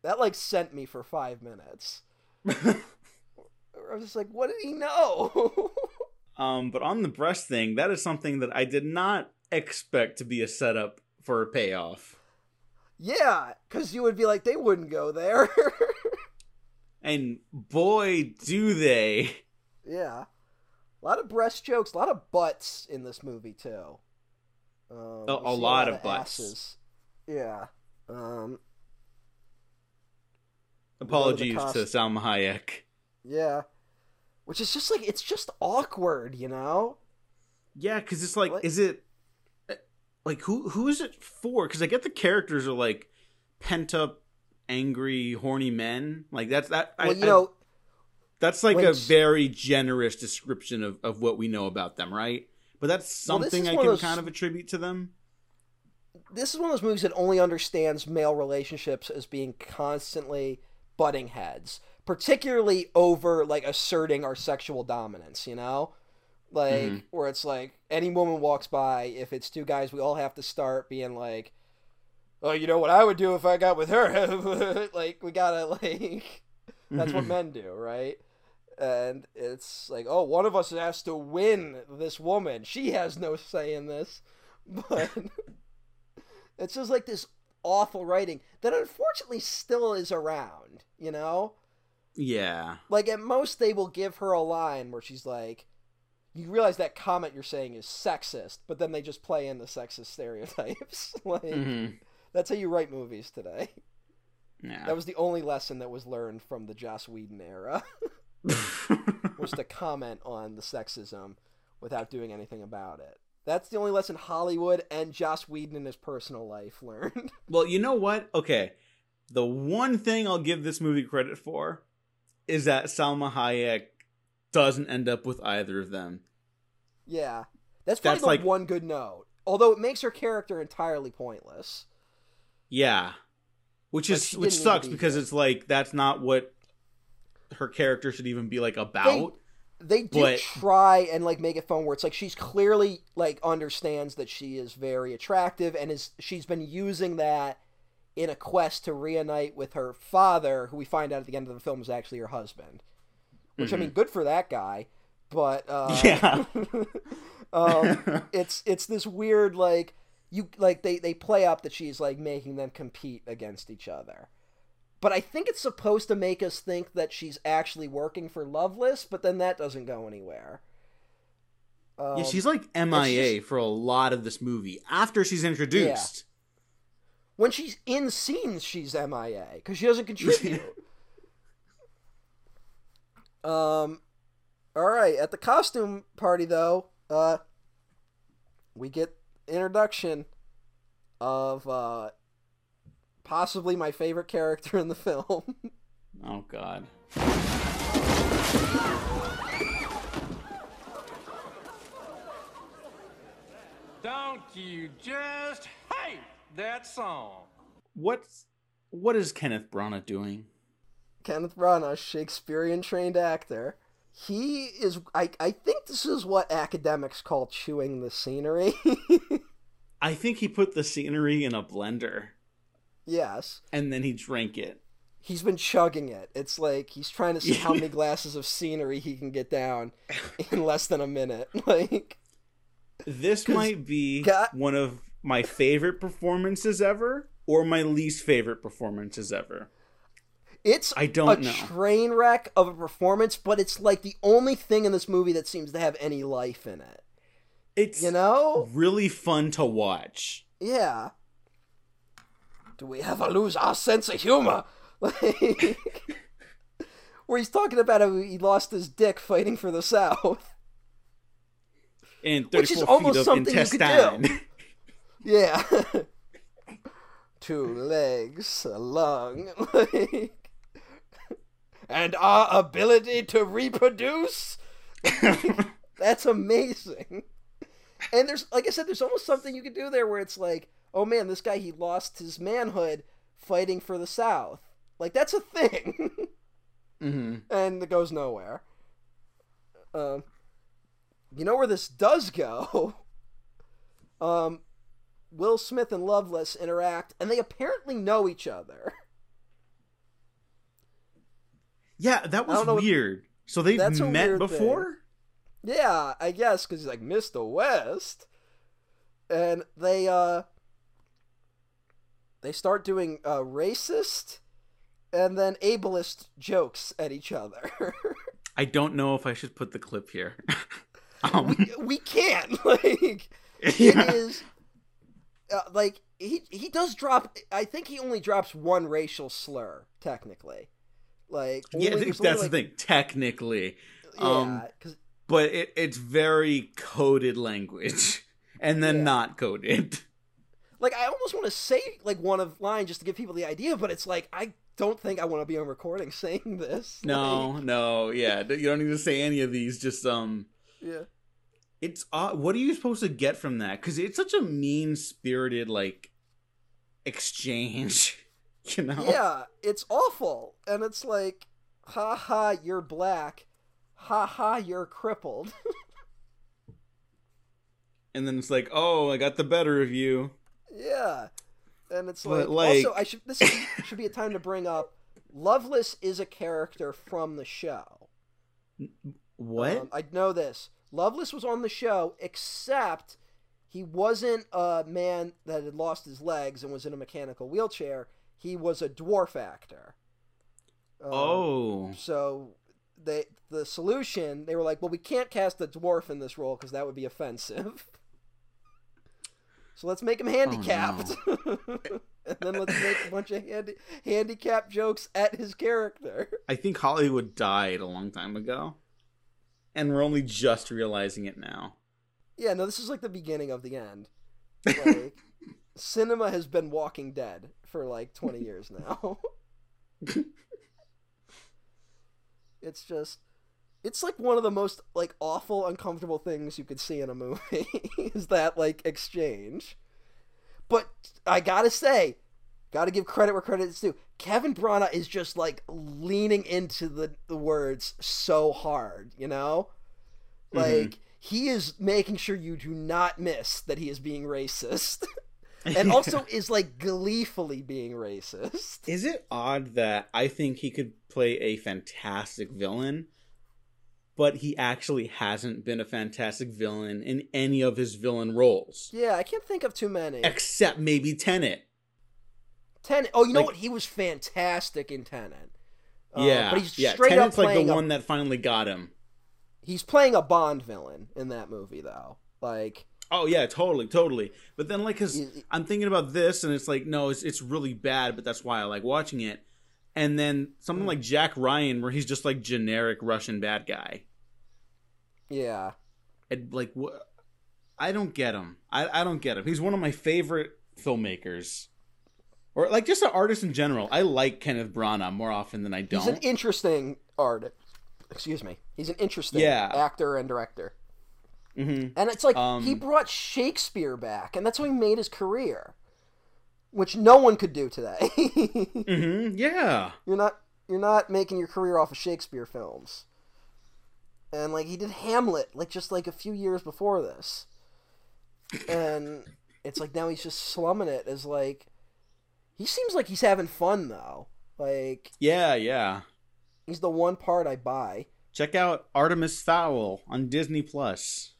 That, like, sent me for five minutes. I was just like, what did he know? (laughs) um, but on the breast thing, that is something that I did not expect to be a setup for a payoff. yeah, because you would be like, they wouldn't go there. (laughs) And boy, do they. Yeah. A lot of breast jokes, a lot of butts in this movie too. Um, A- a lot of butts. asses. Yeah. Um, Apologies to Salma Hayek. yeah. Which is just like it's just awkward, you know? Yeah, because it's like, What? is it like who who is it for? Because I get the characters are like pent up, angry, horny men. Like that's that. I, Well, you I- know, that's like a very generous description of of what we know about them, right? But that's something is I can of those- kind of attribute to them. this is one of those movies that only understands male relationships as being constantly butting heads, particularly over like asserting our sexual dominance, you know? like Mhm. where it's like any woman walks by, if it's two guys, we all have to start being like, "Oh, you know what I would do if I got with her?" (laughs) like we gotta (laughs) like that's what (laughs) men do, right? And it's like, oh, one of us has to win this woman. She has no say in this, but it's just like this awful writing that unfortunately still is around. You know, Yeah. like at most they will give her a line where she's like you realize that comment you're saying is sexist but then they just play in the sexist stereotypes like Mhm. That's how you write movies today Yeah. that was the only lesson that was learned from the joss whedon era (laughs) was to comment on the sexism without doing anything about it that's the only lesson hollywood and joss whedon in his personal life learned (laughs) well, you know what? Okay. The one thing I'll give this movie credit for is that Salma Hayek doesn't end up with either of them. yeah that's probably That's the like- one good note although it makes her character entirely pointless Yeah. Which Like, is which didn't need to sucks be because here. it's like that's not what her character should even be like about. they do But- try and like make it fun where it's like she's clearly like understands that she is very attractive and is she's been using that in a quest to reunite with her father who we find out at the end of the film is actually her husband which i mean good for that guy but uh Mm-hmm. Yeah. (laughs) um it's it's this weird like you like they they play up that she's like making them compete against each other. But i think it's supposed to make us think that she's actually working for loveless but then that doesn't go anywhere. Um, yeah, she's like MIA just- for a lot of this movie after she's introduced. when she's in scenes she's mia because she doesn't contribute. (laughs) Um all right at the costume party though uh we get introduction of uh possibly my favorite character in the (laughs) film Oh god. Don't you just hate that song? What's what is Kenneth Branagh doing? kenneth branagh shakespearean trained actor he is I, I think this is what academics call chewing the scenery (laughs) I think he put the scenery in a blender yes and then he drank it. he's been chugging it. It's like he's trying to see how many (laughs) glasses of scenery he can get down in less than a minute. (laughs) Like, this might be God- one of my favorite performances ever or my least favorite performances ever. It's I don't a know. train wreck of a performance, but it's like the only thing in this movie that seems to have any life in it. It's You know? really fun to watch. Yeah. Do we ever lose our sense of humor? (laughs) Like, where he's talking about how he lost his dick fighting for the South. And Which is 34 almost something you could intestine. (laughs) Yeah. (laughs) Two legs, a lung, like, and our ability to reproduce. (laughs) That's amazing. And there's, like I said, there's almost something you could do there where it's like, oh man, this guy he lost his manhood fighting for the South. Like that's a thing, (laughs) hmm and it goes nowhere. Um, you know where this does go? (laughs) Um, Will Smith and Loveless interact, and they apparently know each other. Yeah, that was what- weird. So they've met before? Yeah, I guess because he's like Mr. West, and they uh they start doing uh, racist and then ableist jokes at each other. (laughs) I don't know if I should put the clip here. (laughs) um, we can't (laughs) like it yeah. is uh, like he he does drop. I think he only drops one racial slur technically. Like Yeah, only- th- only, that's like- the thing. Technically, um, but it, it's very coded language, (laughs) and then Yeah. not coded. like I almost want to say like one of line just to give people the idea, but it's like I don't think I want to be on recording (laughs) saying this. No, Like, no, yeah, you don't need to say any of these. Just um, yeah. it's uh, what are you supposed to get from that? Because it's such a mean spirited like exchange, (laughs) (laughs) you know? Yeah, it's awful. And it's like, ha ha, you're black. Ha ha, you're crippled. (laughs) and then it's like, oh, I got the better of you. Yeah, and it's like, like- also I should this (laughs) should be a time to bring up. Loveless is a character from the show. What? Um, I know this. Loveless was on the show, except he wasn't a man that had lost his legs and was in a mechanical wheelchair. He was a dwarf actor. Um, oh, So they the solution they were like, well, we can't cast a dwarf in this role because that would be offensive. So let's make him handicapped, (laughs) and then let's make a bunch of handi- handicap jokes at his character. I think Hollywood died a long time ago, and we're only just realizing it now. Yeah, no, this is like the beginning of the end. (laughs) Like, cinema has been Walking Dead for like 20 (laughs) years now. (laughs) it's just it's like one of the most like awful uncomfortable things you could see in a movie (laughs) is that like exchange. But I got to say, got to give credit where credit is due. Kevin Branagh is just like leaning into the, the words so hard, you know? Mm-hmm. Like he is making sure you do not miss that he is being racist. And (laughs) also is like gleefully being racist. Is it odd that I think he could play a fantastic villain, but he actually hasn't been a fantastic villain in any of his villain roles, Yeah, I can't think of too many. except maybe Tenet. Tenet. Oh, you know Like- what? He was fantastic in Tenet. Uh, yeah, but he's yeah. straight Tenet's up like the a, one that finally got him. He's playing a Bond villain in that movie, though. Like, Oh yeah, totally, totally. But then like, cause I'm thinking about this, and it's like, no, it's it's really bad, but that's why I like watching it. And then something like Jack Ryan, where he's just like generic Russian bad guy. yeah, And like, wh- I don't get him. I I don't get him. He's one of my favorite filmmakers, or like just an artist in general. I like Kenneth Branagh more often than I don't. he's an interesting artist. Excuse me. He's an interesting Yeah. actor and director. Hmm And it's like Um, he brought Shakespeare back, and that's how he made his career, which no one could do today. (laughs) hmm Yeah. you're not you're not making your career off of Shakespeare films. And like he did Hamlet like just like a few years before this. And it's like now he's just slumming it as like he seems like he's having fun though. Like Yeah. Yeah. he's the one part I buy. Check out Artemis Fowl on Disney Plus.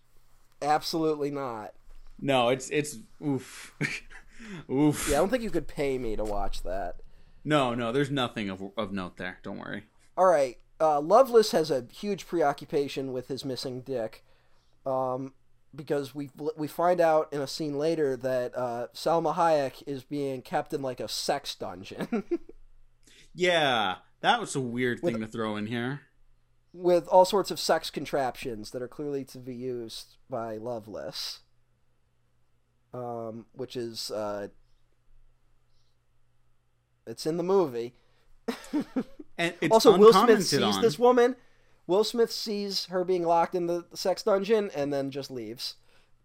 Absolutely not. No, it's it's oof, (laughs) oof. Yeah, I don't think you could pay me to watch that. No, no, there's nothing of of note there. Don't worry. All right. Uh, Loveless has a huge preoccupation with his missing dick, um, because we we find out in a scene later that uh, Salma Hayek is being kept in like a sex dungeon (laughs) Yeah, that was a weird With- thing to throw in here. With all sorts of sex contraptions that are clearly to be used by Loveless, um, which is uh, it's in the movie. (laughs) And it's also, Will Smith sees on. this woman. Will Smith sees her being locked in the, the sex dungeon and then just leaves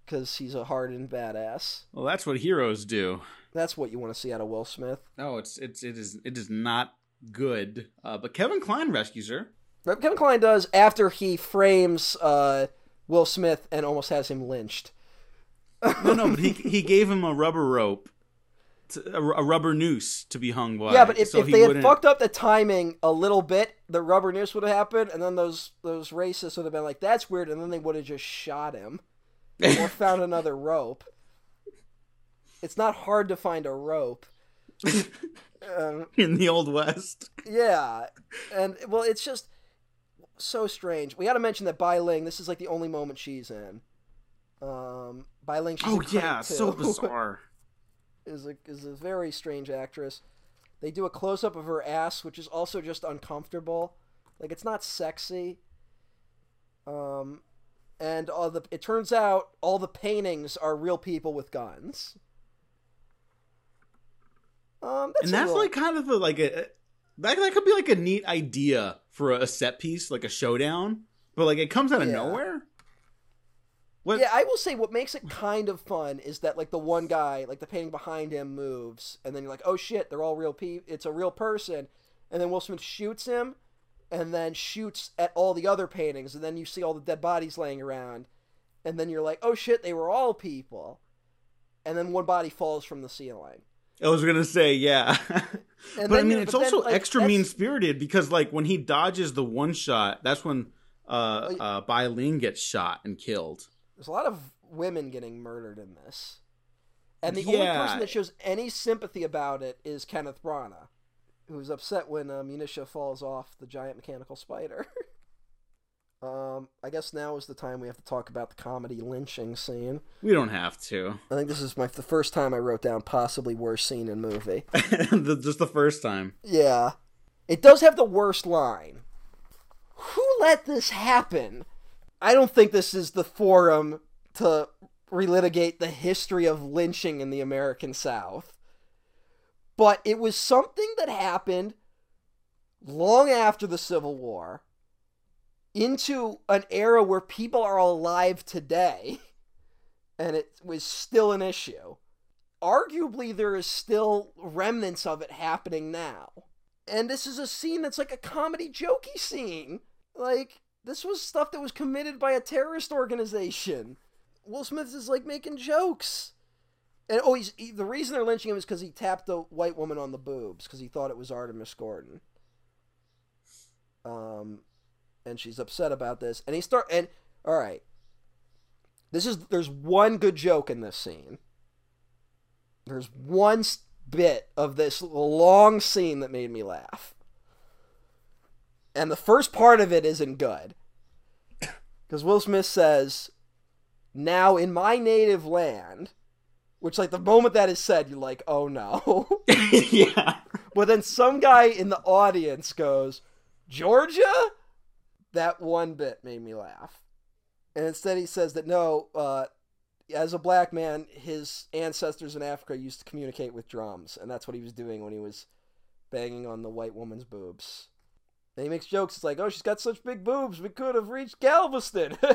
because he's a hardened badass. Well, that's what heroes do. That's what you want to see out of Will Smith. No, it's it's it is it is not good. Uh, but Kevin Kline rescues her. But Kevin Kline does after he frames uh, Will Smith and almost has him lynched. No, no, but he he gave him a rubber rope, to, a, a rubber noose to be hung by. yeah, but if, so if he they wouldn't- fucked up the timing a little bit, the rubber noose would have happened, and then those those racists would have been like, "That's weird," and then they would have just shot him or (laughs) found another rope. It's not hard to find a rope. (laughs) um, in the old west. yeah, and well, it's just so strange. We got to mention that Bai Ling. This is like the only moment she's in. Um, Bai Ling. She's Oh in Crank yeah, so bizarre. (laughs) is a is a very strange actress. They do a close up of her ass, which is also just uncomfortable. Like it's not sexy. Um, and all the it turns out all the paintings are real people with guns. Um, that's and that's little- like kind of a, like a that that could be like a neat idea for a set piece, like a showdown. But like it comes out of Yeah. nowhere. What? Yeah, I will say what makes it kind of fun is that like the one guy, like the painting behind him moves, and then you're like, oh shit, they're all real pe It's a real person, and then Will Smith shoots him, and then shoots at all the other paintings, and then you see all the dead bodies laying around, and then you're like, oh shit, they were all people, and then one body falls from the ceiling. I was gonna say, yeah. (laughs) But I mean, you- it's but then, also like, extra mean spirited because, like, when he dodges the one shot, that's when uh, Well, uh, Bai Ling gets shot and killed. There's a lot of women getting murdered in this. And the only person that shows any sympathy about it is Kenneth Branagh, who's upset when uh, Munitia falls off the giant mechanical spider. (laughs) um, I guess now is the time we have to talk about the comedy lynching scene. We don't have to. I think this is my the first time I wrote down possibly worst scene in movie. (laughs) The- Just the first time. Yeah. It does have the worst line. Who let this happen? I don't think this is the forum to relitigate the history of lynching in the American South. But it was something that happened long after the Civil War into an era where people are alive today and it was still an issue arguably there is still remnants of it happening now. And this is a scene that's like a comedy jokey scene. Like this was stuff that was committed by a terrorist organization. Will Smith is like making jokes. And oh, he's he, the reason they're lynching him is because he tapped a white woman on the boobs because he thought it was Artemus Gordon. Um, and she's upset about this. And he start and all right. This is there's one good joke in this scene. There's one bit of this long scene that made me laugh. And the first part of it isn't good. (coughs) Because Will Smith says, Now in my native land, which, like, the moment that is said, you're like, oh no. (laughs) yeah. but then some guy in the audience goes, Georgia? That one bit made me laugh. And instead he says that no, uh, as a black man, his ancestors in Africa used to communicate with drums, and that's what he was doing when he was banging on the white woman's boobs. And he makes jokes. It's like, oh, she's got such big boobs, we could have reached Galveston. (laughs)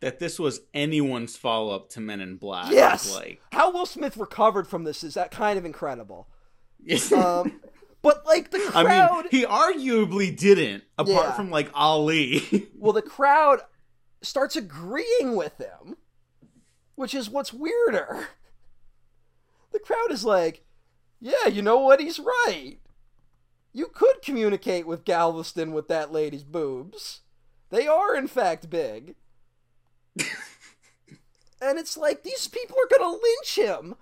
That this was anyone's follow up to Men in Black. yes. Like, How Will Smith recovered from this is that kind of incredible. (laughs) Um, but like the crowd, I mean, he arguably didn't, apart Yeah. from like Ali. (laughs) well, the crowd starts agreeing with him, which is what's weirder. The crowd is like, yeah, you know what? He's right. You could communicate with Galveston with that lady's boobs. They are, in fact, big. (laughs) and it's like, these people are going to lynch him.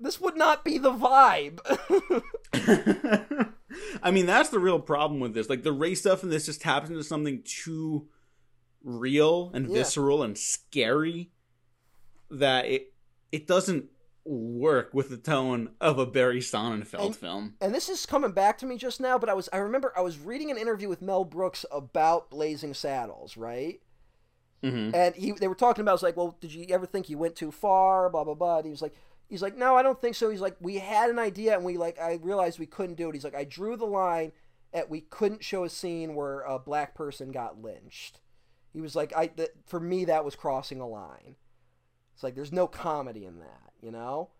This would not be the vibe. (laughs) I mean, that's the real problem with this. Like the race stuff in this just taps into something too real and Yeah. visceral and scary that it it doesn't work with the tone of a Barry Sonnenfeld And- film. and this is coming back to me just now, but I was I remember I was reading an interview with Mel Brooks about Blazing Saddles, right? hmm And he they were talking about it was like, well, did you ever think you went too far? Blah blah blah. And he was like, he's like, no, I don't think so. He's like, we had an idea and we like I realized we couldn't do it. He's like, I drew the line at we couldn't show a scene where a black person got lynched. He was like, I for me that was crossing a line. It's like there's no comedy in that, you know.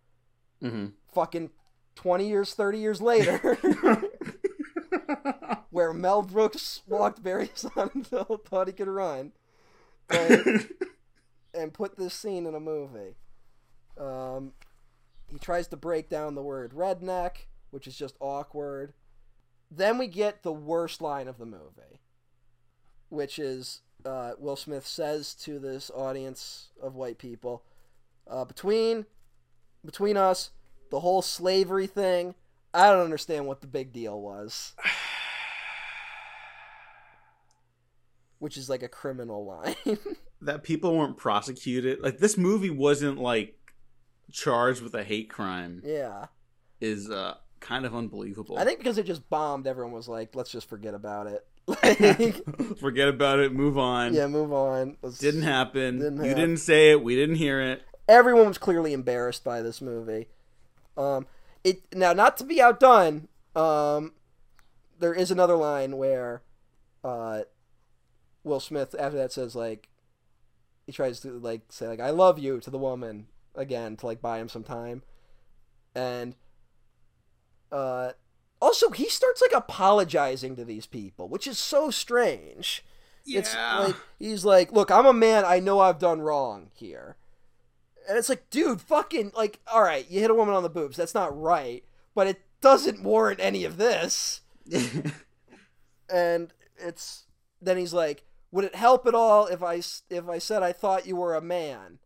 hmm Fucking twenty years, thirty years later. (laughs) where Mel Brooks walked Barry Sonnenfeld, (laughs) thought he could run, and, (laughs) and put this scene in a movie. Um, he tries to break down the word redneck, which is just awkward. Then we get the worst line of the movie, which is uh, Will Smith says to this audience of white people, uh, between between us, the whole slavery thing. I don't understand what the big deal was. (sighs) Which is like a criminal (laughs) line. that people weren't prosecuted. Like this movie wasn't like charged with a hate crime yeah. is uh kind of unbelievable. I think because it just bombed, everyone was like, let's just forget about it. (laughs) Like, (laughs) Forget about it. Move on. yeah, move on. Let's- Didn't happen. Didn't you happen. didn't say it. We didn't hear it. Everyone was clearly embarrassed by this movie. Um, it now not to be outdone. Um, there is another line where, uh, Will Smith after that says like, he tries to like say like I love you to the woman again to like buy him some time, and, uh, also he starts like apologizing to these people, which is so strange. It's Yeah. like he's like, look, I'm a man. I know I've done wrong here, and it's like, dude, fucking like, all right, you hit a woman on the boobs. That's not right, but it doesn't warrant any of this. (laughs) And it's then he's like, would it help at all if I if I said I thought you were a man?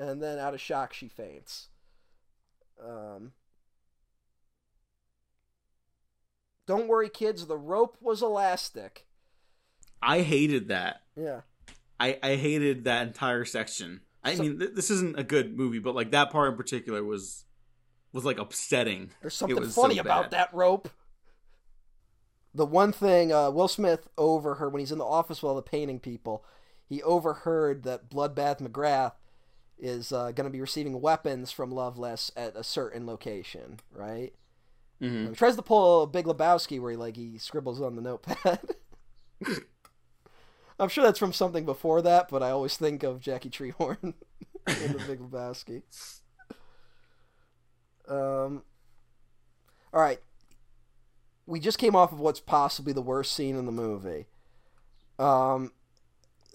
And then out of shock, she faints. Um. Don't worry, kids. The rope was elastic. I hated that. Yeah. I, I hated that entire section. I So- mean, th- this isn't a good movie, but like that part in particular was was like upsetting. There's It something was so funny about that rope. The one thing uh, Will Smith overheard when he's in the office with all the painting people, he overheard that Bloodbath McGrath is uh, going to be receiving weapons from Loveless at a certain location, right? Mhm. He tries to pull a Big Lebowski where he like he scribbles on the notepad. (laughs) I'm sure that's from something before that, but I always think of Jackie Treehorn (laughs) in the Big Lebowski. Um. All right. We just came off of what's possibly the worst scene in the movie. Um.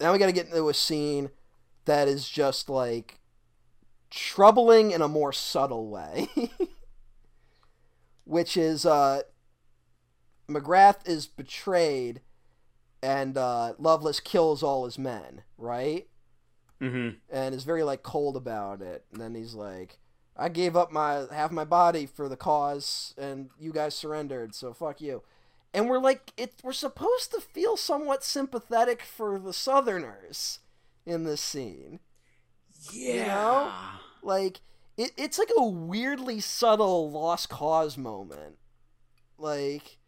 Now we got to get into a scene that is just like troubling in a more subtle way. (laughs) Which is uh McGrath is betrayed and uh Loveless kills all his men, right? Mhm. and is very like cold about it. And then he's like, "I gave up my half my body for the cause, and you guys surrendered, so fuck you." And we're like, it we're supposed to feel somewhat sympathetic for the Southerners in this scene. Yeah. know? Like it, it's like a weirdly subtle lost cause moment, like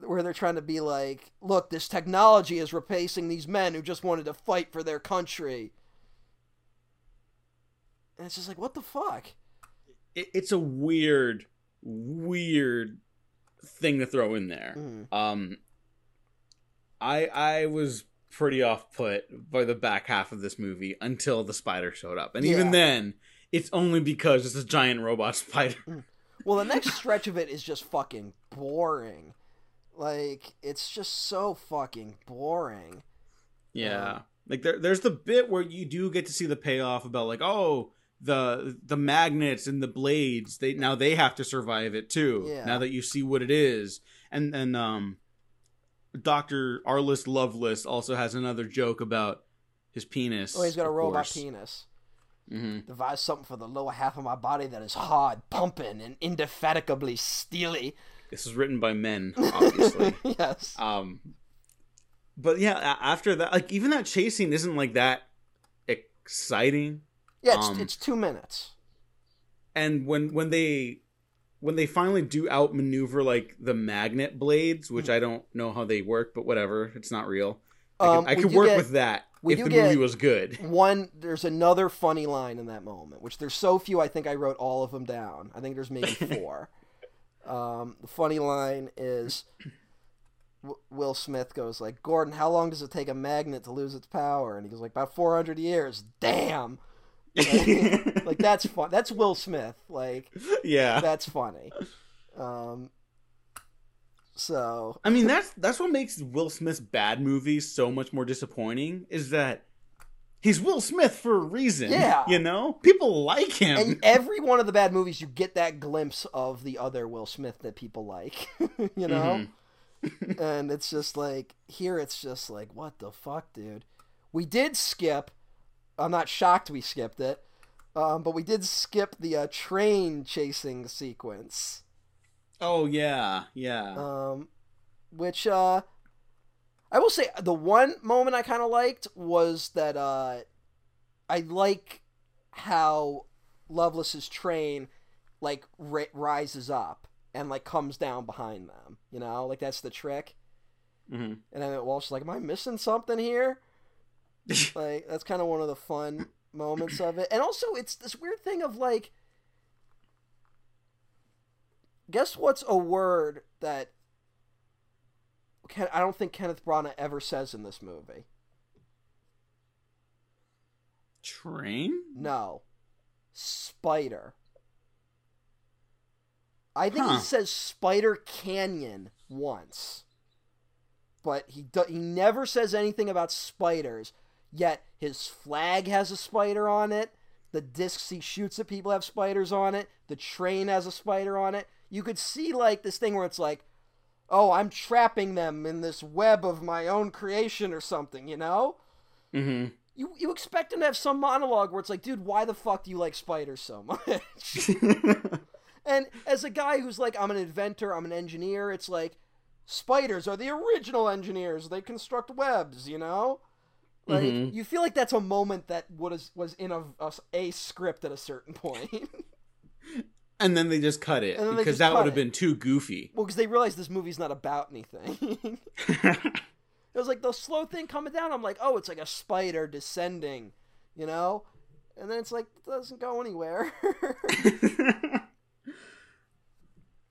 where they're trying to be like, "Look, this technology is replacing these men who just wanted to fight for their country." And it's just like, what the fuck? It, it's a weird, weird thing to throw in there. Mhm. Um, I I was pretty off put by the back half of this movie until the spider showed up, and Yeah. even then, it's only because it's a giant robot (laughs) spider. Well, the next stretch of it is just fucking boring. Like, it's just so fucking boring. Yeah. Like there there's the bit where you do get to see the payoff about like, oh, the the magnets and the blades, they now they have to survive it too. Yeah. Now that you see what it is. And then um Dr. Arliss Loveless also has another joke about his penis. Oh, he's got a robot course. penis. hmm Devise something for the lower half of my body that is hard, pumping, and indefatigably steely. This is written by men, (laughs) obviously. yes. um but yeah, after that like even that chase scene isn't like that exciting. Yeah, it's, um, it's two minutes. and when when they when they finally do outmaneuver like the magnet blades, which I don't know how they work, but whatever, it's not real. I Um, could, I could work get- with that if the movie was good. One, there's another funny line in that moment, which there's so few, I think I wrote all of them down. I think there's maybe (laughs) four. um, the funny line is w- Will Smith goes like, Gordon, how long does it take a magnet to lose its power? And he goes like, about 400 years. Damn. Like, (laughs) like that's fun. That's Will Smith. Like, yeah, that's funny. Um, so I mean that's that's what makes Will Smith's bad movies so much more disappointing is that he's Will Smith for a reason. Yeah. you know, people like him. and every one of the bad movies, you get that glimpse of the other Will Smith that people like. (laughs) you know, Mhm. and it's just like here, it's just like what the fuck, dude. We did skip. I'm not shocked we skipped it, um, but we did skip the uh, train chasing sequence. Oh yeah, yeah. um, which uh, I will say the one moment I kind of liked was that uh, I like how Loveless's train like ri- rises up and like comes down behind them. You know, like that's the trick. hmm And then Walsh is like, "Am I missing something here?" (laughs) like that's kind of one of the fun moments of it and also it's this weird thing of like guess what's a word that Ken, i don't think kenneth branagh ever says in this movie Train? no spider i think Huh. he says spider canyon once but he do- he never says anything about spiders. Yet his flag has a spider on it. The discs he shoots at people have spiders on it. The train has a spider on it. You could see like this thing where it's like, oh, I'm trapping them in this web of my own creation or something, you know? Mm-hmm. You you expect him to have some monologue where it's like, dude, why the fuck do you like spiders so much? (laughs) and as a guy who's like, I'm an inventor, I'm an engineer, it's like, spiders are the original engineers. They construct webs, you know? Like Mhm. you feel like that's a moment that was was in a, a, a script at a certain point. (laughs) and then they just cut it And then they because that would have been too goofy. well, because they realized this movie's not about anything. (laughs) It was like the slow thing coming down. I'm like, oh, it's like a spider descending, you know? And then it's like, it doesn't go anywhere. (laughs)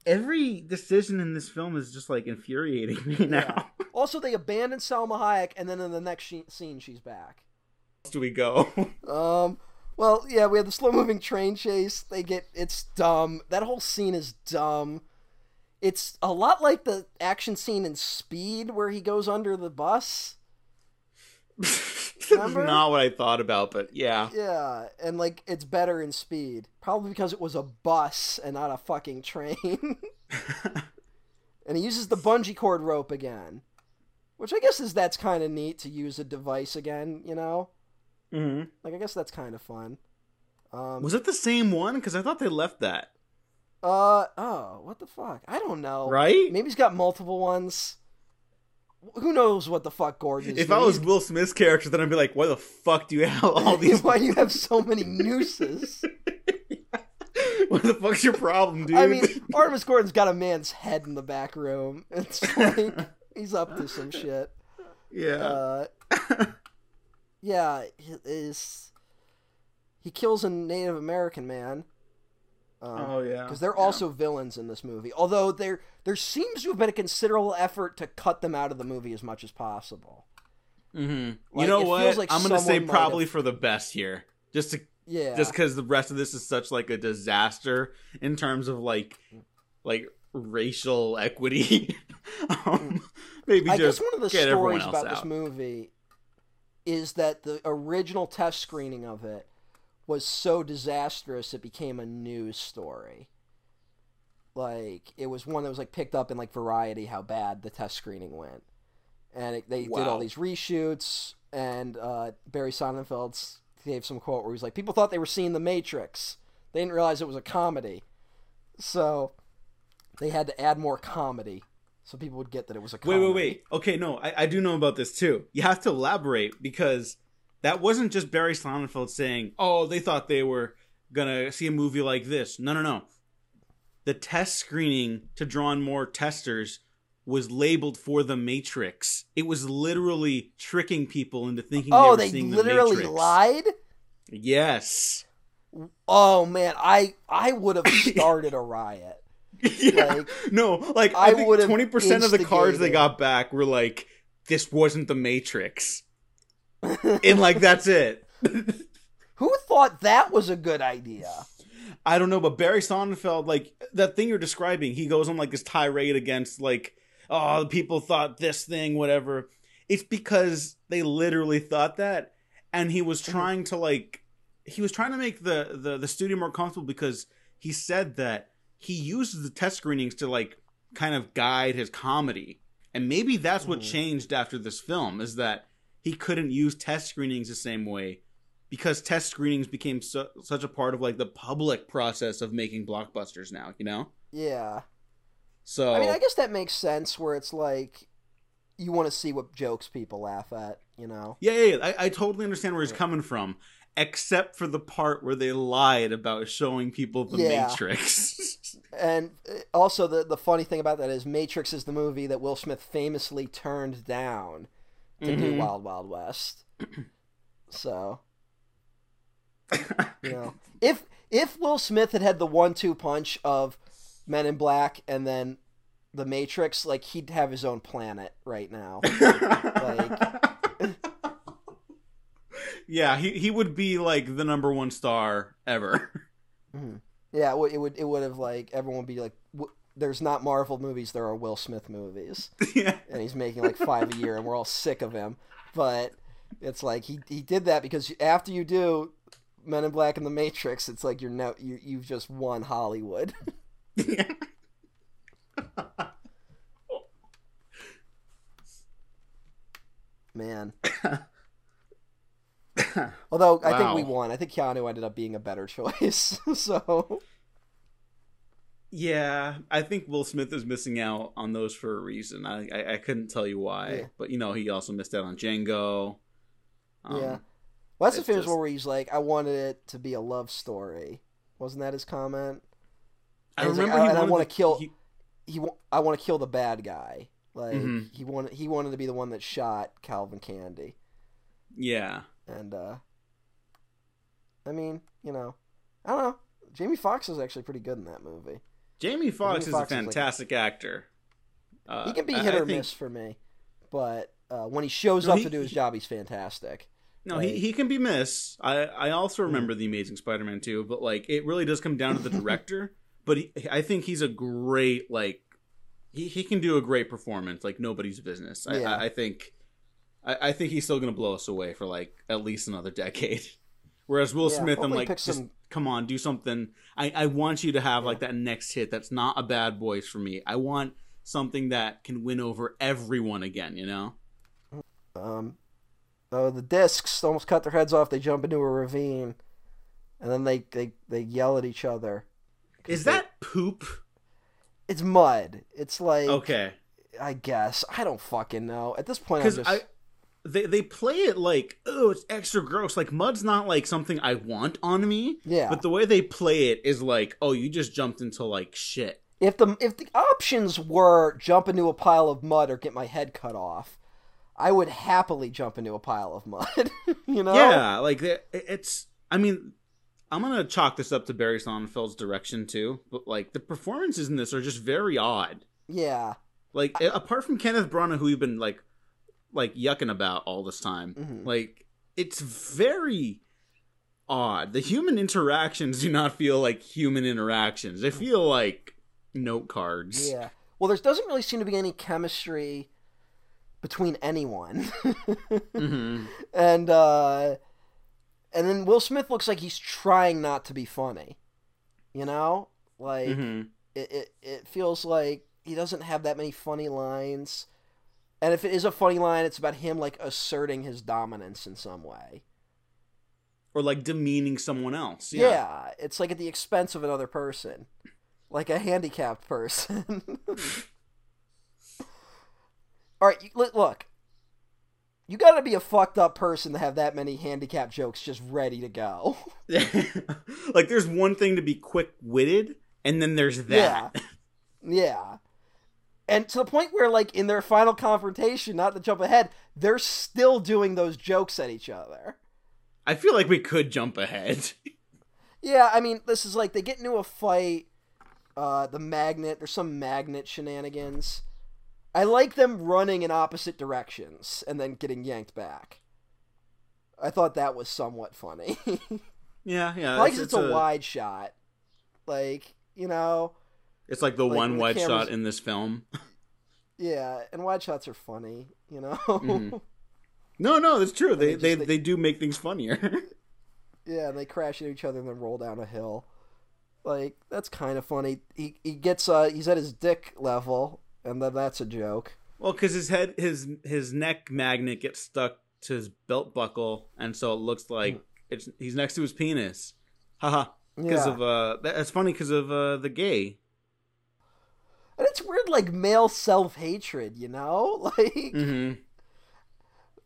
Every decision in this film is just like infuriating me now. (laughs) also, they abandon Salma Hayek, and then in the next she- scene, she's back. Where do we go? (laughs) Um, well, yeah, we have the slow moving train chase. They get, it's dumb. That whole scene is dumb. It's a lot like the action scene in Speed where he goes under the bus. (laughs) Remember? not what I thought about, but yeah. Yeah, and like it's better in Speed. Probably because it was a bus and not a fucking train. (laughs) and he uses the bungee cord rope again. Which I guess is that's kind of neat to use a device again, you know? mm-hmm. Like I guess that's kind of fun. Um Was it the same one? Because I thought they left that. uh oh, what the fuck? I don't know. Right? Maybe he's got multiple ones. Who knows what the fuck Gordon is If I was Will Smith's character, then I'd be like, "Why the fuck do you have all (laughs) these? Why do you have so many (laughs) nooses? what the fuck's your problem, dude?" I mean, (laughs) Artemus Gordon's got a man's head in the back room. It's like he's up to some shit. yeah. Uh, yeah, is he kills a Native American man. Um, oh yeah. because they're Yeah. also villains in this movie. Although there there seems to have been a considerable effort to cut them out of the movie as much as possible. Mm-hmm. Like, you know it what? feels like I'm gonna say probably have- for the best here, just to Yeah, just because the rest of this is such like a disaster in terms of like like racial equity. (laughs) um, maybe I just guess one of the get everyone stories else about out. this movie is that the original test screening of it was so disastrous it became a news story. Like it was one that was like picked up in like Variety how bad the test screening went, and it, they did all these reshoots. And uh, Barry Sonnenfeld gave some quote where he's like, "People thought they were seeing The Matrix. They didn't realize it was a comedy, so they had to add more comedy." So people would get that it was a comedy. Wait, wait, wait. Okay, no, I, I do know about this too. You have to elaborate because that wasn't just Barry Sonnenfeld saying, "Oh, they thought they were gonna see a movie like this." No, no, no. The test screening to draw on more testers was labeled for the Matrix. It was literally tricking people into thinking Oh, they they were seeing literally the Matrix. lied. Yes. Oh man, I I would have (laughs) started a riot. yeah. Like, no, like I, I think twenty percent of the cards they got back were like, "This wasn't the Matrix," (laughs) and like that's it. (laughs) Who thought that was a good idea? I don't know, but Barry Sonnenfeld, like that thing you're describing, he goes on like this tirade against like, oh, the people thought this thing, whatever. It's because they literally thought that, and he was trying to like, he was trying to make the the the studio more comfortable because he said that he uses the test screenings to like kind of guide his comedy, and maybe that's what Mhm. changed after this film is that he couldn't use test screenings the same way because test screenings became so, such a part of like the public process of making blockbusters now, you know? Yeah, So I mean, I guess that makes sense. Where it's like you want to see what jokes people laugh at, you know? yeah, yeah, yeah. I, I totally understand where he's coming from, except for the part where they lied about showing people the Yeah. Matrix. (laughs) And uh, also, the the funny thing about that is, Matrix is the movie that Will Smith famously turned down to do Mhm. Wild Wild West. (clears throat) So, you know, (laughs) if if Will Smith had had the one-two punch of Men in Black and then the Matrix, like he'd have his own planet right now. Like, (laughs) yeah, he he would be like the number one star ever. (laughs) Yeah, it would it would, it would have like everyone would be like, "Wh- there's not Marvel movies, there are Will Smith movies, (laughs) yeah. and he's making like five a year, and we're all sick of him. But it's like he he did that because after you do Men in Black and The Matrix, it's like you're no you you've just won Hollywood. (laughs) Man. (laughs) Although I think we won. I think Keanu ended up being a better choice. so Yeah, I think Will Smith is missing out on those for a reason. I I, I couldn't tell you why, Yeah. but you know he also missed out on Django. Um, yeah. Well, that's the famous just- one where he's like, "I wanted it to be a love story." Wasn't that his comment? I And like, remember he and I wanted want to kill. he- He, I want to kill the bad guy. Like Mhm. he wanted. He wanted to be the one that shot Calvin Candie. yeah, And uh I mean, you know, I don't know. Jamie Foxx is actually pretty good in that movie. Jamie Foxx is a Foxx is like- fantastic actor. Uh, He can be hit I or miss for me, but uh, when he shows No, up he- to do his job, he's fantastic. No, Like- he, he can be miss. I I Mm. also remember the Amazing Spider-Man too, but like it really does come down to the (laughs) director. but he, I think he's a great like he, he can do a great performance like nobody's business. I, Yeah. I, I think I, I think he's still gonna blow us away for like at least another decade. (laughs) Whereas Will Yeah, Smith, I'm like, just some- come on, do something. I, I want you to have like that next hit that's not a bad boys for me. I want something that can win over everyone again. You know. Um, oh, the discs almost cut their heads off. They jump into a ravine, and then they they, they yell at each other. Is that poop? It's mud. It's like Okay. I guess I don't fucking know. At this point, I'm just I they they play it like oh it's extra gross like mud's not like something I want on me Yeah. but the way they play it is like oh you just jumped into like shit if the if the options were jump into a pile of mud or get my head cut off, I would happily jump into a pile of mud. (laughs) you know? yeah like it- it's I mean I'm gonna chalk this up to Barry Sonnenfeld's direction too but like the performances in this are just very odd Yeah. like a- apart from Kenneth Branagh who we've been like like yucking about all this time Mhm. like it's very odd the human interactions do not feel like human interactions they feel like note cards Yeah. Well, there doesn't really seem to be any chemistry between anyone. (laughs) hmm and uh and then Will Smith looks like he's trying not to be funny. You know? Like hmm it, it it feels like he doesn't have that many funny lines. And if it is a funny line, it's about him like asserting his dominance in some way. or like demeaning someone else Yeah, yeah, it's like at the expense of another person. Like a handicapped person. (laughs) All right, look, look. You got to be a fucked up person to have that many handicap jokes just ready to go. (laughs) like there's one thing to be quick-witted and then there's that Yeah. And to the point where, like, in their final confrontation, not to jump ahead, they're still doing those jokes at each other. i feel like we could jump ahead (laughs) Yeah, I mean, this is like they get into a fight. Uh, the magnet, there's some magnet shenanigans. I like them running in opposite directions and then getting yanked back. I thought that was somewhat funny. (laughs) yeah yeah like it's, a, wide shot. Like, you know, it's like the like, one the wide shot in this film (laughs) yeah, and wide shots are funny, you know? Mhm. (laughs) no no that's true they they they, just- they do make things funnier (laughs) Yeah, and they crash into each other and then roll down a hill. Like that's kind of funny. He he gets uh he's at his dick level, and then that's a joke. Well, because his head, his his neck magnet gets stuck to his belt buckle, and so it looks like it's he's next to his penis. Haha. Because Yeah. of uh, that's funny because of uh the gay. And it's weird, like male self hatred, you know? (laughs) Like Mm-hmm.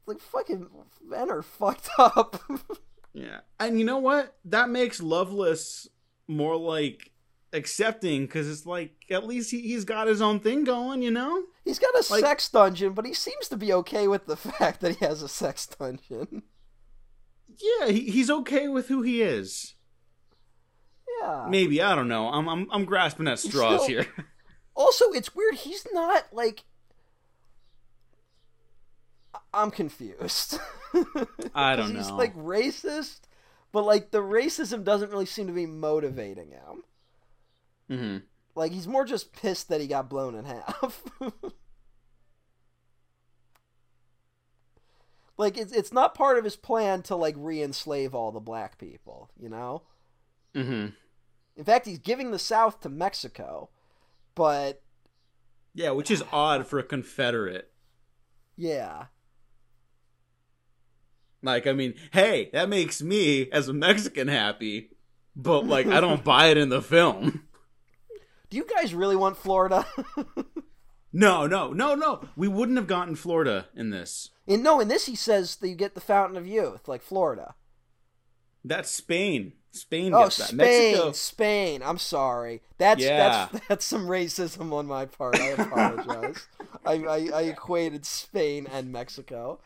like fucking men are (laughs) fucked up. Yeah, and you know what? That makes Loveless more like accepting because it's like at least he, he's got his own thing going, you know. he's got a Like- sex dungeon, but he seems to be okay with the (laughs) fact that he has a sex dungeon. Yeah, he, he's okay with who he is. Yeah. Maybe I don't know. I'm I'm I'm grasping at straws still- here. Also, it's weird. He's not like. I'm confused. (laughs) I don't (laughs) 'Cause He's know. like racist, but like the racism doesn't really seem to be motivating him. hmm Like he's more just pissed that he got blown in half. (laughs) like it's it's not part of his plan to like re-enslave all the black people, you know? Mm-hmm. In fact, he's giving the South to Mexico. But Yeah, which is odd for a Confederate. yeah. Like, I mean, hey, that makes me as a Mexican happy, but like, I don't (laughs) buy it in the film. Do you guys really want Florida? (laughs) No, no, no, no. We wouldn't have gotten Florida in this. in no, in this he says that you get the Fountain of Youth, like Florida. That's Spain. Spain Oh, gets that. Spain, Mexico. Spain. I'm sorry. That's Yeah. that's (laughs) that's some racism on my part. I apologize. I, I I equated Spain and Mexico.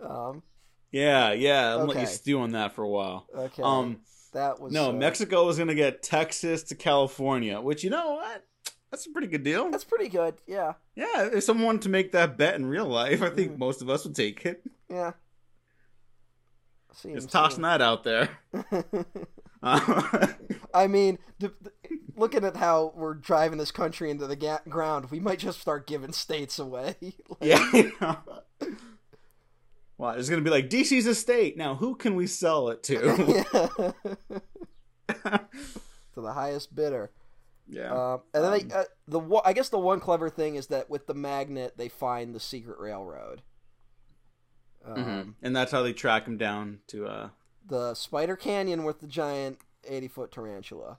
Um. Yeah, yeah. I'll let you stew on that for a while. Okay. Um, that was no, uh, Mexico is gonna get Texas to California, which you know what? That's a pretty good deal. That's pretty good. Yeah. Yeah, if someone wanted to make that bet in real life, I Mm. think most of us would take it. Yeah. Seems, Just tossing that out there. (laughs) Uh, (laughs) I mean, the, the, looking at how we're driving this country into the ga- ground, we might just start giving states away. (laughs) Like, yeah. you know. Well, it's gonna be like DC's a state. Now, who can we sell it to? to the highest bidder. yeah. Um, and then they, uh, the I guess the one clever thing is that with the magnet they find the secret railroad. Um, Mhm. And that's how they track him down to uh The Spider Canyon with the giant eighty foot tarantula.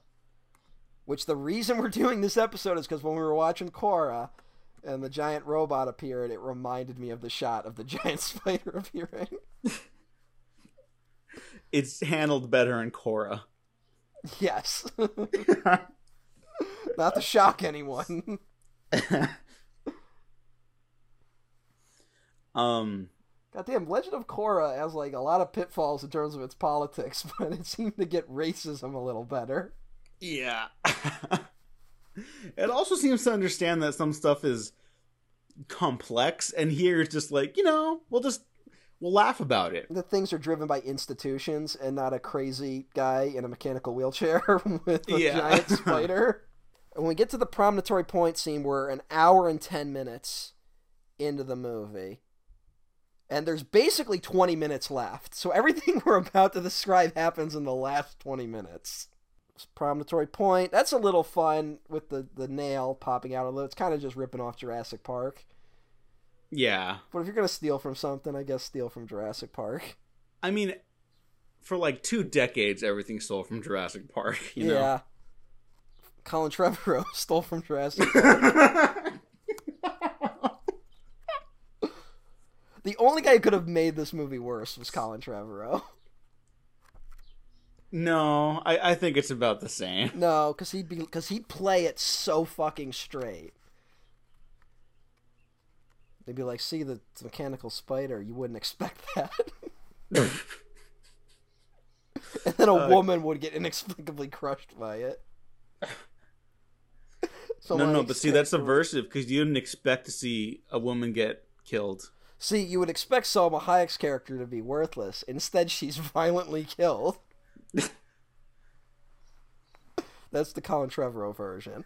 Which the reason we're doing this episode is because when we were watching Korra and the giant robot appeared, it reminded me of the shot of the (laughs) giant spider appearing. it's handled better in Korra. yes. (laughs) Not to shock anyone. (laughs) um Goddamn, Legend of Korra has like a lot of pitfalls in terms of its politics, (laughs) but it seemed to get racism a little better. yeah. (laughs) it also seems to understand that some stuff is complex and here it's just like, you know, we'll just we'll laugh about it. The things are driven by institutions and not a crazy guy in a mechanical wheelchair (laughs) with a Yeah. giant spider. And when we get to the promontory point scene, we're an hour and ten minutes into the movie. And there's basically 20 minutes left. So everything (laughs) we're about to describe happens in the last 20 minutes. This promontory point. That's a little fun with the, the nail popping out. Although it's kind of just ripping off Jurassic Park. Yeah. But if you're going to steal from something, I guess steal from Jurassic Park. I mean for like two decades everything stole from Jurassic Park, you know. yeah. Colin Trevorrow (laughs) stole from Jurassic (laughs) Park. The only guy who could have made this movie worse was Colin Trevorrow. no, I, I think it's about the same. No, because he'd be because he'd play it so fucking straight. They'd be like, "See the mechanical spider? You wouldn't expect that." (laughs) and then a Uh, woman would get inexplicably crushed by it. No, no, but see, that's (laughs) subversive because you didn't expect to see a woman get killed. See, you would expect Salma Hayek's character to be worthless. Instead, she's (laughs) violently killed. That's the Colin Trevorrow version.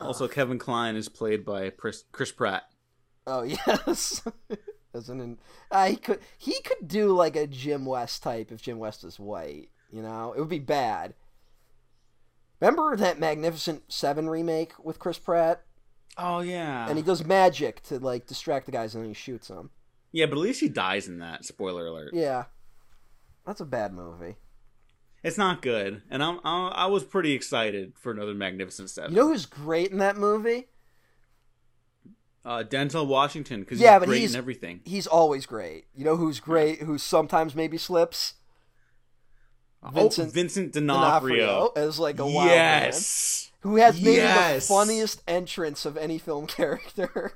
Also, Kevin Kline is played by Chris, Chris Pratt. Oh (laughs) yes, as an uh, he could he could do like a Jim West type if Jim West is white. You know, it would be bad. Remember that Magnificent Seven remake with Chris Pratt, Oh yeah, and he does magic to like distract the guys, and then he shoots them. yeah, but at least he dies in that. Spoiler alert. Yeah, that's a bad movie. It's not good, and I'm, I I was pretty excited for another Magnificent Seven. You know who's great in that movie? uh, Denzel Washington because Yeah, he's but great he's- in everything. He's always great. You know who's great? Who sometimes maybe slips? Vincent oh, Vincent D'Onofrio D'Onofrio. as like a wild man. yes. Who has maybe Yes. the funniest entrance of any film (laughs) character,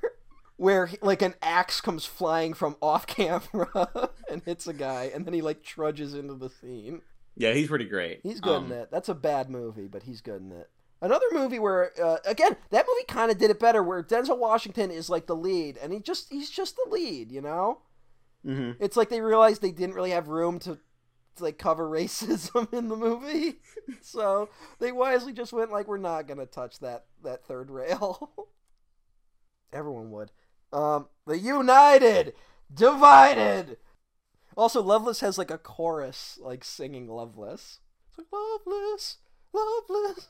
where like an axe comes flying from off camera (laughs) and hits a guy, and then he like trudges into the scene. Yeah, he's pretty great. He's good Um, in it. That's a bad movie, but he's good in it. Another movie where, uh, again, that movie kind of did it better, where Denzel Washington is like the lead, and he just he's just the lead, you know. mhm. It's like they realized they didn't really have room to like cover (laughs) racism in the movie. (laughs) so they wisely just went like, we're not gonna touch that that third rail. (laughs) Everyone would. Um, the United divided. Also, Loveless has like a chorus, like singing Loveless. It's like Loveless, Loveless.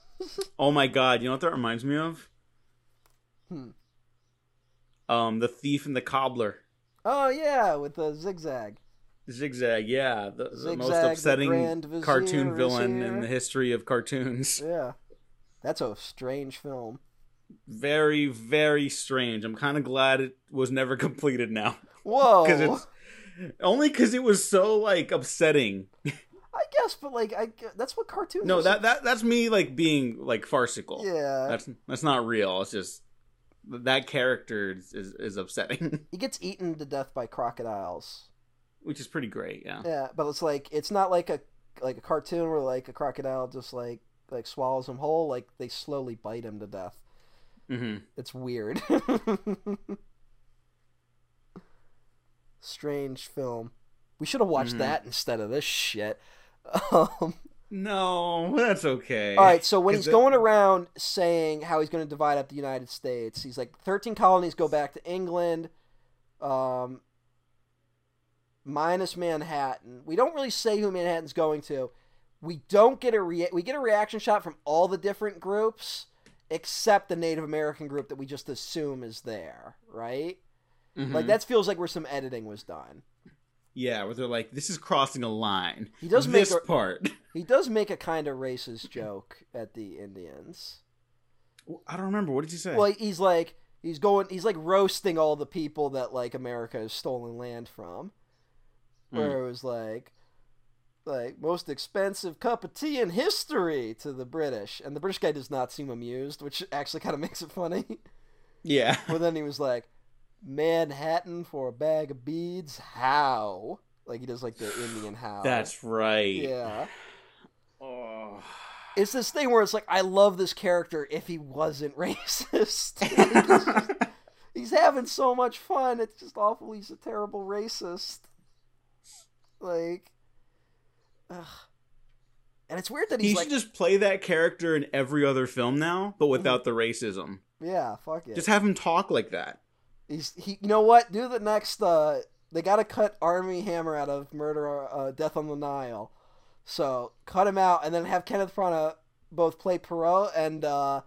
Oh my god, you know what that reminds me of? Hmm. Um, the thief and the cobbler. oh yeah, with the zigzag. Zigzag, yeah, the, the most upsetting Vizier cartoon villain in the history of cartoons. (laughs) Yeah, that's a strange film. Very, very strange. I'm kind of glad it was never (laughs) completed now, Whoa. because it's only because it was so like upsetting. (laughs) I guess, but like, I that's what cartoons. No, that that that's me like being like farcical. Yeah, That's that's not real. It's just that character is, is, is upsetting, he gets eaten to death by crocodiles. Which is pretty great. Yeah. Yeah, but it's like it's not like a like a cartoon where like a crocodile just like like swallows him whole. Like they slowly bite him to death. hmm It's weird. Strange film. We should have watched Mhm. that instead of this shit. Um, (laughs) No, that's okay. all right, so when he's it- going around saying how he's going to divide up the United States, he's like 13 colonies go back to England, um, minus Manhattan. We don't really say who Manhattan's going to. We don't get a rea- we get a reaction shot from all the different groups except the Native American group that we just assume is there, right? Mhm. Like that feels like where some editing was done. Yeah, where they're like, this is crossing a line. He does make this a- part. (laughs) He does make a kind of racist joke at the Indians. I don't remember. What did you say? Well, he's like he's going he's like roasting all the people that like America has stolen land from. Where mm. it was like like most expensive cup of tea in history to the British, and the British guy does not seem amused, which actually (laughs) kind of makes it funny. yeah. (laughs) but then he was like, "Manhattan for a bag of beads? How?" Like he does like the (sighs) Indian how. That's right. yeah. (sighs) Oh. It's this thing where it's like I love this character if he wasn't (laughs) racist. Like, just- he's having so much fun. It's just awful. He's a terrible racist. Like, ugh. and it's weird that he should like, just play that character in every other film now, but without the racism. yeah, fuck it. Just have him talk like that. He's he. You know what? Do the next. uh They got to cut Armie Hammer out of Murder, uh, Death on the Nile. So cut him out, and then have Kenneth Branagh both play Poirot and uh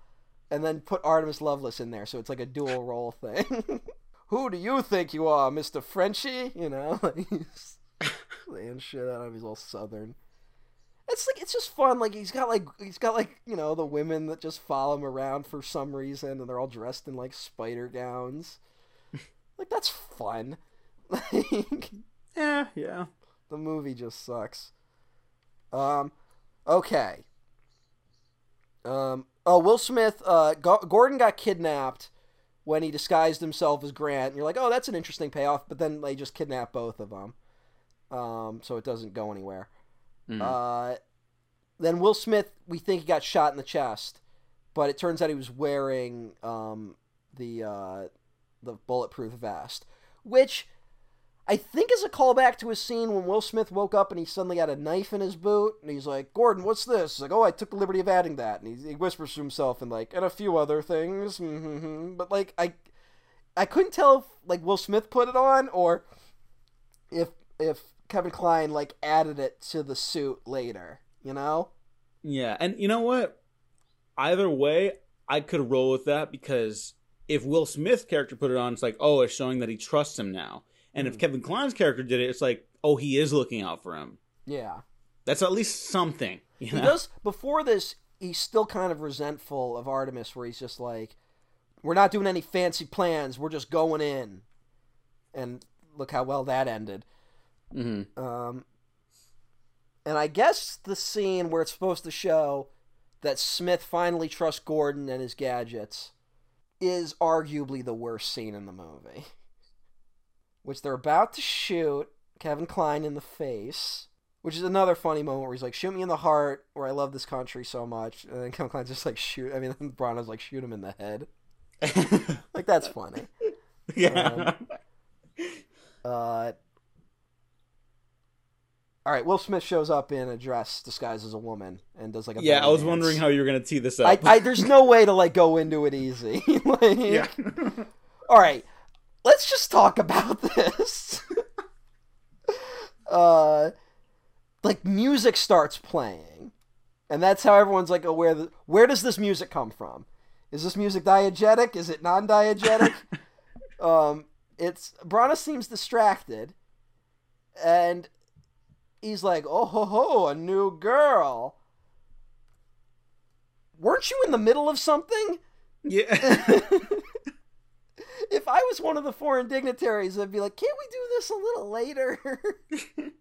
and then put Artemus Loveless in there, so it's like a dual role thing. (laughs) Who do you think you are, Mister Frenchie? You know, (laughs) saying shit out of him. He's all southern. It's like it's just fun. Like he's got like he's got like you know the women that just follow him around for some reason, and they're all dressed in like spider gowns. (laughs) like that's fun. Like (laughs) Yeah, yeah. the movie just sucks. Um, okay. Um, oh, Will Smith. Uh, Go- Gordon got kidnapped when he disguised himself as Grant. And you're like, oh, that's an interesting payoff. But then they just kidnap both of them. Um, so it doesn't go anywhere. Mhm. Uh, then Will Smith, we think he got shot in the chest, but it turns out he was wearing um, the uh, the bulletproof vest, which I think is a callback to a scene when Will Smith woke up and he suddenly had a knife in his boot, and he's like, "Gordon, what's this?" He's like, "Oh, I took the liberty of adding that," and he, he whispers to himself and like, and a few other things, mm-hmm. but like I, I couldn't tell if like Will Smith put it on or if if Kevin Kline like added it to the suit later, you know? Yeah, and you know what? Either way, I could roll with that because if Will Smith's character put it on, it's like, oh, it's showing that he trusts him now. And if Mhm. Kevin Kline's character did it, it's like, oh, he is looking out for him. Yeah. That's at least something. You He know? does before this he's still kind of resentful of Artemus where he's just like we're not doing any fancy plans, we're just going in. And look how well that ended. Hmm Um and I guess the scene where it's supposed to show that Smith finally trusts Gordon and his gadgets is arguably the worst scene in the movie. (laughs) Which they're about to shoot Kevin Kline in the face, which is another funny moment where he's like, "Shoot me in the heart," where I love this country so much, and then Kevin Kline's just like, "Shoot," I mean, Branagh's like, "Shoot him in the head." (laughs) Like that's funny. yeah. Uh, All right, Will Smith shows up in a dress disguised as a woman and does like a Yeah, I was dance. wondering how you were gonna tee this up. I, I there's no way to like go into it easy. (laughs) Like, yeah. All right, let's just talk about this. (laughs) uh, like music starts playing, and that's how everyone's like aware that where does this music come from? Is this music diegetic? Is it non-diegetic? (laughs) um, it's Branagh seems distracted, and he's like, "Oh ho ho, a new girl." Weren't you in the middle of something? yeah. (laughs) if I was one of the foreign dignitaries, I'd be like, can't we do this a little later? (laughs)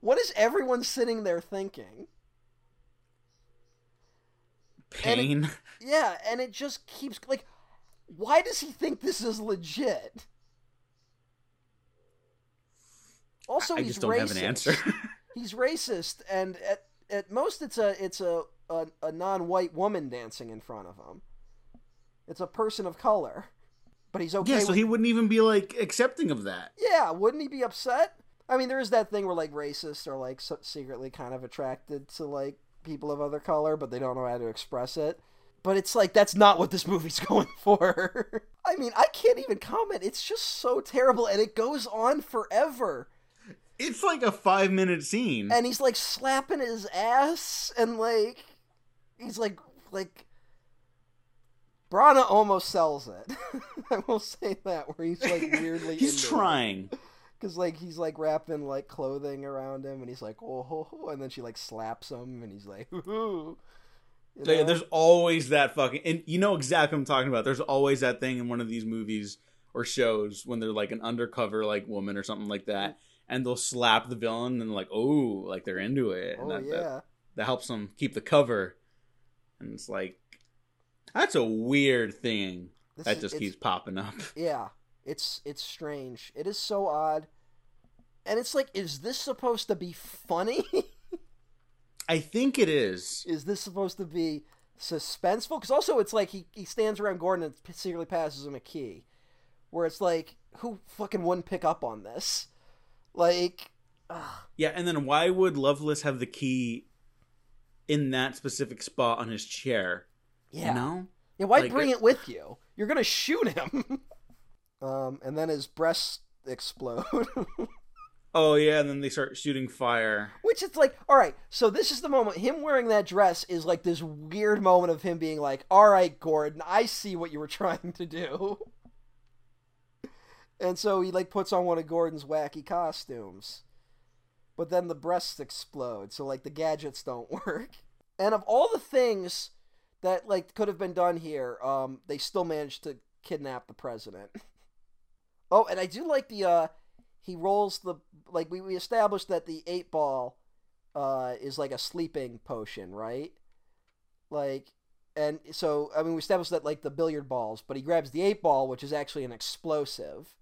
what is everyone sitting there thinking? Pain. Yeah, and it just keeps like, why does he think this is legit? Also, I he's just don't racist. have an answer. (laughs) he's racist, and at at most, it's a it's a a, a non-white woman dancing in front of him. It's a person of color, but he's okay. yeah, so with he wouldn't even be like accepting of that. Yeah, wouldn't he be upset? I mean, there is that thing where like racists are like so- secretly kind of attracted to like people of other color, but they don't know how to express it. But it's like that's not what this movie's (laughs) going for. I mean, I can't even comment. It's just so terrible, and it goes on forever. It's like a five minute scene. And he's like slapping his ass, and like he's like like. Branagh almost sells it. (laughs) I will say that, where he's like (laughs) weirdly. He's trying. Cause like he's like wrapping like clothing around him, and he's like oh ho, ho, and then she like slaps him, and he's like (laughs) hoo. You So, yeah, there's always that fucking and you know exactly what I'm talking about. There's always that thing in one of these movies or shows when they're like an undercover like woman or something like that, and they'll slap the villain and like oh like they're into it. And oh that, yeah, that, that helps them keep the cover. And it's like that's a weird thing This that is- just keeps popping up. (laughs) yeah. It's it's strange. It is so odd, and it's like, is this supposed to be funny? (laughs) I think it is. is this supposed to be suspenseful? Because also, it's like he he stands around Gordon and secretly passes him a key, where it's like, who fucking wouldn't pick up on this? Like, Yeah, and then why would Loveless have the key in that specific spot on his chair? yeah. You know? Yeah, why Like, bring it- it with you? You're gonna shoot him. (laughs) um, and then his breasts explode, (laughs) Oh yeah, and then they start shooting fire. which it's like, all right. So this is the moment. Him wearing that dress is like this weird moment of him being like, "All right, Gordon, I see what you were (laughs) trying to do." And so he like puts on one of Gordon's wacky costumes, but then the breasts explode. So like the gadgets don't (laughs) work. And of all the things that like could have been done here, um, they still managed to kidnap the president. (laughs) Oh, and I do like the uh, he rolls the like we, we established that the eight ball uh is like a sleeping potion, right? Like and so I mean we established that like the billiard balls, but he grabs the eight ball, which is actually an explosive.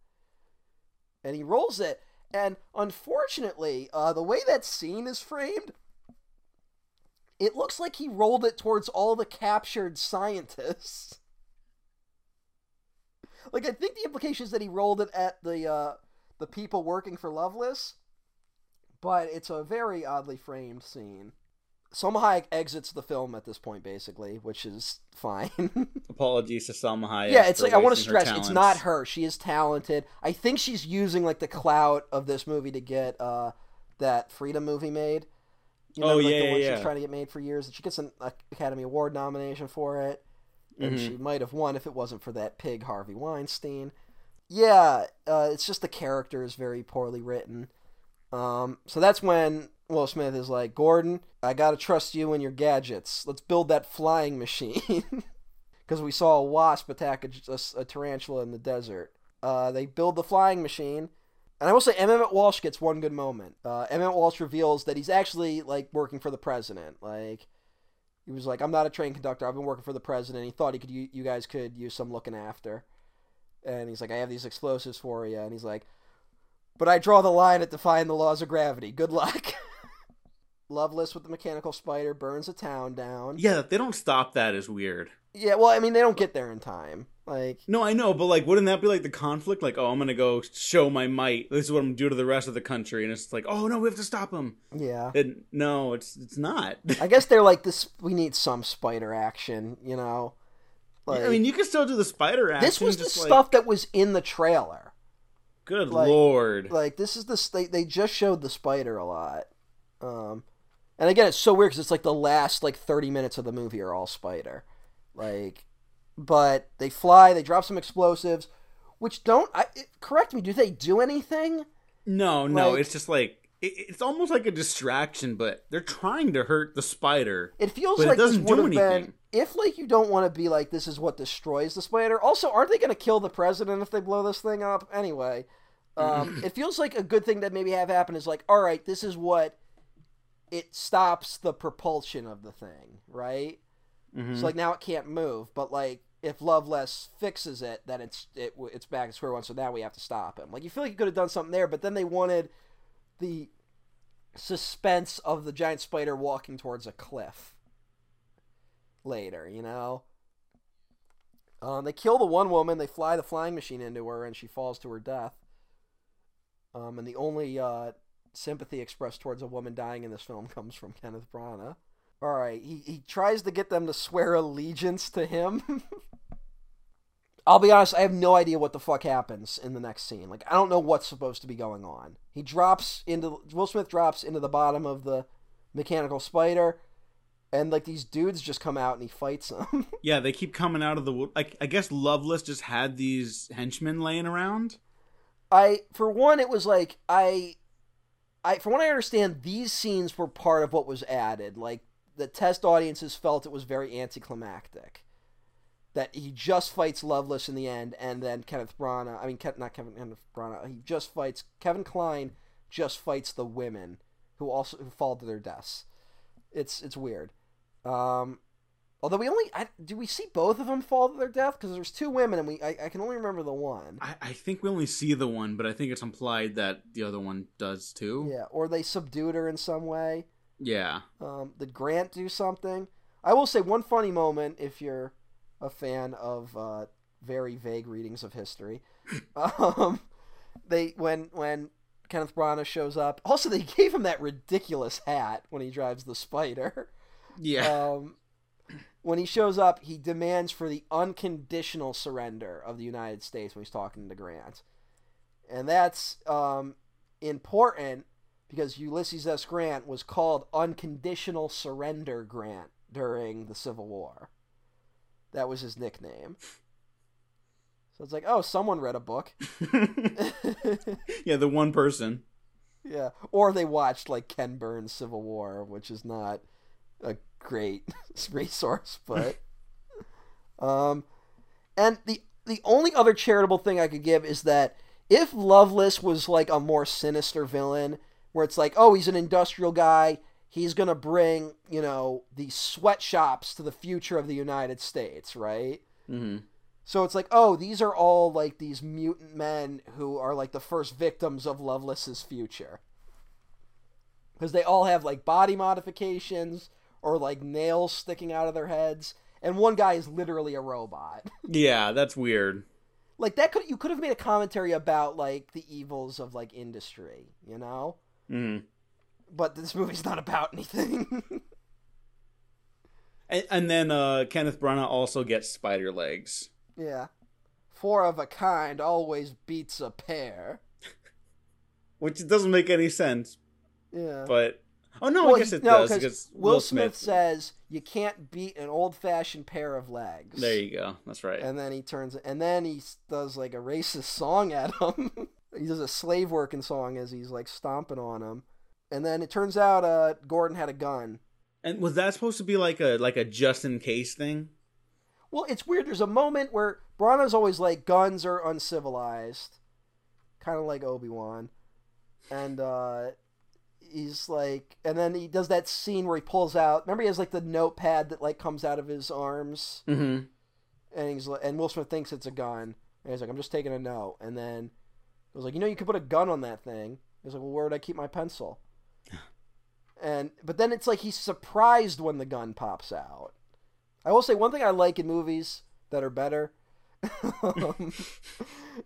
And he rolls it, and unfortunately, uh the way that scene is framed, it looks like he rolled it towards all the captured scientists. (laughs) Like I think the implication is that he rolled it at the uh the people working for Loveless, but it's a very oddly framed scene. Salma Hayek exits the film at this point, basically, which is fine. (laughs) Apologies to Salma Hayek. yeah, it's like I want to stress, it's not her. She is talented. I think she's using like the clout of this movie to get uh that Freedom movie made. You Oh, like, yeah, the one yeah, she's trying to get made for years. and She gets an Academy Award nomination for it, and Mhm. she might have won if it wasn't for that pig Harvey Weinstein. Yeah, uh, it's just the character is very poorly written. Um, so that's when Will Smith is like, Gordon, I gotta trust you and your gadgets. Let's build that flying machine. (laughs) Because we saw a wasp attack a, a, a tarantula in the desert. Uh, they build the flying machine. And I will say, Emmet Walsh gets one good moment. Uh, Emmet Walsh reveals that he's actually like working for the president. Like, he was like, "I'm not a train conductor. I've been working for the president." He thought he could, you, you guys could use some looking after. And he's like, "I have these explosives for you." And he's like, "But I draw the line at defying the laws of gravity. Good luck." (laughs) Loveless with the mechanical spider burns a town down. Yeah, they don't stop that is weird. Yeah, well, I mean, they don't get there in time. Like, No, I know, but like, wouldn't that be like the conflict? Like, oh, I'm gonna go show my might. This is what I'm gonna do to the rest of the country, and it's like, oh no, we have to stop him. yeah. And no, it's it's not. (laughs) I guess they're like this. We need some spider action, you know. Like, I mean, you can still do the spider action. this was the like- stuff that was in the trailer. Good like- lord. Like, this is the they they just showed the spider a lot. Um, and again, it's so weird because it's like the last like thirty minutes of the movie are all spider. Like, but they fly. They drop some explosives, which don't. I, it, correct me. Do they do anything? no, no, like- it's just like it, it's almost like a distraction, but they're trying to hurt the spider. It feels it like this doesn't do have been anything. if like you don't want to be like this is what destroys the spider. Also, aren't they going to kill the president if they blow this thing up? Anyway, um, (clears throat) it feels like a good thing that maybe have happened is like, all right, this is what it stops the propulsion of the thing, right? Mhm. So like now it can't move, but like if Loveless fixes it, then it's it it's back to square one. So now we have to stop him. Like you feel like you could have done something there, but then they wanted the suspense of the giant spider walking towards a cliff later. You know. Um, they kill the one woman. They fly the flying machine into her, and she falls to her death. Um, and the only uh, sympathy expressed towards a woman dying in this film comes from Kenneth Branagh. All right, he he tries to get them to swear allegiance to him. (laughs) I'll be honest, I have no idea what the fuck happens in the next scene. Like I don't know what's supposed to be going on. He drops into Will Smith drops into the bottom of the mechanical spider and like these dudes just come out and he fights them. (laughs) Yeah, they keep coming out of the wood. Like, I guess Loveless just had these henchmen laying around. I for one it was like I I from what I understand these scenes were part of what was added. Like the test audiences felt it was very anticlimactic. That he just fights Loveless in the end and then Kenneth Branagh, I mean Ke- not Kevin Kenneth Branagh, he just fights Kevin Kline just fights the women who also who fall to their deaths. It's it's weird. Um Although we only I, do we see both of them fall to their death because there's two women and we I, I can only remember the one. I, I think we only see the one, but I think it's implied that the other one does too. Yeah, or they subdued her in some way. Yeah. Um, did Grant do something? I will say one funny moment if you're a fan of uh, very vague readings of history. (laughs) um, they when when Kenneth Branagh shows up. Also, they (laughs) gave him that ridiculous hat when he drives the spider. Yeah. Um, when he shows up, he demands for the unconditional surrender of the United States when he's talking to Grant, and that's um, important because Ulysses S. Grant was called Unconditional Surrender Grant during the Civil War. That was his nickname. So it's like, oh, someone read a book. (laughs) yeah, the one person. yeah, or they watched like Ken Burns' Civil War, which is not a great (laughs) resource, but (laughs) um, and the the only other charitable thing I could give is that if Loveless was like a more sinister villain, where it's like, oh, he's an industrial guy, he's gonna bring you know these sweatshops to the future of the United States, right? Mm-hmm. So it's like, oh, these are all like these mutant men who are like the first victims of Loveless's future. Because they all have like body modifications or like nails sticking out of their heads, and one guy is literally a robot. (laughs) Yeah, that's weird. like that could you could have made a commentary about like the evils of like industry, you know? hmm But this movie's not about anything. (laughs) And, and then uh, Kenneth Branagh also gets spider legs. yeah. Four of a kind always beats a pair. (laughs) Which doesn't make any sense, Yeah. but oh no, Well, I guess it no, does 'cause because Will Smith says you can't beat an old-fashioned pair of legs. There you go. That's right. And then he turns, and then he does like a racist (laughs) song at him. (laughs) he does a slave working song as he's like stomping on him. And then it turns out uh, Gordon had a gun. And was that supposed to be like a like a just in case thing? Well, it's weird. There's a moment where Branagh's always like, guns are uncivilized, kind of like Obi Wan, and uh, he's like, and then he does that scene where he pulls out. Remember, he has like the notepad that like comes out of his arms. Mm-hmm. and he's like, and Will Smith thinks it's a gun, and he's like, I'm just taking a note, and then he was like, you know, you could put a gun on that thing. He's like, well, where would I keep my pencil? (sighs) and but then it's like he's surprised when the gun pops out. I will say one thing I like in movies that are better (laughs) um,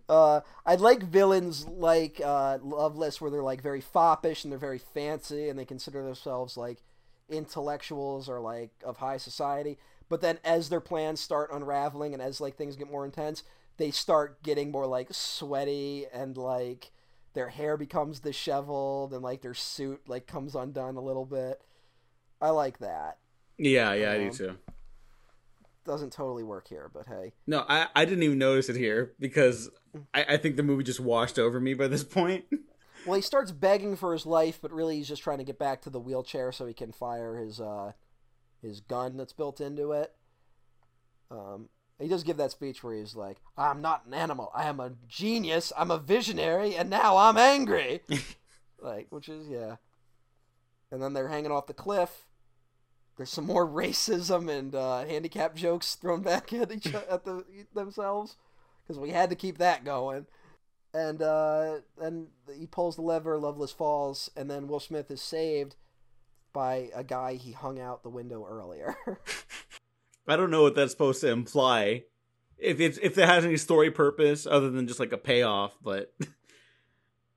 uh, I like villains like uh, Loveless, where they're like very foppish and they're very fancy and they consider themselves like intellectuals or like of high society. But then as their plans start unraveling and as like things get more intense, they start getting more like sweaty and like their hair becomes disheveled and like their suit like comes undone a little bit. I like that. Yeah, yeah, I do Um, too. Doesn't totally work here, but hey. No, I, I didn't even notice it here because I, I think the movie just washed over me by this point. (laughs) Well, he starts begging for his life, but really he's just trying to get back to the wheelchair so he can fire his uh, his gun that's built into it. Um, he does give that speech where he's like, "I'm not an animal. I am a genius. I'm a visionary, and now I'm angry." (laughs) like, which is yeah. And then they're hanging off the cliff. There's some more (laughs) racism and uh, handicap jokes thrown (laughs) back at each (laughs) at the themselves because we had to keep that going and uh, then he pulls the lever. Loveless falls, and then Will Smith is saved by a guy he hung out the window earlier. I don't know what that's supposed to imply. If it's if it has any story purpose other than just like a payoff, but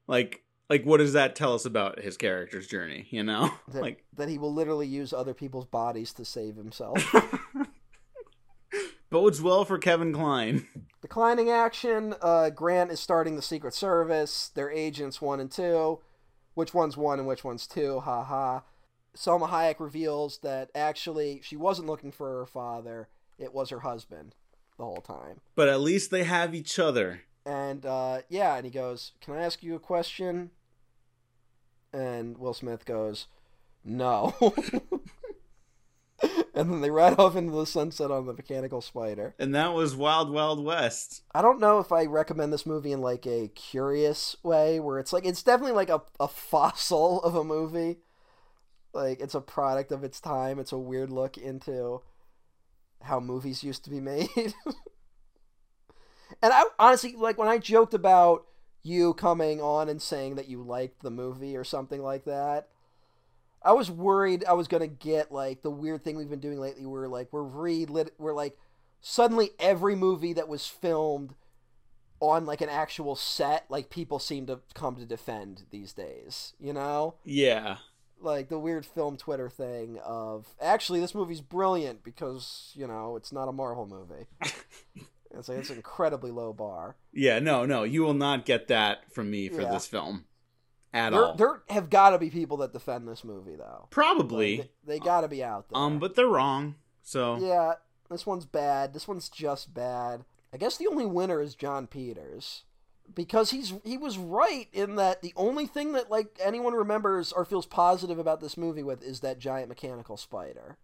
like like what does that tell us about his character's journey, you know? (laughs) that, like that he will literally use other people's bodies to save himself. (laughs) bodes well for Kevin Kline. Declining action. Uh, Grant is starting the Secret Service. They're agents one and two. Which one's one and which one's two? Ha ha. Salma Hayek reveals that actually she wasn't looking for her father. It was her husband the whole time. But at least they have each other. And uh, yeah, and he goes, "Can I ask you a question?" And Will Smith goes, "No." (laughs) and then they ride off into the sunset on the mechanical spider. And that was Wild Wild West. I don't know if I recommend this movie in like a curious way, where it's like it's definitely like a, a fossil (laughs) of a movie. Like it's a product of its time. It's a weird look into how movies used to be made. (laughs) and I honestly like when I joked about you coming on and saying that you liked the movie or something like that. I was worried I was gonna get like the weird thing we've been doing lately, where like we're re we're like suddenly every movie that was filmed on like an actual set, like people seem to come to defend these days. You know, Yeah. like the weird film Twitter thing of actually this movie's brilliant because you know it's not a Marvel movie. (laughs) it's like it's an incredibly low bar. Yeah, no, no, you will not get that from me for Yeah. this film at There, all. there have got to be people that defend this movie though. Probably. Like, they, got to be out there. um, but they're wrong. So Yeah, this one's bad. This one's just bad. I guess the only winner is Jon Peters. Because he's he was right in that the only thing that like anyone remembers or feels positive about this movie with is that giant mechanical spider.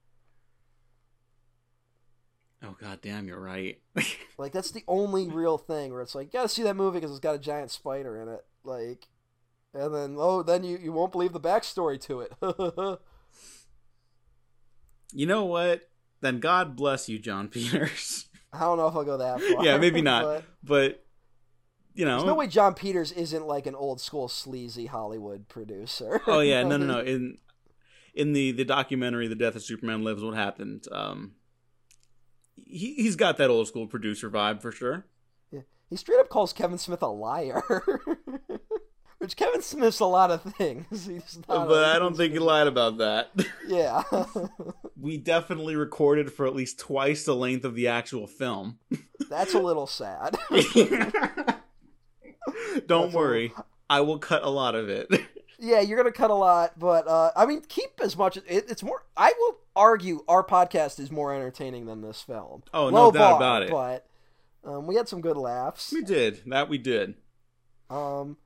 Oh god damn, you're right. (laughs) Like that's the only real thing where it's like, you gotta see that movie because it's got a giant spider in it. Like, and then oh, then you you won't believe the backstory to it. (laughs) you know what? Then God bless you, Jon Peters. (laughs) I don't know if I'll go that far. yeah, maybe not. but- But, you know. There's no way Jon Peters isn't like an old school sleazy Hollywood producer. Oh yeah, no, no, no. In in the the documentary, "The Death of Superman Lives," what happened? Um, he he's got that old school producer vibe for sure. Yeah. He straight up calls Kevin Smith a liar. (laughs) Which Kevin Smith's a lot of things. (laughs) He's not but I don't think he lied about that. (laughs) Yeah. we definitely recorded for at least twice the length of the actual film. That's a little sad. Don't That's worry, I will cut a lot of it. Yeah, you're gonna cut a lot, but uh, I mean, keep as much. It, it's more. I will argue our podcast is more entertaining than this film. Oh, no Low doubt bar, about it. But um, we had some good laughs. we did that. We did. Um,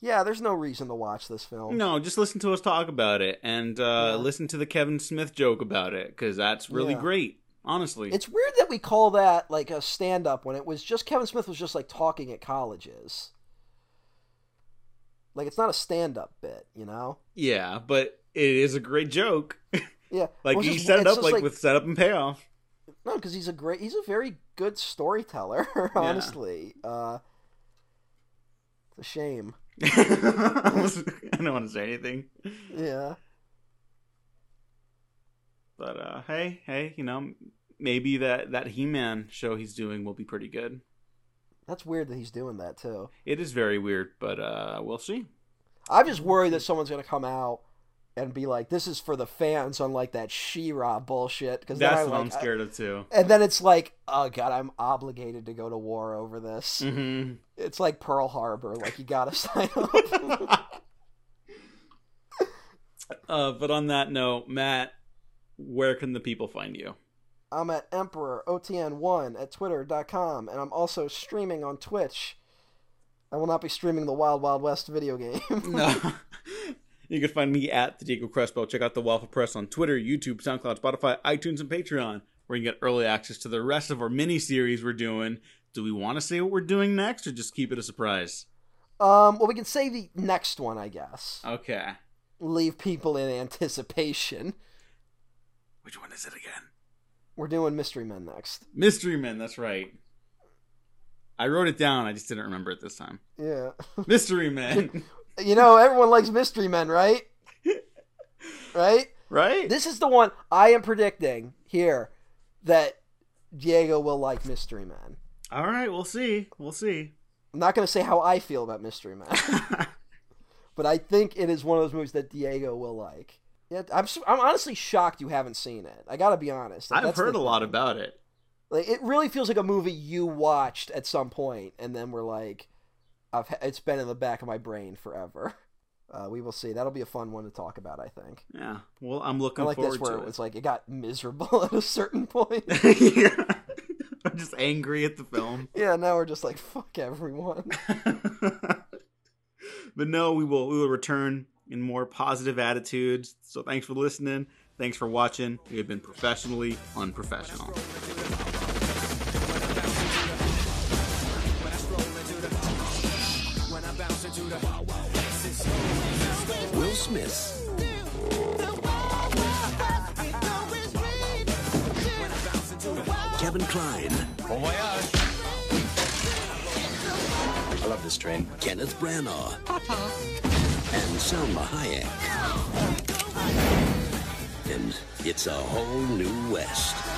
yeah, there's no reason to watch this film. No, just listen to us talk about it and uh, Yeah. listen to the Kevin Smith joke about it because that's really Yeah. great. Honestly, It's weird that we call that like a stand up when it was just Kevin Smith was just like talking at colleges. Like it's not a stand up bit, you know? yeah, but it is a great joke. (laughs) Yeah. like Well, he just- set it up just like, with setup and payoff. No, because he's a great he's a very good storyteller, (laughs) honestly. Uh it's a shame. (laughs) I I don't want to say anything, Yeah. but uh, hey, hey, you know, maybe that that He-Man show he's doing will be pretty good. That's weird that he's doing that too. It is very weird, but uh, we'll see. I'm just worried that someone's gonna come out and be like, "This is for the fans," unlike that She-Ra bullshit. Because That's what like, I'm scared of too. and then it's like, oh god, I'm obligated to go to war over this. hmm It's like Pearl Harbor, like you gotta (laughs) sign up. (laughs) Uh, but on that note, Matt, where can the people find you? I'm at Emperor OTN1 at twitter.com, and I'm also streaming on Twitch. I will not be streaming the Wild Wild West video game. (laughs) No. (laughs) you can find me at the Diego Crespo. Check out the Waffle Press on Twitter, YouTube, SoundCloud, Spotify, iTunes, and Patreon, where you can get early access to the rest of our mini series we're doing. Do we want to say what we're doing next, or just keep it a surprise? um, well, we can say the next one, I guess. Okay. Leave people in anticipation. Which one is it again? We're doing Mystery Men next. Mystery Men. That's right. I wrote it down. I just didn't remember it this time. Yeah. (laughs) Mystery Men. (laughs) you know, everyone likes Mystery Men, right? (laughs) right? right? This is the one I am predicting here that Diego will like Mystery Men. All right. We'll see. We'll see. I'm not going to say how I feel about Mystery Men, but I think it is one of those movies that Diego will like. Yeah, I'm I'm honestly shocked you haven't seen it. I got to be honest. Like, I've heard a lot thing. about it. Like it really feels like a movie you watched at some point, and then we're like, I've it's been in the back of my brain forever. (laughs) Uh, we will see. That'll be a fun one to talk about. I think. Yeah. Well, I'm I looking like forward this where to it's like it got miserable (laughs) at a certain point. (laughs) yeah. I'm just angry at the film. yeah, now we're just like fuck everyone. but no, we will we will return in more positive attitudes. So thanks for listening. Thanks for watching. We have been professionally unprofessional. Will Smith. Kevin Kline. Oh I love this train. Kenneth Branagh. And Salma Hayek. And it's a whole new West.